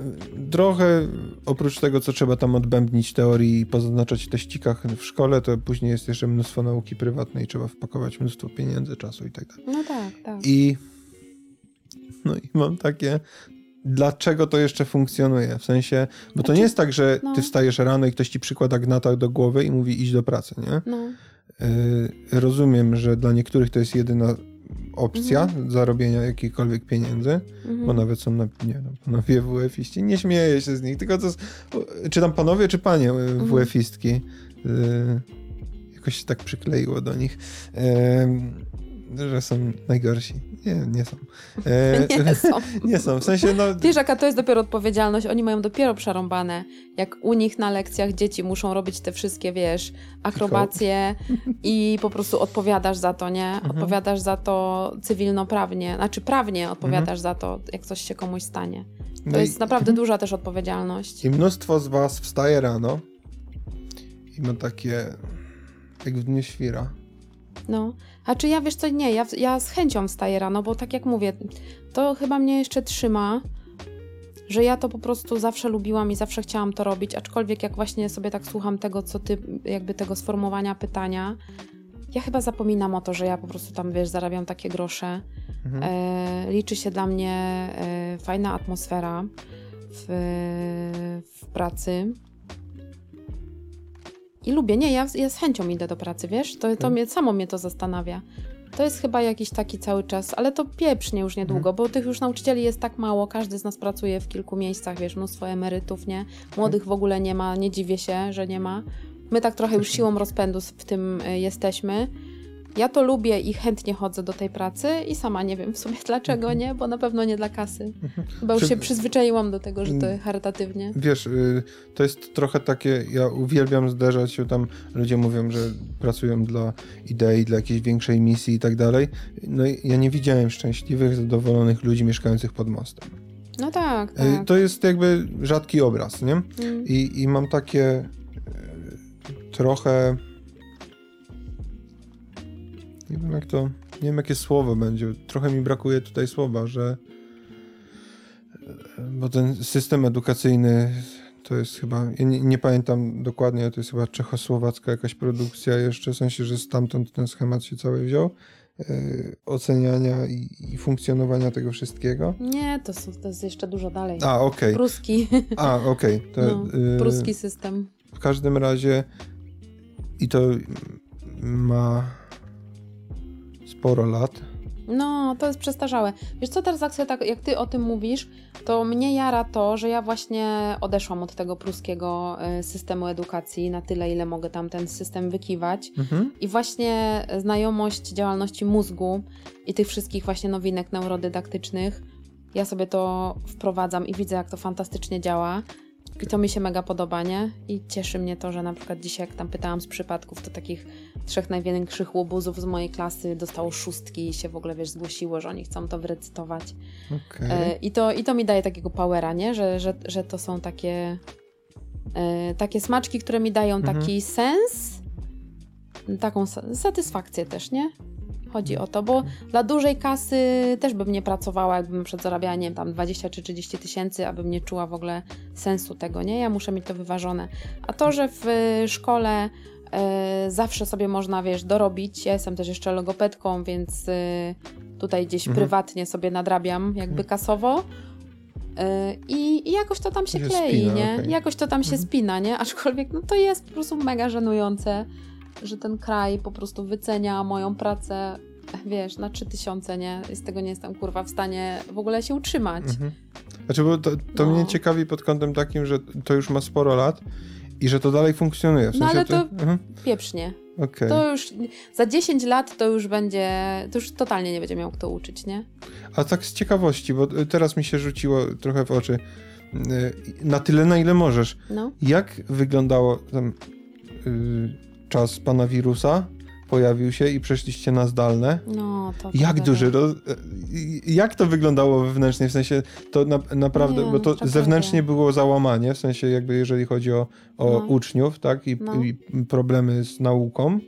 Y, Trochę oprócz tego, co trzeba tam odbębnić teorii i pozaznaczać w teścikach w szkole, to później jest jeszcze mnóstwo nauki prywatnej, trzeba wpakować mnóstwo pieniędzy, czasu i tak dalej. No tak, tak. I no i mam takie, dlaczego to jeszcze funkcjonuje? W sensie, bo to Znaczy, nie jest tak, że no. ty wstajesz rano i ktoś ci przykłada gnata do głowy i mówi idź do pracy, nie? No. Yy, rozumiem, że dla niektórych to jest jedyna opcja zarobienia jakichkolwiek pieniędzy, Mhm. bo nawet są, na, nie no, panowie WF-iści, nie śmieję się z nich, tylko to czy tam panowie, czy panie Mhm. WF-istki, yy, jakoś się tak przykleiło do nich, yy, że są najgorsi. Nie, nie są. Yy, Nie są. nie są, w sensie no... Wiesz, jaka to jest dopiero odpowiedzialność? Oni mają dopiero przerąbane. Jak u nich na lekcjach dzieci muszą robić te wszystkie, wiesz, akrobacje i po prostu odpowiadasz za to, nie? Mhm. Odpowiadasz za to cywilnoprawnie, znaczy prawnie odpowiadasz za to, jak coś się komuś stanie. To Mhm. no i- jest naprawdę duża też odpowiedzialność. I mnóstwo z was wstaje rano i ma takie jak w dniu świra. No. A czy ja, wiesz co, nie, ja, ja z chęcią wstaję rano, bo tak jak mówię, to chyba mnie jeszcze trzyma, że ja to po prostu zawsze lubiłam i zawsze chciałam to robić, aczkolwiek jak właśnie sobie tak słucham tego, co ty, jakby tego sformułowania pytania, ja chyba zapominam o to, że ja po prostu tam, wiesz, zarabiam takie grosze. Mhm. E, liczy się dla mnie e, fajna atmosfera w, w pracy. I lubię, nie, ja, ja z chęcią idę do pracy, wiesz? To, to Mhm. mnie, samo mnie to zastanawia. To jest chyba jakiś taki cały czas, ale to pieprznie już niedługo, bo tych już nauczycieli jest tak mało, każdy z nas pracuje w kilku miejscach, wiesz, mnóstwo emerytów, nie? Młodych w ogóle nie ma, nie dziwię się, że nie ma. My tak trochę już nie. siłą rozpędu w tym y, jesteśmy. Ja to lubię i chętnie chodzę do tej pracy i sama nie wiem w sumie dlaczego nie, bo na pewno nie dla kasy. Chyba już Czy- się przyzwyczaiłam do tego, że to Mm. charytatywnie. Wiesz, y, to jest trochę takie, ja uwielbiam zderzać się tam, ludzie mówią, że pracują dla idei, dla jakiejś większej misji i tak dalej. No i ja nie widziałem szczęśliwych, zadowolonych ludzi mieszkających pod mostem. No tak, Y, tak. To jest jakby rzadki obraz, nie? Mm. I, i mam takie e, trochę. Nie wiem jak to. Nie wiem jakie słowo będzie. Trochę mi brakuje tutaj słowa, że. Bo ten system edukacyjny to jest chyba. Ja nie, nie pamiętam dokładnie, to jest chyba czechosłowacka jakaś produkcja jeszcze, w sensie, że stamtąd ten schemat się cały wziął. e, oceniania i, i funkcjonowania tego wszystkiego. Nie, to, są, to jest jeszcze dużo dalej. A, okej. Pruski, A, okej. To, no, y, pruski system. W każdym razie i to ma sporo lat. No, to jest przestarzałe. Wiesz co, teraz sobie tak, jak ty o tym mówisz, to mnie jara to, że ja właśnie odeszłam od tego pruskiego y, systemu edukacji na tyle, ile mogę tam ten system wykiwać. Mhm. I właśnie znajomość działalności mózgu i tych wszystkich właśnie nowinek neurodydaktycznych, ja sobie to wprowadzam i widzę, jak to fantastycznie działa. I to mi się mega podoba, nie? I cieszy mnie to, że na przykład dzisiaj, jak tam pytałam z przypadków, to takich trzech największych łobuzów z mojej klasy dostało szóstki i się w ogóle, wiesz, zgłosiło, że oni chcą to wyrecytować. Okej. E, I, to, I to mi daje takiego powera, nie? Że, że, że to są takie, e, takie smaczki, które mi dają Mhm. taki sens, taką sa- satysfakcję też, nie? Chodzi o to, bo dla dużej kasy też bym nie pracowała, jakbym przed zarabiała, nie wiem, tam 20 czy 30 tysięcy, abym nie czuła w ogóle sensu tego, nie? Ja muszę mieć to wyważone. A to, że w y, szkole e, zawsze sobie można, wiesz, dorobić, ja jestem też jeszcze logopedką, więc y, tutaj gdzieś Mhm. prywatnie sobie nadrabiam jakby kasowo, I, I, jakoś to tam się, się klei, spina, nie? okej. Jakoś to tam się Mhm. spina, nie? Aczkolwiek no to jest po prostu mega żenujące, że ten kraj po prostu wycenia moją pracę, wiesz, na 3000, nie? I z tego nie jestem kurwa w stanie w ogóle się utrzymać. Mhm. Znaczy, bo to, to No. mnie ciekawi pod kątem takim, że to już ma sporo lat i że to dalej funkcjonuje. W No, sensie ale to- Mhm. Pieprznie. Okej. To już za 10 lat to już będzie, to już totalnie nie będzie miał kto uczyć, nie? A tak z ciekawości, bo teraz mi się rzuciło trochę w oczy. y, Na tyle, na ile możesz. No. Jak wyglądało tam y, czas pana wirusa? Pojawił się i przeszliście na zdalne. No, to Jak prawda. duży roz... y, Jak to wyglądało wewnętrznie? W sensie to na, naprawdę, Nie, bo to tragedia. zewnętrznie było załamanie, w sensie jakby jeżeli chodzi o, o No. uczniów, tak? I, No. I problemy z nauką.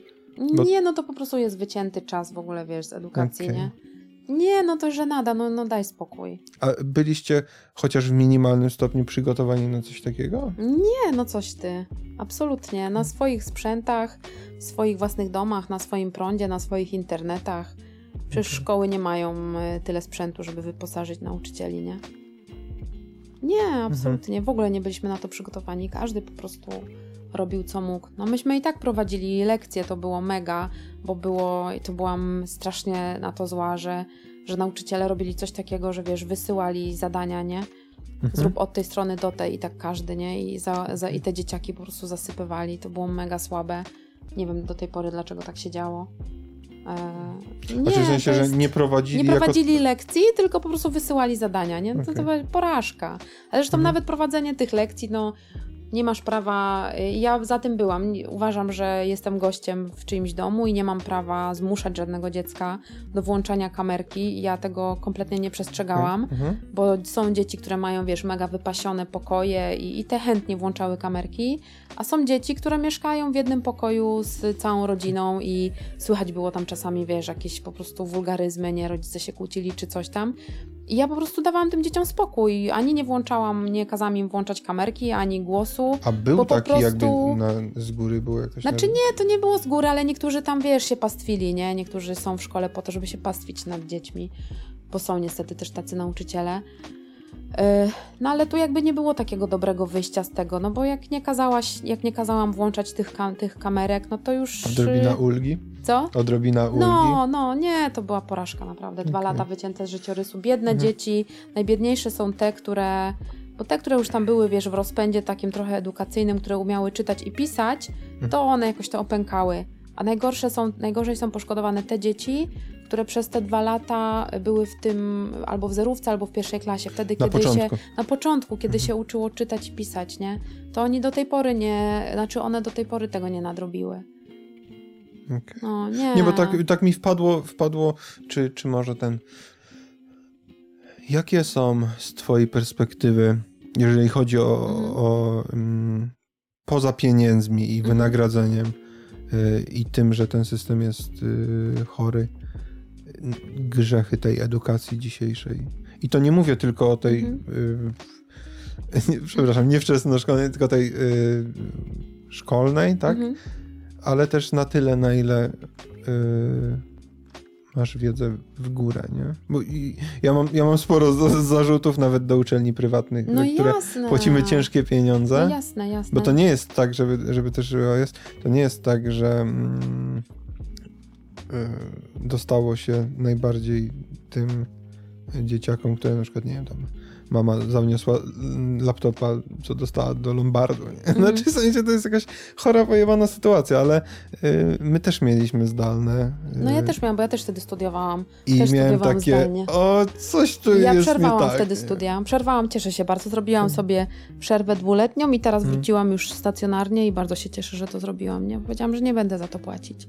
Bo- Nie, no to po prostu jest wycięty czas w ogóle, wiesz, z edukacji, Okej. nie? Nie, no to żenada, no, no daj spokój. A byliście chociaż w minimalnym stopniu przygotowani na coś takiego? Nie, no coś ty. Absolutnie. Na swoich sprzętach, w swoich własnych domach, na swoim prądzie, na swoich internetach. Przecież Mhm. szkoły nie mają e, tyle sprzętu, żeby wyposażyć nauczycieli, nie? Nie, absolutnie. W ogóle nie byliśmy na to przygotowani. Każdy po prostu robił co mógł. No myśmy i tak prowadzili lekcje, to było mega, bo było, i to byłam strasznie na to zła, że, że nauczyciele robili coś takiego, że wiesz, wysyłali zadania, nie? Mhm. zrób od tej strony do tej i tak każdy, nie? I, za, za, I te dzieciaki po prostu zasypywali. To było mega słabe. Nie wiem do tej pory, dlaczego tak się działo. Eee, nie, Znaczy w sensie, to że jest- nie prowadzili, nie prowadzili lekcji, tylko po prostu wysyłali zadania, nie? To, Okej. to była porażka. Ale zresztą Mhm. nawet prowadzenie tych lekcji, no nie masz prawa, y, ja za tym byłam, uważam, że jestem gościem w czyimś domu i nie mam prawa zmuszać żadnego dziecka do włączania kamerki. Ja tego kompletnie nie przestrzegałam Mhm. bo są dzieci, które mają, wiesz, mega wypasione pokoje i, i te chętnie włączały kamerki, a są dzieci, które mieszkają w jednym pokoju z całą rodziną i słychać było tam czasami, wiesz, jakieś po prostu wulgaryzmy, nie, rodzice się kłócili czy coś tam. I ja po prostu dawałam tym dzieciom spokój, ani nie włączałam, nie kazałam im włączać kamerki, ani głosu. A był taki prostu- jakby na, z góry było jakoś... Znaczy na... nie, to nie było z góry, ale niektórzy tam, wiesz, się pastwili, nie? Niektórzy są w szkole po to, żeby się pastwić nad dziećmi, bo są niestety też tacy nauczyciele. Yy, No ale tu jakby nie było takiego dobrego wyjścia z tego, no bo jak nie kazałaś, jak nie kazałam włączać tych, kam- tych kamerek, no to już... Odrobina ulgi? Co? Odrobina ulgi? No, no, nie, to była porażka naprawdę. Dwa Okej. lata wycięte z życiorysu. Biedne Mhm. dzieci, najbiedniejsze są te, które... Bo te, które już tam były, wiesz, w rozpędzie takim trochę edukacyjnym, które umiały czytać i pisać, Mhm. to one jakoś to opękały. A najgorsze są, najgorzej są poszkodowane te dzieci, które przez te dwa lata były w tym albo w zerówce, albo w pierwszej klasie. Wtedy, Na kiedy początku. się na początku, kiedy Mhm. się uczyło czytać i pisać, nie? To oni do tej pory nie, znaczy one do tej pory tego nie nadrobiły. Okej. No, nie. Nie, bo tak, tak mi wpadło, wpadło czy, czy może ten... Jakie są z twojej perspektywy, jeżeli chodzi o, Mhm. o mm, poza pieniędzmi i Mhm. wynagradzeniem y, i tym, że ten system jest y, chory, grzechy tej edukacji dzisiejszej. I to nie mówię tylko o tej, Mhm. y, nie, przepraszam, nie wczesnoszkolnej, tylko tej y, szkolnej, tak? Mhm. ale też na tyle, na ile y, masz wiedzę w górę, nie? Bo i, ja, mam, ja mam sporo z, zarzutów nawet do uczelni prywatnych, No które jasne. płacimy ciężkie pieniądze. No jasne, jasne. Bo to nie jest tak, żeby, żeby też jest, to nie jest tak, że mm, y, dostało się najbardziej tym dzieciakom, które na przykład, nie wiem, tam mama zawniosła mm, laptopa, co dostała do Lombardu. Nie? Mhm. Znaczy, w sensie to jest jakaś chora, pojebana sytuacja, ale y, my też mieliśmy zdalne. y, No ja też miałam, bo ja też wtedy studiowałam. I też miałem studiowałam takie, zdalnie. o, coś tu ja jest przerwałam nie tak. wtedy nie? studia. Przerwałam, cieszę się bardzo. Zrobiłam Mhm. sobie przerwę dwuletnią i teraz Mhm. wróciłam już stacjonarnie i bardzo się cieszę, że to zrobiłam. Nie? Powiedziałam, że nie będę za to płacić.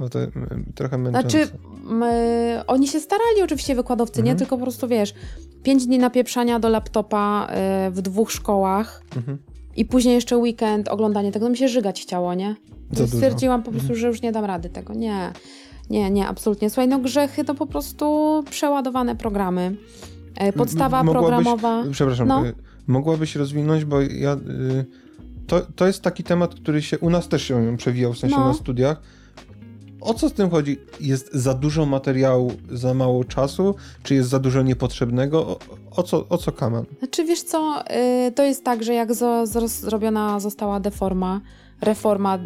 No to y, trochę męczące. Znaczy, my, oni się starali oczywiście, wykładowcy, nie? Mhm. Tylko po prostu, wiesz, pięć dni napieprzania do laptopa y, w dwóch szkołach Mhm. i później jeszcze weekend, oglądanie tego, no mi się żygać chciało, nie? Za dużo. Stwierdziłam po prostu, Mhm. że już nie dam rady tego. Nie, nie, nie, absolutnie. Słuchaj, no grzechy to po prostu przeładowane programy. E, Podstawa mogłabyś- programowa. Przepraszam, No. y, mogłabyś rozwinąć, bo ja. Y, to, to jest taki temat, który się u nas też się przewijał, w sensie No. na studiach. O co z tym chodzi? Jest za dużo materiału, za mało czasu? Czy jest za dużo niepotrzebnego? O, o co, o co kaman? Znaczy wiesz co, y, to jest tak, że jak zrobiona została deforma, reforma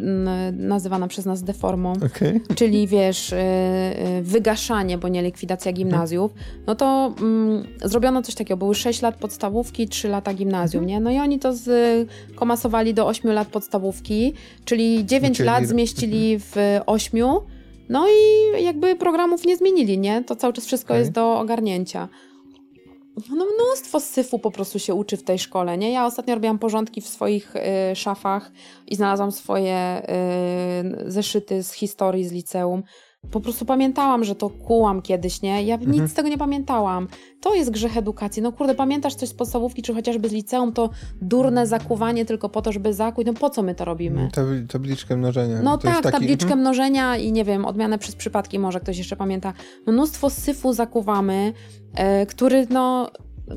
nazywana przez nas deformą, okay. czyli wiesz, y, y, wygaszanie, bo nie likwidacja gimnazjów, no to mm, zrobiono coś takiego, były 6 lat podstawówki, 3 lata gimnazjum, mhm. nie? No i oni to komasowali do 8 lat podstawówki, czyli 9 Uczyli. lat zmieścili w 8, no i jakby programów nie zmienili, nie? To cały czas wszystko okay. jest do ogarnięcia. No mnóstwo syfu po prostu się uczy w tej szkole, nie? Ja ostatnio robiłam porządki w swoich y, szafach i znalazłam swoje y, zeszyty z historii z liceum. Po prostu pamiętałam, że to kułam kiedyś, nie? Ja mhm. nic z tego nie pamiętałam. To jest grzech edukacji. No kurde, pamiętasz coś z podstawówki, czy chociażby z liceum, to durne zakuwanie tylko po to, żeby zakuć. No po co my to robimy? tabliczkę mnożenia. No to tak, taki... tabliczkę mhm. mnożenia i nie wiem, odmianę przez przypadki może ktoś jeszcze pamięta. Mnóstwo syfu zakuwamy, e, który no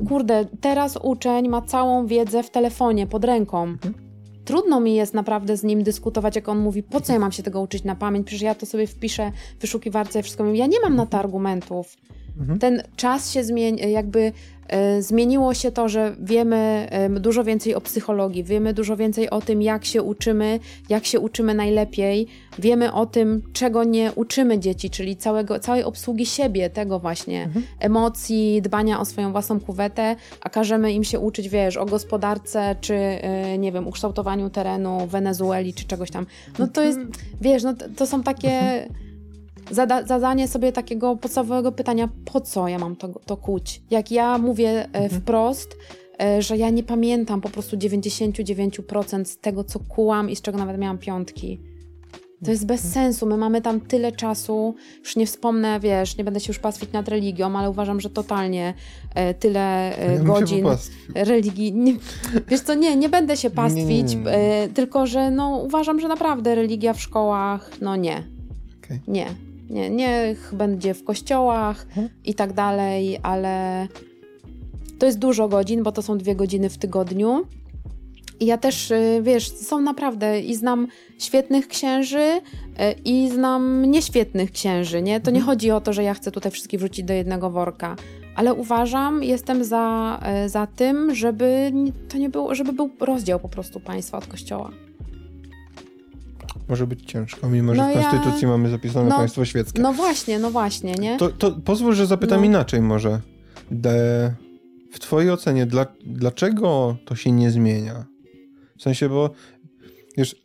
kurde, teraz uczeń ma całą wiedzę w telefonie, pod ręką. Trudno mi jest naprawdę z nim dyskutować, jak on mówi, po co ja mam się tego uczyć na pamięć, przecież ja to sobie wpiszę w wyszukiwarce, wszystko. Ja nie mam na to argumentów. Mhm. Ten czas się zmieni, jakby zmieniło się to, że wiemy dużo więcej o psychologii, wiemy dużo więcej o tym, jak się uczymy, jak się uczymy najlepiej, wiemy o tym, czego nie uczymy dzieci, czyli całego, całej obsługi siebie, tego właśnie, mhm. emocji, dbania o swoją własną kuwetę, a każemy im się uczyć, wiesz, o gospodarce, czy e, nie wiem, ukształtowaniu terenu Wenezueli, czy czegoś tam. No to jest, mhm. wiesz, no to są takie mhm zada, zadanie sobie takiego podstawowego pytania, po co ja mam to, to kuć? Jak ja mówię e, mhm. wprost, e, że ja nie pamiętam po prostu 99% z tego, co kułam i z czego nawet miałam piątki. To jest bez mhm. sensu. My mamy tam tyle czasu, już nie wspomnę, wiesz, nie będę się już pastwić nad religią, ale uważam, że totalnie e, tyle e, ja godzin religii. Nie, wiesz co, nie, nie będę się pastwić, nie, nie, nie. E, tylko że no, uważam, że naprawdę religia w szkołach, no nie. Okay. Nie. Nie, niech będzie w kościołach mhm. i tak dalej, ale to jest dużo godzin, bo to są dwie godziny w tygodniu. I ja też, y, wiesz, są naprawdę i znam świetnych księży y, i znam nieświetnych księży, nie? To nie mhm. chodzi o to, że ja chcę tutaj wszystkich wrzucić do jednego worka, ale uważam, jestem za, y, za tym, żeby to nie było, żeby był rozdział po prostu państwa od kościoła może być ciężko, mimo że no w Konstytucji ja... mamy zapisane no, państwo świeckie. No właśnie, no właśnie, nie? To, to pozwól, że zapytam no. inaczej może. De, w twojej ocenie, dla, dlaczego to się nie zmienia? W sensie, bo wiesz,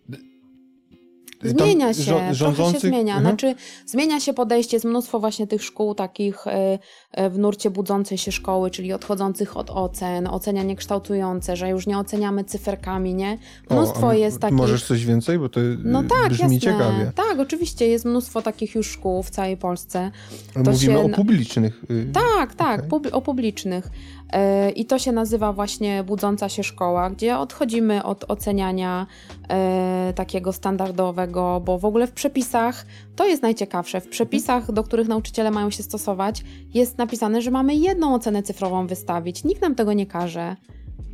Zmienia się, trochę się zmienia. Mhm. Znaczy, zmienia się podejście, jest mnóstwo właśnie tych szkół takich e, e, w nurcie budzącej się szkoły, czyli odchodzących od ocen, ocenianie kształtujące, że już nie oceniamy cyferkami, nie? Mnóstwo o, jest takich... Możesz coś więcej, bo to no tak, brzmi jasne. ciekawie. Tak, oczywiście, jest mnóstwo takich już szkół w całej Polsce. To Mówimy się... o publicznych. Y, tak, tak, okay. o publicznych. E, I to się nazywa właśnie budząca się szkoła, gdzie odchodzimy od oceniania e, takiego standardowego, bo w ogóle w przepisach to jest najciekawsze. W przepisach, do których nauczyciele mają się stosować, jest napisane, że mamy jedną ocenę cyfrową wystawić. Nikt nam tego nie każe.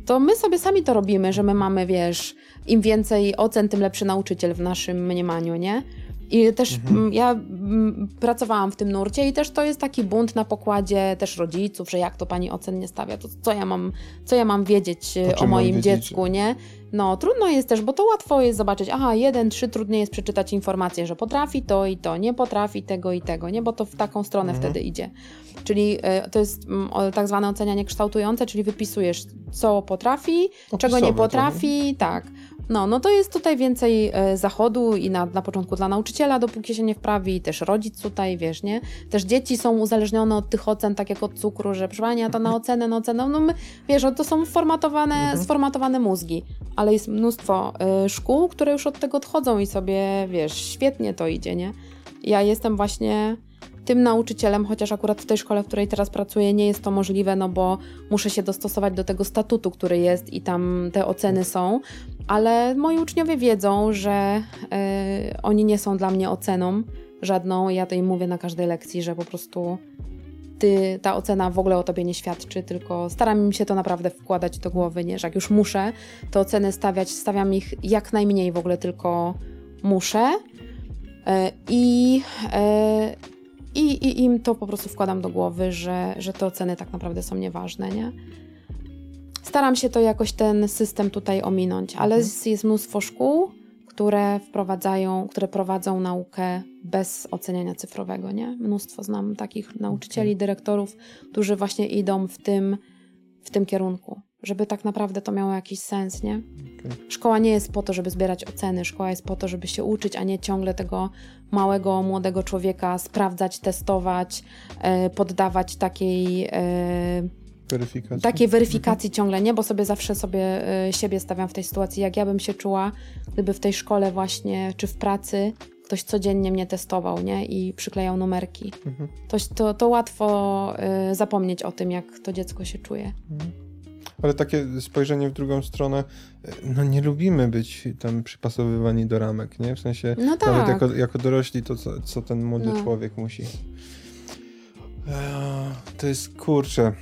To my sobie sami to robimy, że my mamy, wiesz, im więcej ocen, tym lepszy nauczyciel w naszym mniemaniu, nie? I też mhm. ja pracowałam w tym nurcie i też to jest taki bunt na pokładzie też rodziców, że jak to pani ocen nie stawia, to co ja mam, co ja mam wiedzieć e, o moim dziecku, nie? No, trudno jest też, bo to łatwo jest zobaczyć, aha, jeden, trzy, trudniej jest przeczytać informację, że potrafi to i to, nie potrafi tego i tego, nie? Bo to w taką stronę mhm. wtedy idzie. Czyli y, to jest y, tak zwane ocenianie kształtujące, czyli wypisujesz, co potrafi, Opisowe, czego nie potrafi, tak. No, no to jest tutaj więcej e, zachodu i na, na początku dla nauczyciela, dopóki się nie wprawi, i też rodzic tutaj, wiesz, nie? Też dzieci są uzależnione od tych ocen, tak jak od cukru, że Pani, to na ocenę, na ocenę, no my, wiesz, to są formatowane, mhm. sformatowane mózgi, ale jest mnóstwo y, szkół, które już od tego odchodzą i sobie, wiesz, świetnie to idzie, nie? Ja jestem właśnie tym nauczycielem, chociaż akurat w tej szkole, w której teraz pracuję, nie jest to możliwe, no bo muszę się dostosować do tego statutu, który jest i tam te oceny są, ale moi uczniowie wiedzą, że y, oni nie są dla mnie oceną żadną. Ja to im mówię na każdej lekcji, że po prostu ty, ta ocena w ogóle o tobie nie świadczy, tylko staram mi się to naprawdę wkładać do głowy, nie? że jak już muszę te oceny stawiać, stawiam ich jak najmniej w ogóle, tylko muszę. E, I, e, i, i im to po prostu wkładam do głowy, że, że te oceny tak naprawdę są nieważne, nie? Staram się to jakoś ten system tutaj ominąć, ale Mhm. jest, jest mnóstwo szkół, które wprowadzają, które prowadzą naukę bez oceniania cyfrowego, nie? Mnóstwo znam takich nauczycieli, dyrektorów, którzy właśnie idą w tym, w tym kierunku, żeby tak naprawdę to miało jakiś sens, nie? Okej. Szkoła nie jest po to, żeby zbierać oceny, szkoła jest po to, żeby się uczyć, a nie ciągle tego małego, młodego człowieka sprawdzać, testować, e, poddawać takiej, e, Weryfikacja. takiej weryfikacji ciągle, nie? Bo sobie zawsze sobie e, siebie stawiam w tej sytuacji, jak ja bym się czuła, gdyby w tej szkole właśnie, czy w pracy ktoś codziennie mnie testował, nie? I przyklejał numerki. Mhm. To, to, to łatwo e, zapomnieć o tym, jak to dziecko się czuje. Mhm. Ale takie spojrzenie w drugą stronę, e, no nie lubimy być tam przypasowywani do ramek, nie? W sensie, No tak. nawet jako, jako dorośli, to co, co ten młody No. człowiek musi. Eee, To jest kurczę.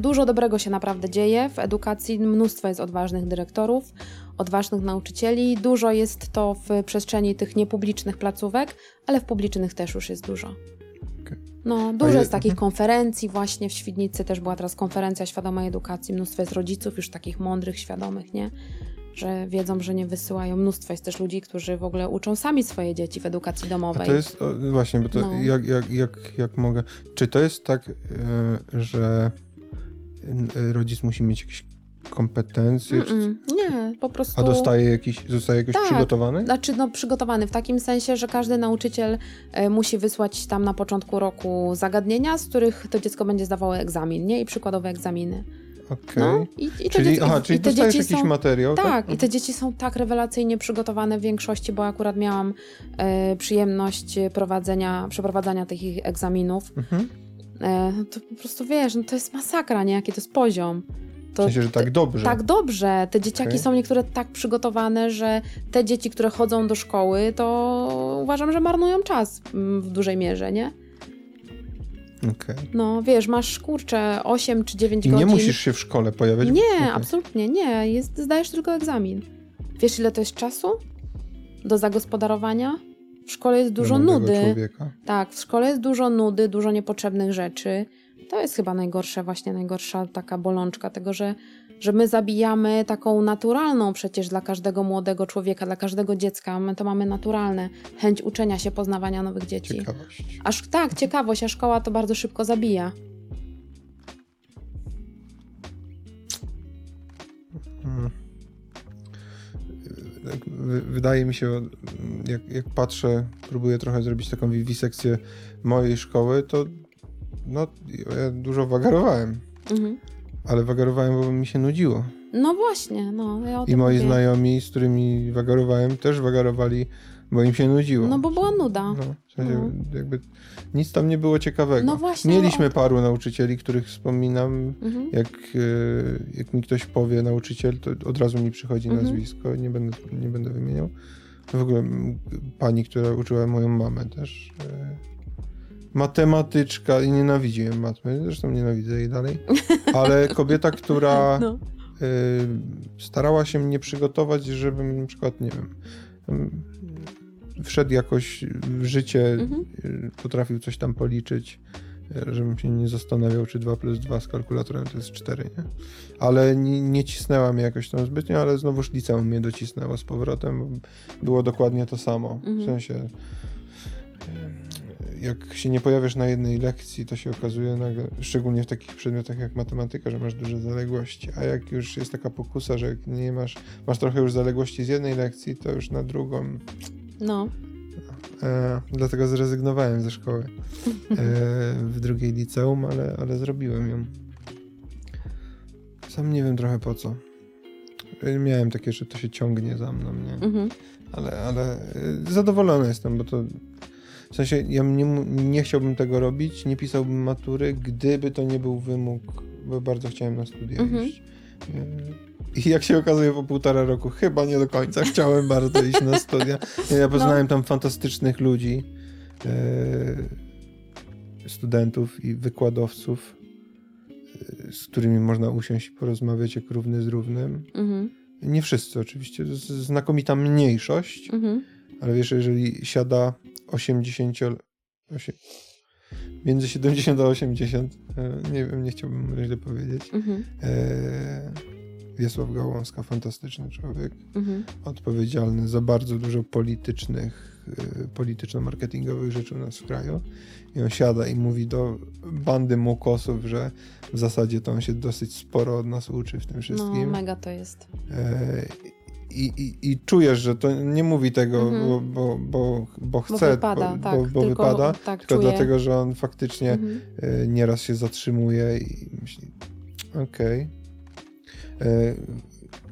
Dużo dobrego się naprawdę dzieje w edukacji, mnóstwo jest odważnych dyrektorów, odważnych nauczycieli, dużo jest to w przestrzeni tych niepublicznych placówek, ale w publicznych też już jest dużo. No, dużo je- jest takich mhm. konferencji, właśnie w Świdnicy też była teraz konferencja świadomej edukacji, mnóstwo jest rodziców już takich mądrych, świadomych, nie? Że wiedzą, że nie wysyłają. Mnóstwo jest też ludzi, którzy w ogóle uczą sami swoje dzieci w edukacji A domowej. to jest, o, właśnie, bo to No. jak, jak, jak, jak mogę. Czy to jest tak, e, że rodzic musi mieć jakieś kompetencje, czy, Mm-mm, nie, po prostu... a dostaje jakiś, zostaje jakoś Tak. przygotowany? Znaczy, no, przygotowany w takim sensie, że każdy nauczyciel e, musi wysłać tam na początku roku zagadnienia, z których to dziecko będzie zdawało egzamin, nie? I przykładowe egzaminy. Okej. No, i, i Czyli, dzieci, aha, czyli i te dostajesz dzieci jakiś są, materiał, tak? Tak, i te dzieci są tak rewelacyjnie przygotowane w większości, bo akurat miałam e, przyjemność prowadzenia, przeprowadzania tych egzaminów. Mhm. E, no to po prostu wiesz, no to jest masakra, nie? Jaki to jest poziom. W To, sensie, że tak dobrze. tak dobrze. Te dzieciaki Okej. są niektóre tak przygotowane, że te dzieci, które chodzą do szkoły, to uważam, że marnują czas mm, w dużej mierze, nie? Okej. No wiesz, masz kurczę 8 czy 9 I godzin. nie musisz się w szkole pojawiać? Nie, Okej. absolutnie nie. Jest, zdajesz tylko egzamin. Wiesz, ile to jest czasu do zagospodarowania? W szkole jest dużo nudy. człowieka. Tak, w szkole jest dużo nudy, dużo niepotrzebnych rzeczy. To jest chyba najgorsze, właśnie najgorsza taka bolączka tego, że, że my zabijamy taką naturalną przecież dla każdego młodego człowieka, dla każdego dziecka. My to mamy naturalne. Chęć uczenia się, poznawania nowych dzieci. Ciekawość. Aż tak, ciekawość, a szkoła to bardzo szybko zabija. Wydaje mi się, jak, jak patrzę, próbuję trochę zrobić taką wiwisekcję mojej szkoły, to no, ja dużo wagarowałem, Mhm. ale wagarowałem, bo mi się nudziło. No właśnie, no. Ja I moi mówię. znajomi, z którymi wagarowałem, też wagarowali, bo im się nudziło. No bo była nuda. No, w sensie No. jakby nic tam nie było ciekawego. No właśnie, Mieliśmy paru nauczycieli, których wspominam. Mhm. Jak, e, jak mi ktoś powie nauczyciel, to od razu mi przychodzi Mhm. nazwisko, nie będę, nie będę wymieniał. W ogóle pani, która uczyła moją mamę też. e, Matematyczka i nienawidziłem matmy, zresztą nienawidzę jej dalej. Ale kobieta, która No. y, starała się mnie przygotować, żebym na przykład, nie wiem, wszedł jakoś w życie, Mhm. y, potrafił coś tam policzyć, y, żebym się nie zastanawiał, czy 2 plus 2 z kalkulatorem to jest 4, nie? Ale nie, nie cisnęła mnie jakoś tam zbytnio, ale znowuż liceum mnie docisnęło z powrotem, było dokładnie to samo. Mhm. W sensie, y, jak się nie pojawiasz na jednej lekcji, to się okazuje, nagle, szczególnie w takich przedmiotach jak matematyka, że masz duże zaległości, a jak już jest taka pokusa, że jak nie masz, masz trochę już zaległości z jednej lekcji, to już na drugą. No. E, dlatego zrezygnowałem ze szkoły e, w drugiej liceum, ale, ale zrobiłem ją. Sam nie wiem trochę po co. E, Miałem takie, że to się ciągnie za mną, nie? Mhm. ale, ale y, zadowolony jestem, bo to w sensie ja nie, nie chciałbym tego robić, nie pisałbym matury, gdyby to nie był wymóg, bo bardzo chciałem na studia Mhm. iść. I jak się okazuje po półtora roku, chyba nie do końca chciałem bardzo iść na studia. Ja poznałem tam fantastycznych ludzi, y, studentów i wykładowców, y, z którymi można usiąść i porozmawiać jak równy z równym. Mhm. Nie wszyscy oczywiście, to jest znakomita mniejszość, Mhm. ale wiesz, jeżeli siada 80, 8, między 70 a 80, e, nie wiem, nie chciałbym źle powiedzieć. Mhm. Wiesław Gałązka, fantastyczny człowiek, Mhm. odpowiedzialny za bardzo dużo politycznych, e, polityczno-marketingowych rzeczy u nas w kraju. I on siada i mówi do bandy mukosów, że w zasadzie to on się dosyć sporo od nas uczy w tym No, wszystkim. mega to jest. E, I, i, I czujesz, że to nie mówi tego, Mhm. bo, bo, bo, bo Bo chce, wypada, bo, tak. bo, bo tylko, wypada, tak, tylko czuję. dlatego, że on faktycznie Mhm. e, nieraz się zatrzymuje i myśli, okej. E,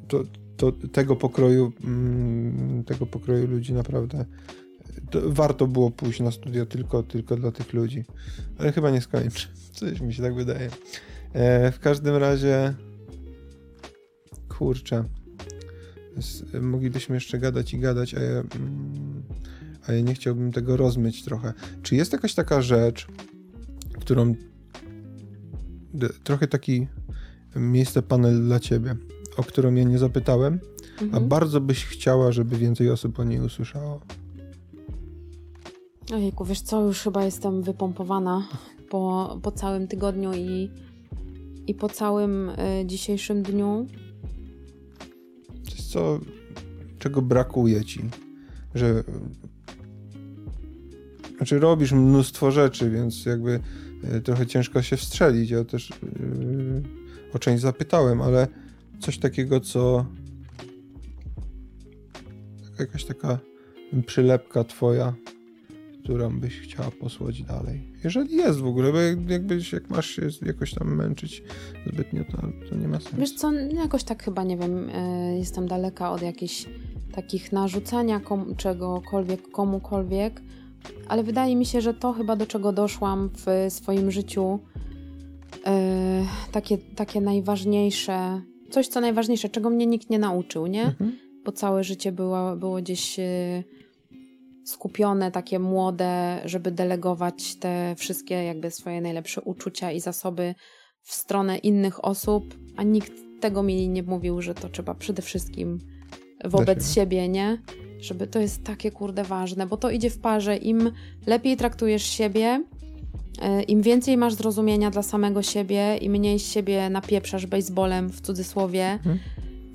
To, to tego pokroju mm, tego pokroju ludzi naprawdę to warto było pójść na studia tylko, tylko dla tych ludzi. Ale chyba nie skończę. Coś mi się tak wydaje. E, w każdym razie kurczę moglibyśmy jeszcze gadać i gadać, a ja, mm, a ja nie chciałbym tego rozmyć trochę. Czy jest jakaś taka rzecz, którą trochę taki miejsce panel dla ciebie, o którą ja nie zapytałem, a Mhm. bardzo byś chciała, żeby więcej osób o niej usłyszało? Ojejku, wiesz co, już chyba jestem wypompowana po, po całym tygodniu i, i po całym y, dzisiejszym dniu. Coś, co, czego brakuje ci, że znaczy robisz mnóstwo rzeczy, więc jakby y, trochę ciężko się wstrzelić. Ja też yy, o część zapytałem, ale coś takiego, co jakaś taka przylepka twoja, którą byś chciała posłać dalej. Jeżeli jest w ogóle, bo jak- jakbyś, jak masz się jakoś tam męczyć zbytnio, to, to nie ma sensu. Wiesz co, jakoś tak chyba, nie wiem, y, jestem daleka od jakichś takich narzucania kom, czegokolwiek komukolwiek, ale wydaje mi się, że to chyba do czego doszłam w swoim życiu, takie, takie najważniejsze, coś co najważniejsze, czego mnie nikt nie nauczył, nie? Mhm. bo całe życie było, było gdzieś e, skupione, takie młode, żeby delegować te wszystkie jakby swoje najlepsze uczucia i zasoby w stronę innych osób, a nikt tego mi nie mówił, że to trzeba przede wszystkim wobec siebie. nie? Żeby to jest takie kurde ważne, bo to idzie w parze. Im lepiej traktujesz siebie, im więcej masz zrozumienia dla samego siebie i mniej siebie napieprzasz baseballem w cudzysłowie, Mhm.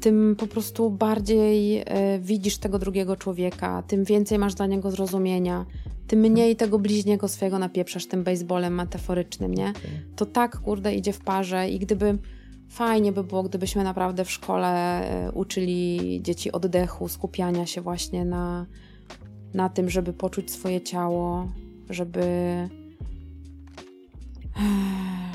tym po prostu bardziej e, widzisz tego drugiego człowieka, tym więcej masz dla niego zrozumienia, tym mniej tego bliźniego swojego napieprzasz tym baseballem metaforycznym, nie? To tak, kurde, idzie w parze i gdyby fajnie by było, gdybyśmy naprawdę w szkole e, uczyli dzieci oddechu, skupiania się właśnie na, na tym, żeby poczuć swoje ciało, żeby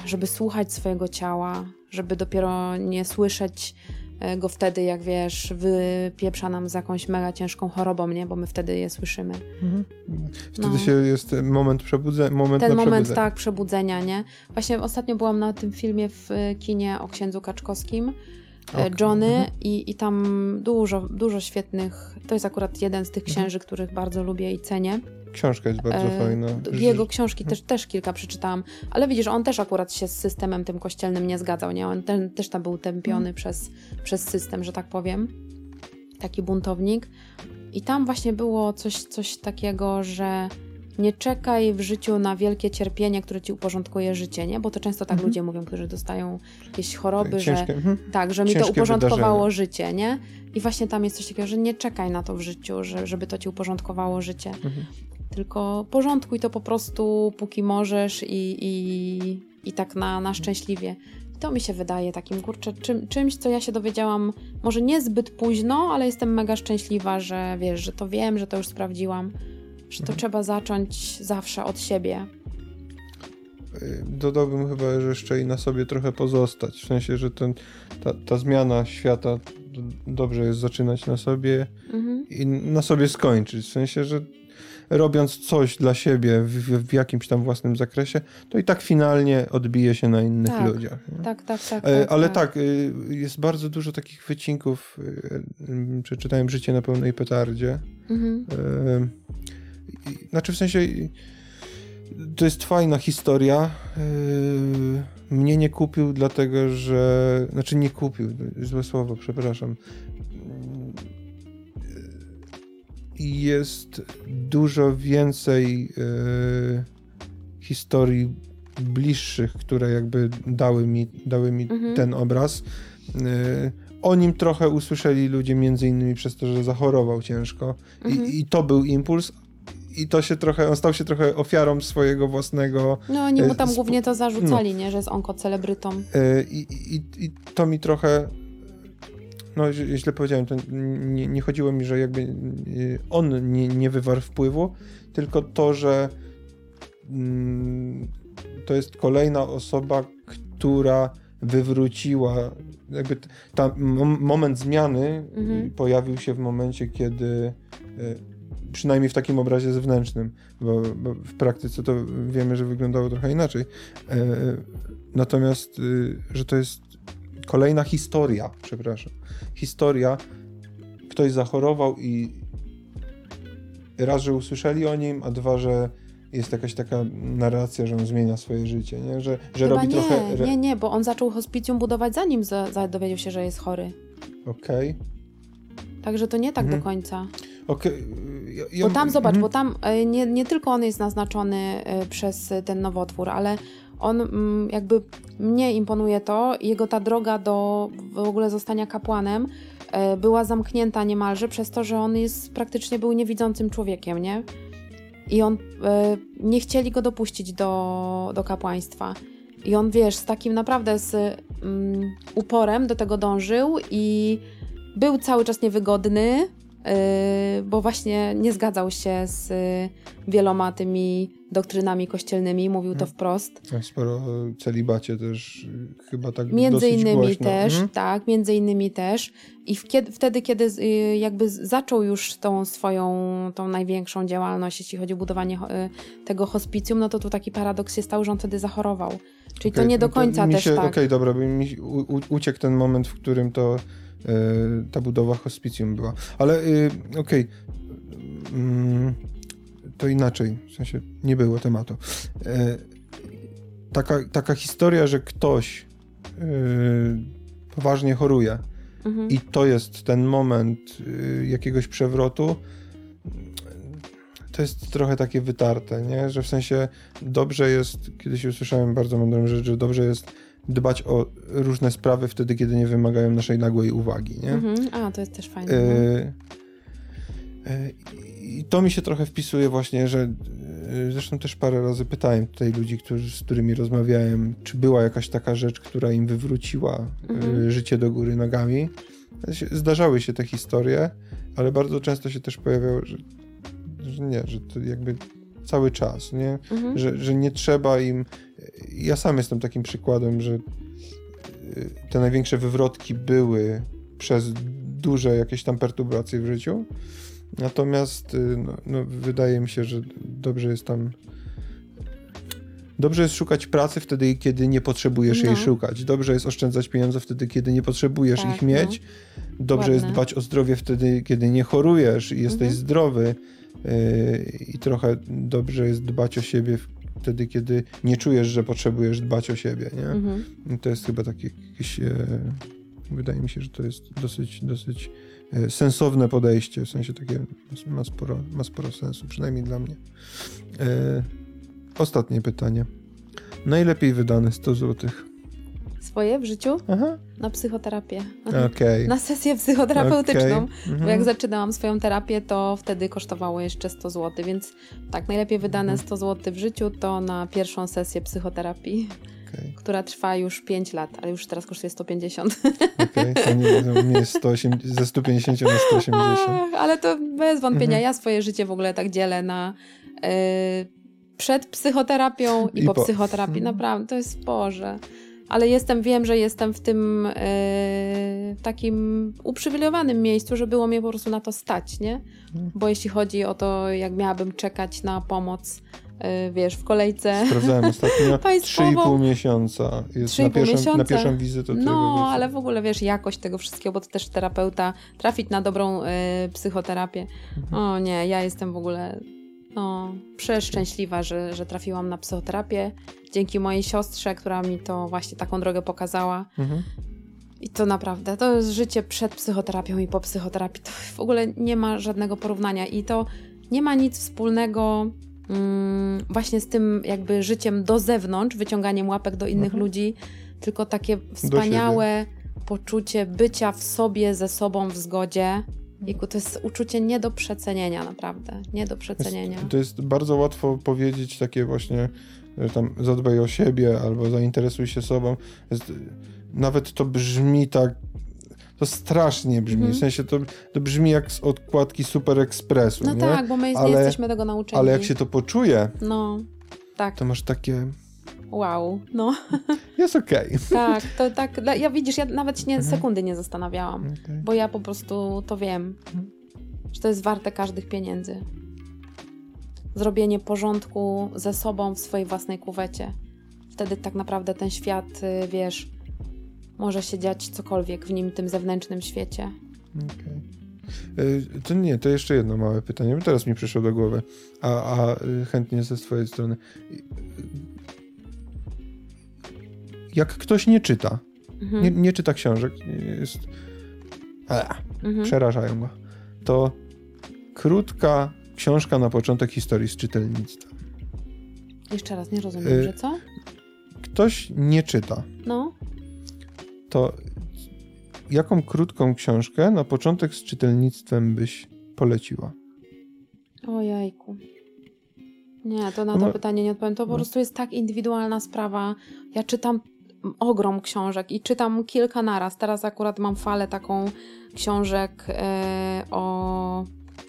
żeby słuchać swojego ciała, żeby dopiero nie słyszeć e, go wtedy, jak wiesz, wypieprza nam z jakąś mega ciężką chorobą, nie? Bo my wtedy je słyszymy. Mhm. Wtedy No. się jest moment przebudzenia, moment Ten na moment, przebudzenie. tak, przebudzenia, nie? Właśnie ostatnio byłam na tym filmie w e, kinie o księdzu Kaczkowskim, e, Okej, Johnny mhm. i, i tam dużo, dużo świetnych, to jest akurat jeden z tych Mhm. księży, których bardzo lubię i cenię. Książka jest bardzo E, fajna. Jego książki też, też kilka przeczytałam, ale widzisz, on też akurat się z systemem tym kościelnym nie zgadzał, nie? On ten, też tam był tępiony Mhm. przez, przez system, że tak powiem. Taki buntownik. I tam właśnie było coś, coś takiego, że nie czekaj w życiu na wielkie cierpienie, które ci uporządkuje życie, nie? Bo to często tak Mhm. ludzie mówią, którzy dostają jakieś choroby, że Ciężkie, mhm. tak, że mi to Ciężkie uporządkowało wydarzenie. życie, nie? I właśnie tam jest coś takiego, że nie czekaj na to w życiu, że, żeby to ci uporządkowało życie. Mhm. Tylko porządkuj to po prostu, póki możesz i, i, i tak na, na szczęśliwie. I to mi się wydaje takim, kurczę, czym, czymś, co ja się dowiedziałam, może nie zbyt późno, ale jestem mega szczęśliwa, że wiesz, że to wiem, że to już sprawdziłam, że to Mhm. trzeba zacząć zawsze od siebie. Y, Dodałbym chyba, że jeszcze i na sobie trochę pozostać. W sensie, że ten, ta, ta zmiana świata dobrze jest zaczynać na sobie Mhm. i na sobie skończyć. W sensie, że robiąc coś dla siebie w, w, jakimś tam własnym zakresie, to i tak finalnie odbije się na innych Tak, ludziach. nie? Tak, tak, tak. E, tak Ale tak, y, jest bardzo dużo takich wycinków. y, Przeczytałem Życie na pełnej petardzie. Mhm. E, Znaczy w sensie to jest fajna historia. E, Mnie nie kupił dlatego, że... Znaczy nie kupił, złe słowo, przepraszam. Jest dużo więcej e, historii bliższych, które jakby dały mi, dały mi Mhm. ten obraz. E, o nim trochę usłyszeli ludzie między innymi przez to, że zachorował ciężko Mhm. I, i to był impuls i to się trochę, on stał się trochę ofiarą swojego własnego No oni mu tam E, spo- głównie to zarzucali, nie? Że jest onkocelebrytą. E, I, i, I to mi trochę. No, źle powiedziałem, to nie, nie chodziło mi, że jakby e, on nie, nie wywarł wpływu, tylko to, że mm, to jest kolejna osoba, która wywróciła. Jakby ta mom- moment zmiany Mhm. y, pojawił się w momencie, kiedy y, przynajmniej w takim obrazie zewnętrznym, bo, bo w praktyce to wiemy, że wyglądało trochę inaczej. E, Natomiast, y, że to jest kolejna historia, przepraszam. Historia, ktoś zachorował i raz, że usłyszeli o nim, a dwa, że jest jakaś taka narracja, że on zmienia swoje życie, nie? Że, że Chyba robi nie, trochę... re- nie, nie, bo on zaczął hospicjum budować zanim za, za dowiedział się, że jest chory. Okej. Także to nie tak Mhm. do końca. Okej. Ja- ja- Bo tam, zobacz, mhm. bo tam e, nie, nie tylko on jest naznaczony e, przez ten nowotwór, ale on mm, jakby mnie imponuje to, jego ta droga do w ogóle zostania kapłanem e, była zamknięta niemalże przez to, że on jest praktycznie był niewidzącym człowiekiem, nie? I on e, nie chcieli go dopuścić do, do kapłaństwa. I on, wiesz, z takim naprawdę z mm, uporem do tego dążył i był cały czas niewygodny, yy, bo właśnie nie zgadzał się z wieloma tymi doktrynami kościelnymi, mówił to Mhm. wprost. Tak, Sporo o celibacie też y, chyba tak Między innymi głośno. też, Mhm. tak, między innymi też. I kiedy, wtedy, kiedy y, jakby zaczął już tą swoją, tą największą działalność, jeśli chodzi o budowanie y, tego hospicjum, no to tu taki paradoks się stał, że on wtedy zachorował. Czyli to Okej, nie do no końca mi też się, tak. Okej, dobra, bo mi uciekł ten moment, w którym to ta budowa hospicjum była. Ale okej, mm, to inaczej, w sensie nie było tematu. E, taka, taka historia, że ktoś y, poważnie choruje Mhm. i to jest ten moment y, jakiegoś przewrotu, to jest trochę takie wytarte, nie? Że w sensie dobrze jest, kiedyś usłyszałem bardzo mądrą rzecz, że dobrze jest dbać o różne sprawy wtedy, kiedy nie wymagają naszej nagłej uwagi, nie? Mhm. A, to jest też fajne. no. E, I to mi się trochę wpisuje właśnie, że e, zresztą też parę razy pytałem tutaj ludzi, którzy, z którymi rozmawiałem, czy była jakaś taka rzecz, która im wywróciła e, Mhm. życie do góry nogami. Zdarzały się te historie, ale bardzo często się też pojawiało, że, że nie, że to jakby cały czas, nie? Mhm. że, że nie trzeba im. Ja sam jestem takim przykładem, że te największe wywrotki były przez duże jakieś tam perturbacje w życiu. Natomiast y, no, no, wydaje mi się, że dobrze jest tam. Dobrze jest szukać pracy wtedy, kiedy nie potrzebujesz jej No. szukać. Dobrze jest oszczędzać pieniądze wtedy, kiedy nie potrzebujesz Tak, ich mieć. Dobrze jest Ładne. dbać o zdrowie wtedy, kiedy nie chorujesz i jesteś Mhm. zdrowy. Yy, I trochę dobrze jest dbać o siebie wtedy, kiedy nie czujesz, że potrzebujesz dbać o siebie. Nie? Mhm. To jest chyba takie jakieś. E, wydaje mi się, że to jest dosyć, dosyć sensowne podejście. W sensie takie ma sporo, ma sporo sensu, przynajmniej dla mnie. E, ostatnie pytanie. Najlepiej wydane 100 zł. Swoje w życiu? Aha, Na psychoterapię. okej. Na sesję psychoterapeutyczną. Bo Mhm. jak zaczynałam swoją terapię, to wtedy kosztowało jeszcze 100 zł, więc tak, najlepiej wydane Mhm. 100 zł w życiu to na pierwszą sesję psychoterapii, Okej. która trwa już 5 lat, ale już teraz kosztuje 150. Okej, to nie, nie jest 108, ze 150 na 180. Ach, ale to bez wątpienia, Mhm. ja swoje życie w ogóle tak dzielę na y, przed psychoterapią i, I po, po. psychoterapii. Mhm. Naprawdę, to jest Boże. Ale jestem, wiem, że jestem w tym y, w takim uprzywilejowanym miejscu, że było mnie po prostu na to stać, nie? Mhm. Bo jeśli chodzi o to, jak miałabym czekać na pomoc, wiesz, w kolejce. Sprawdzałem ostatnio Państwową. 3,5 miesiąca. Jest 3,5 na, pierwszą, na miesiąca. pierwszą wizytę. No, ale w ogóle wiesz, jakość tego wszystkiego, bo to też terapeuta, trafić na dobrą y, psychoterapię. Mhm. O nie, ja jestem w ogóle no, przeszczęśliwa, że, że trafiłam na psychoterapię. Dzięki mojej siostrze, która mi to właśnie taką drogę pokazała. Mhm. I to naprawdę, to jest życie przed psychoterapią i po psychoterapii. To w ogóle nie ma żadnego porównania i to nie ma nic wspólnego mm, właśnie z tym jakby życiem do zewnątrz, wyciąganiem łapek do innych Mhm. ludzi, tylko takie wspaniałe poczucie bycia w sobie, ze sobą w zgodzie. Jejku, to jest uczucie nie do przecenienia, naprawdę. Nie do przecenienia. Jest, to jest bardzo łatwo powiedzieć takie właśnie, że tam zadbaj o siebie albo zainteresuj się sobą. Jest, nawet to brzmi tak, to strasznie brzmi, Mhm. w sensie to, to brzmi jak z odkładki Super Expressu, No nie? tak, bo my nie Ale- jesteśmy tego nauczeni. Ale jak się to poczuje, No, tak, to masz takie, wow, no. jest okej. Tak, to tak, ja widzisz, ja nawet się nie, Mhm. sekundy nie zastanawiałam, Okej. bo ja po prostu to wiem, że to jest warte każdych pieniędzy. Zrobienie porządku ze sobą w swojej własnej kuwecie. Wtedy tak naprawdę ten świat, y, wiesz, może się dziać cokolwiek w nim, tym zewnętrznym świecie. Okej. Y, To nie, to jeszcze jedno małe pytanie, bo teraz mi przyszło do głowy, a, a y, chętnie ze swojej strony. Y, y, Jak ktoś nie czyta, Mhm. nie, nie czyta książek, jest... A, mhm. przerażają go, to krótka książka na początek historii z czytelnictwa. Jeszcze raz, nie rozumiem, Y- że co? Ktoś nie czyta, No, to jaką krótką książkę na początek z czytelnictwem byś poleciła? ojejku. Nie, to na No to bo- pytanie nie odpowiem. To po no. prostu jest tak indywidualna sprawa. Ja czytam ogrom książek i czytam kilka naraz. Teraz akurat mam falę taką książek e, o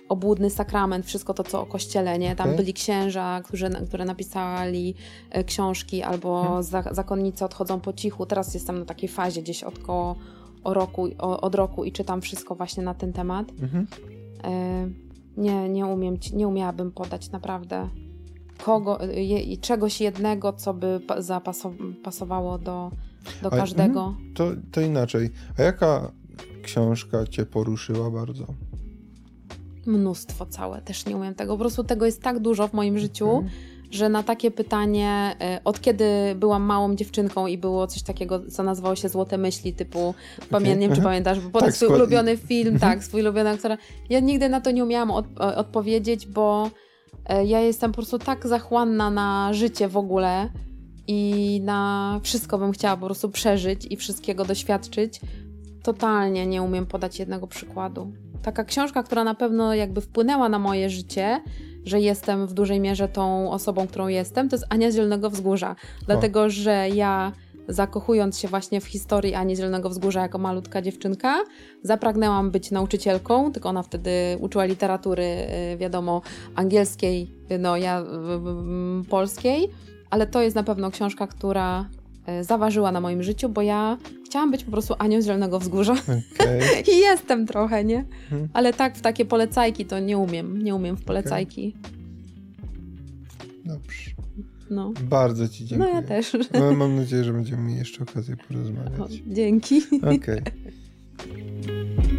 obłudny sakrament, wszystko to, co o kościele, nie? Tam Okej. byli księża, którzy, które napisali e, książki, albo Mhm. za, zakonnice odchodzą po cichu. Teraz jestem na takiej fazie gdzieś od koło o roku, o, od roku i czytam wszystko właśnie na ten temat. Mhm. E, nie, nie umiem, nie umiałabym podać naprawdę kogo, je, i czegoś jednego, co by pa- zapasow- pasowało do, do Ale- każdego. To, to inaczej. A jaka książka cię poruszyła bardzo? Mnóstwo całe, też nie umiem tego. Po prostu tego jest tak dużo w moim życiu, Mhm. że na takie pytanie, e, od kiedy byłam małą dziewczynką i było coś takiego, co nazywało się Złote Myśli, typu, pamię- nie wiem czy Aha. pamiętasz, bo Tak, swój ulubiony film, Mhm. tak, swój ulubiony aktor. Ja nigdy na to nie umiałam od, odpowiedzieć, bo e, ja jestem po prostu tak zachłanna na życie w ogóle i na wszystko bym chciała po prostu przeżyć i wszystkiego doświadczyć. Totalnie nie umiem podać jednego przykładu. Taka książka, która na pewno jakby wpłynęła na moje życie, że jestem w dużej mierze tą osobą, którą jestem, to jest Ania Zielonego Wzgórza. Dlatego, że ja zakochując się właśnie w historii Ani Zielonego Wzgórza jako malutka dziewczynka, zapragnęłam być nauczycielką, tylko ona wtedy uczyła literatury, y, wiadomo, angielskiej, no ja y, y, polskiej, ale to jest na pewno książka, która zaważyła na moim życiu, bo ja chciałam być po prostu Anią z Zielonego Wzgórza. Okej. I jestem trochę, nie? Mhm. Ale tak, w takie polecajki to nie umiem. Nie umiem w polecajki. Dobrze. No. Bardzo ci no dziękuję. ja też. No, Mam nadzieję, że będziemy mieli jeszcze okazję O, porozmawiać. dzięki. Okej.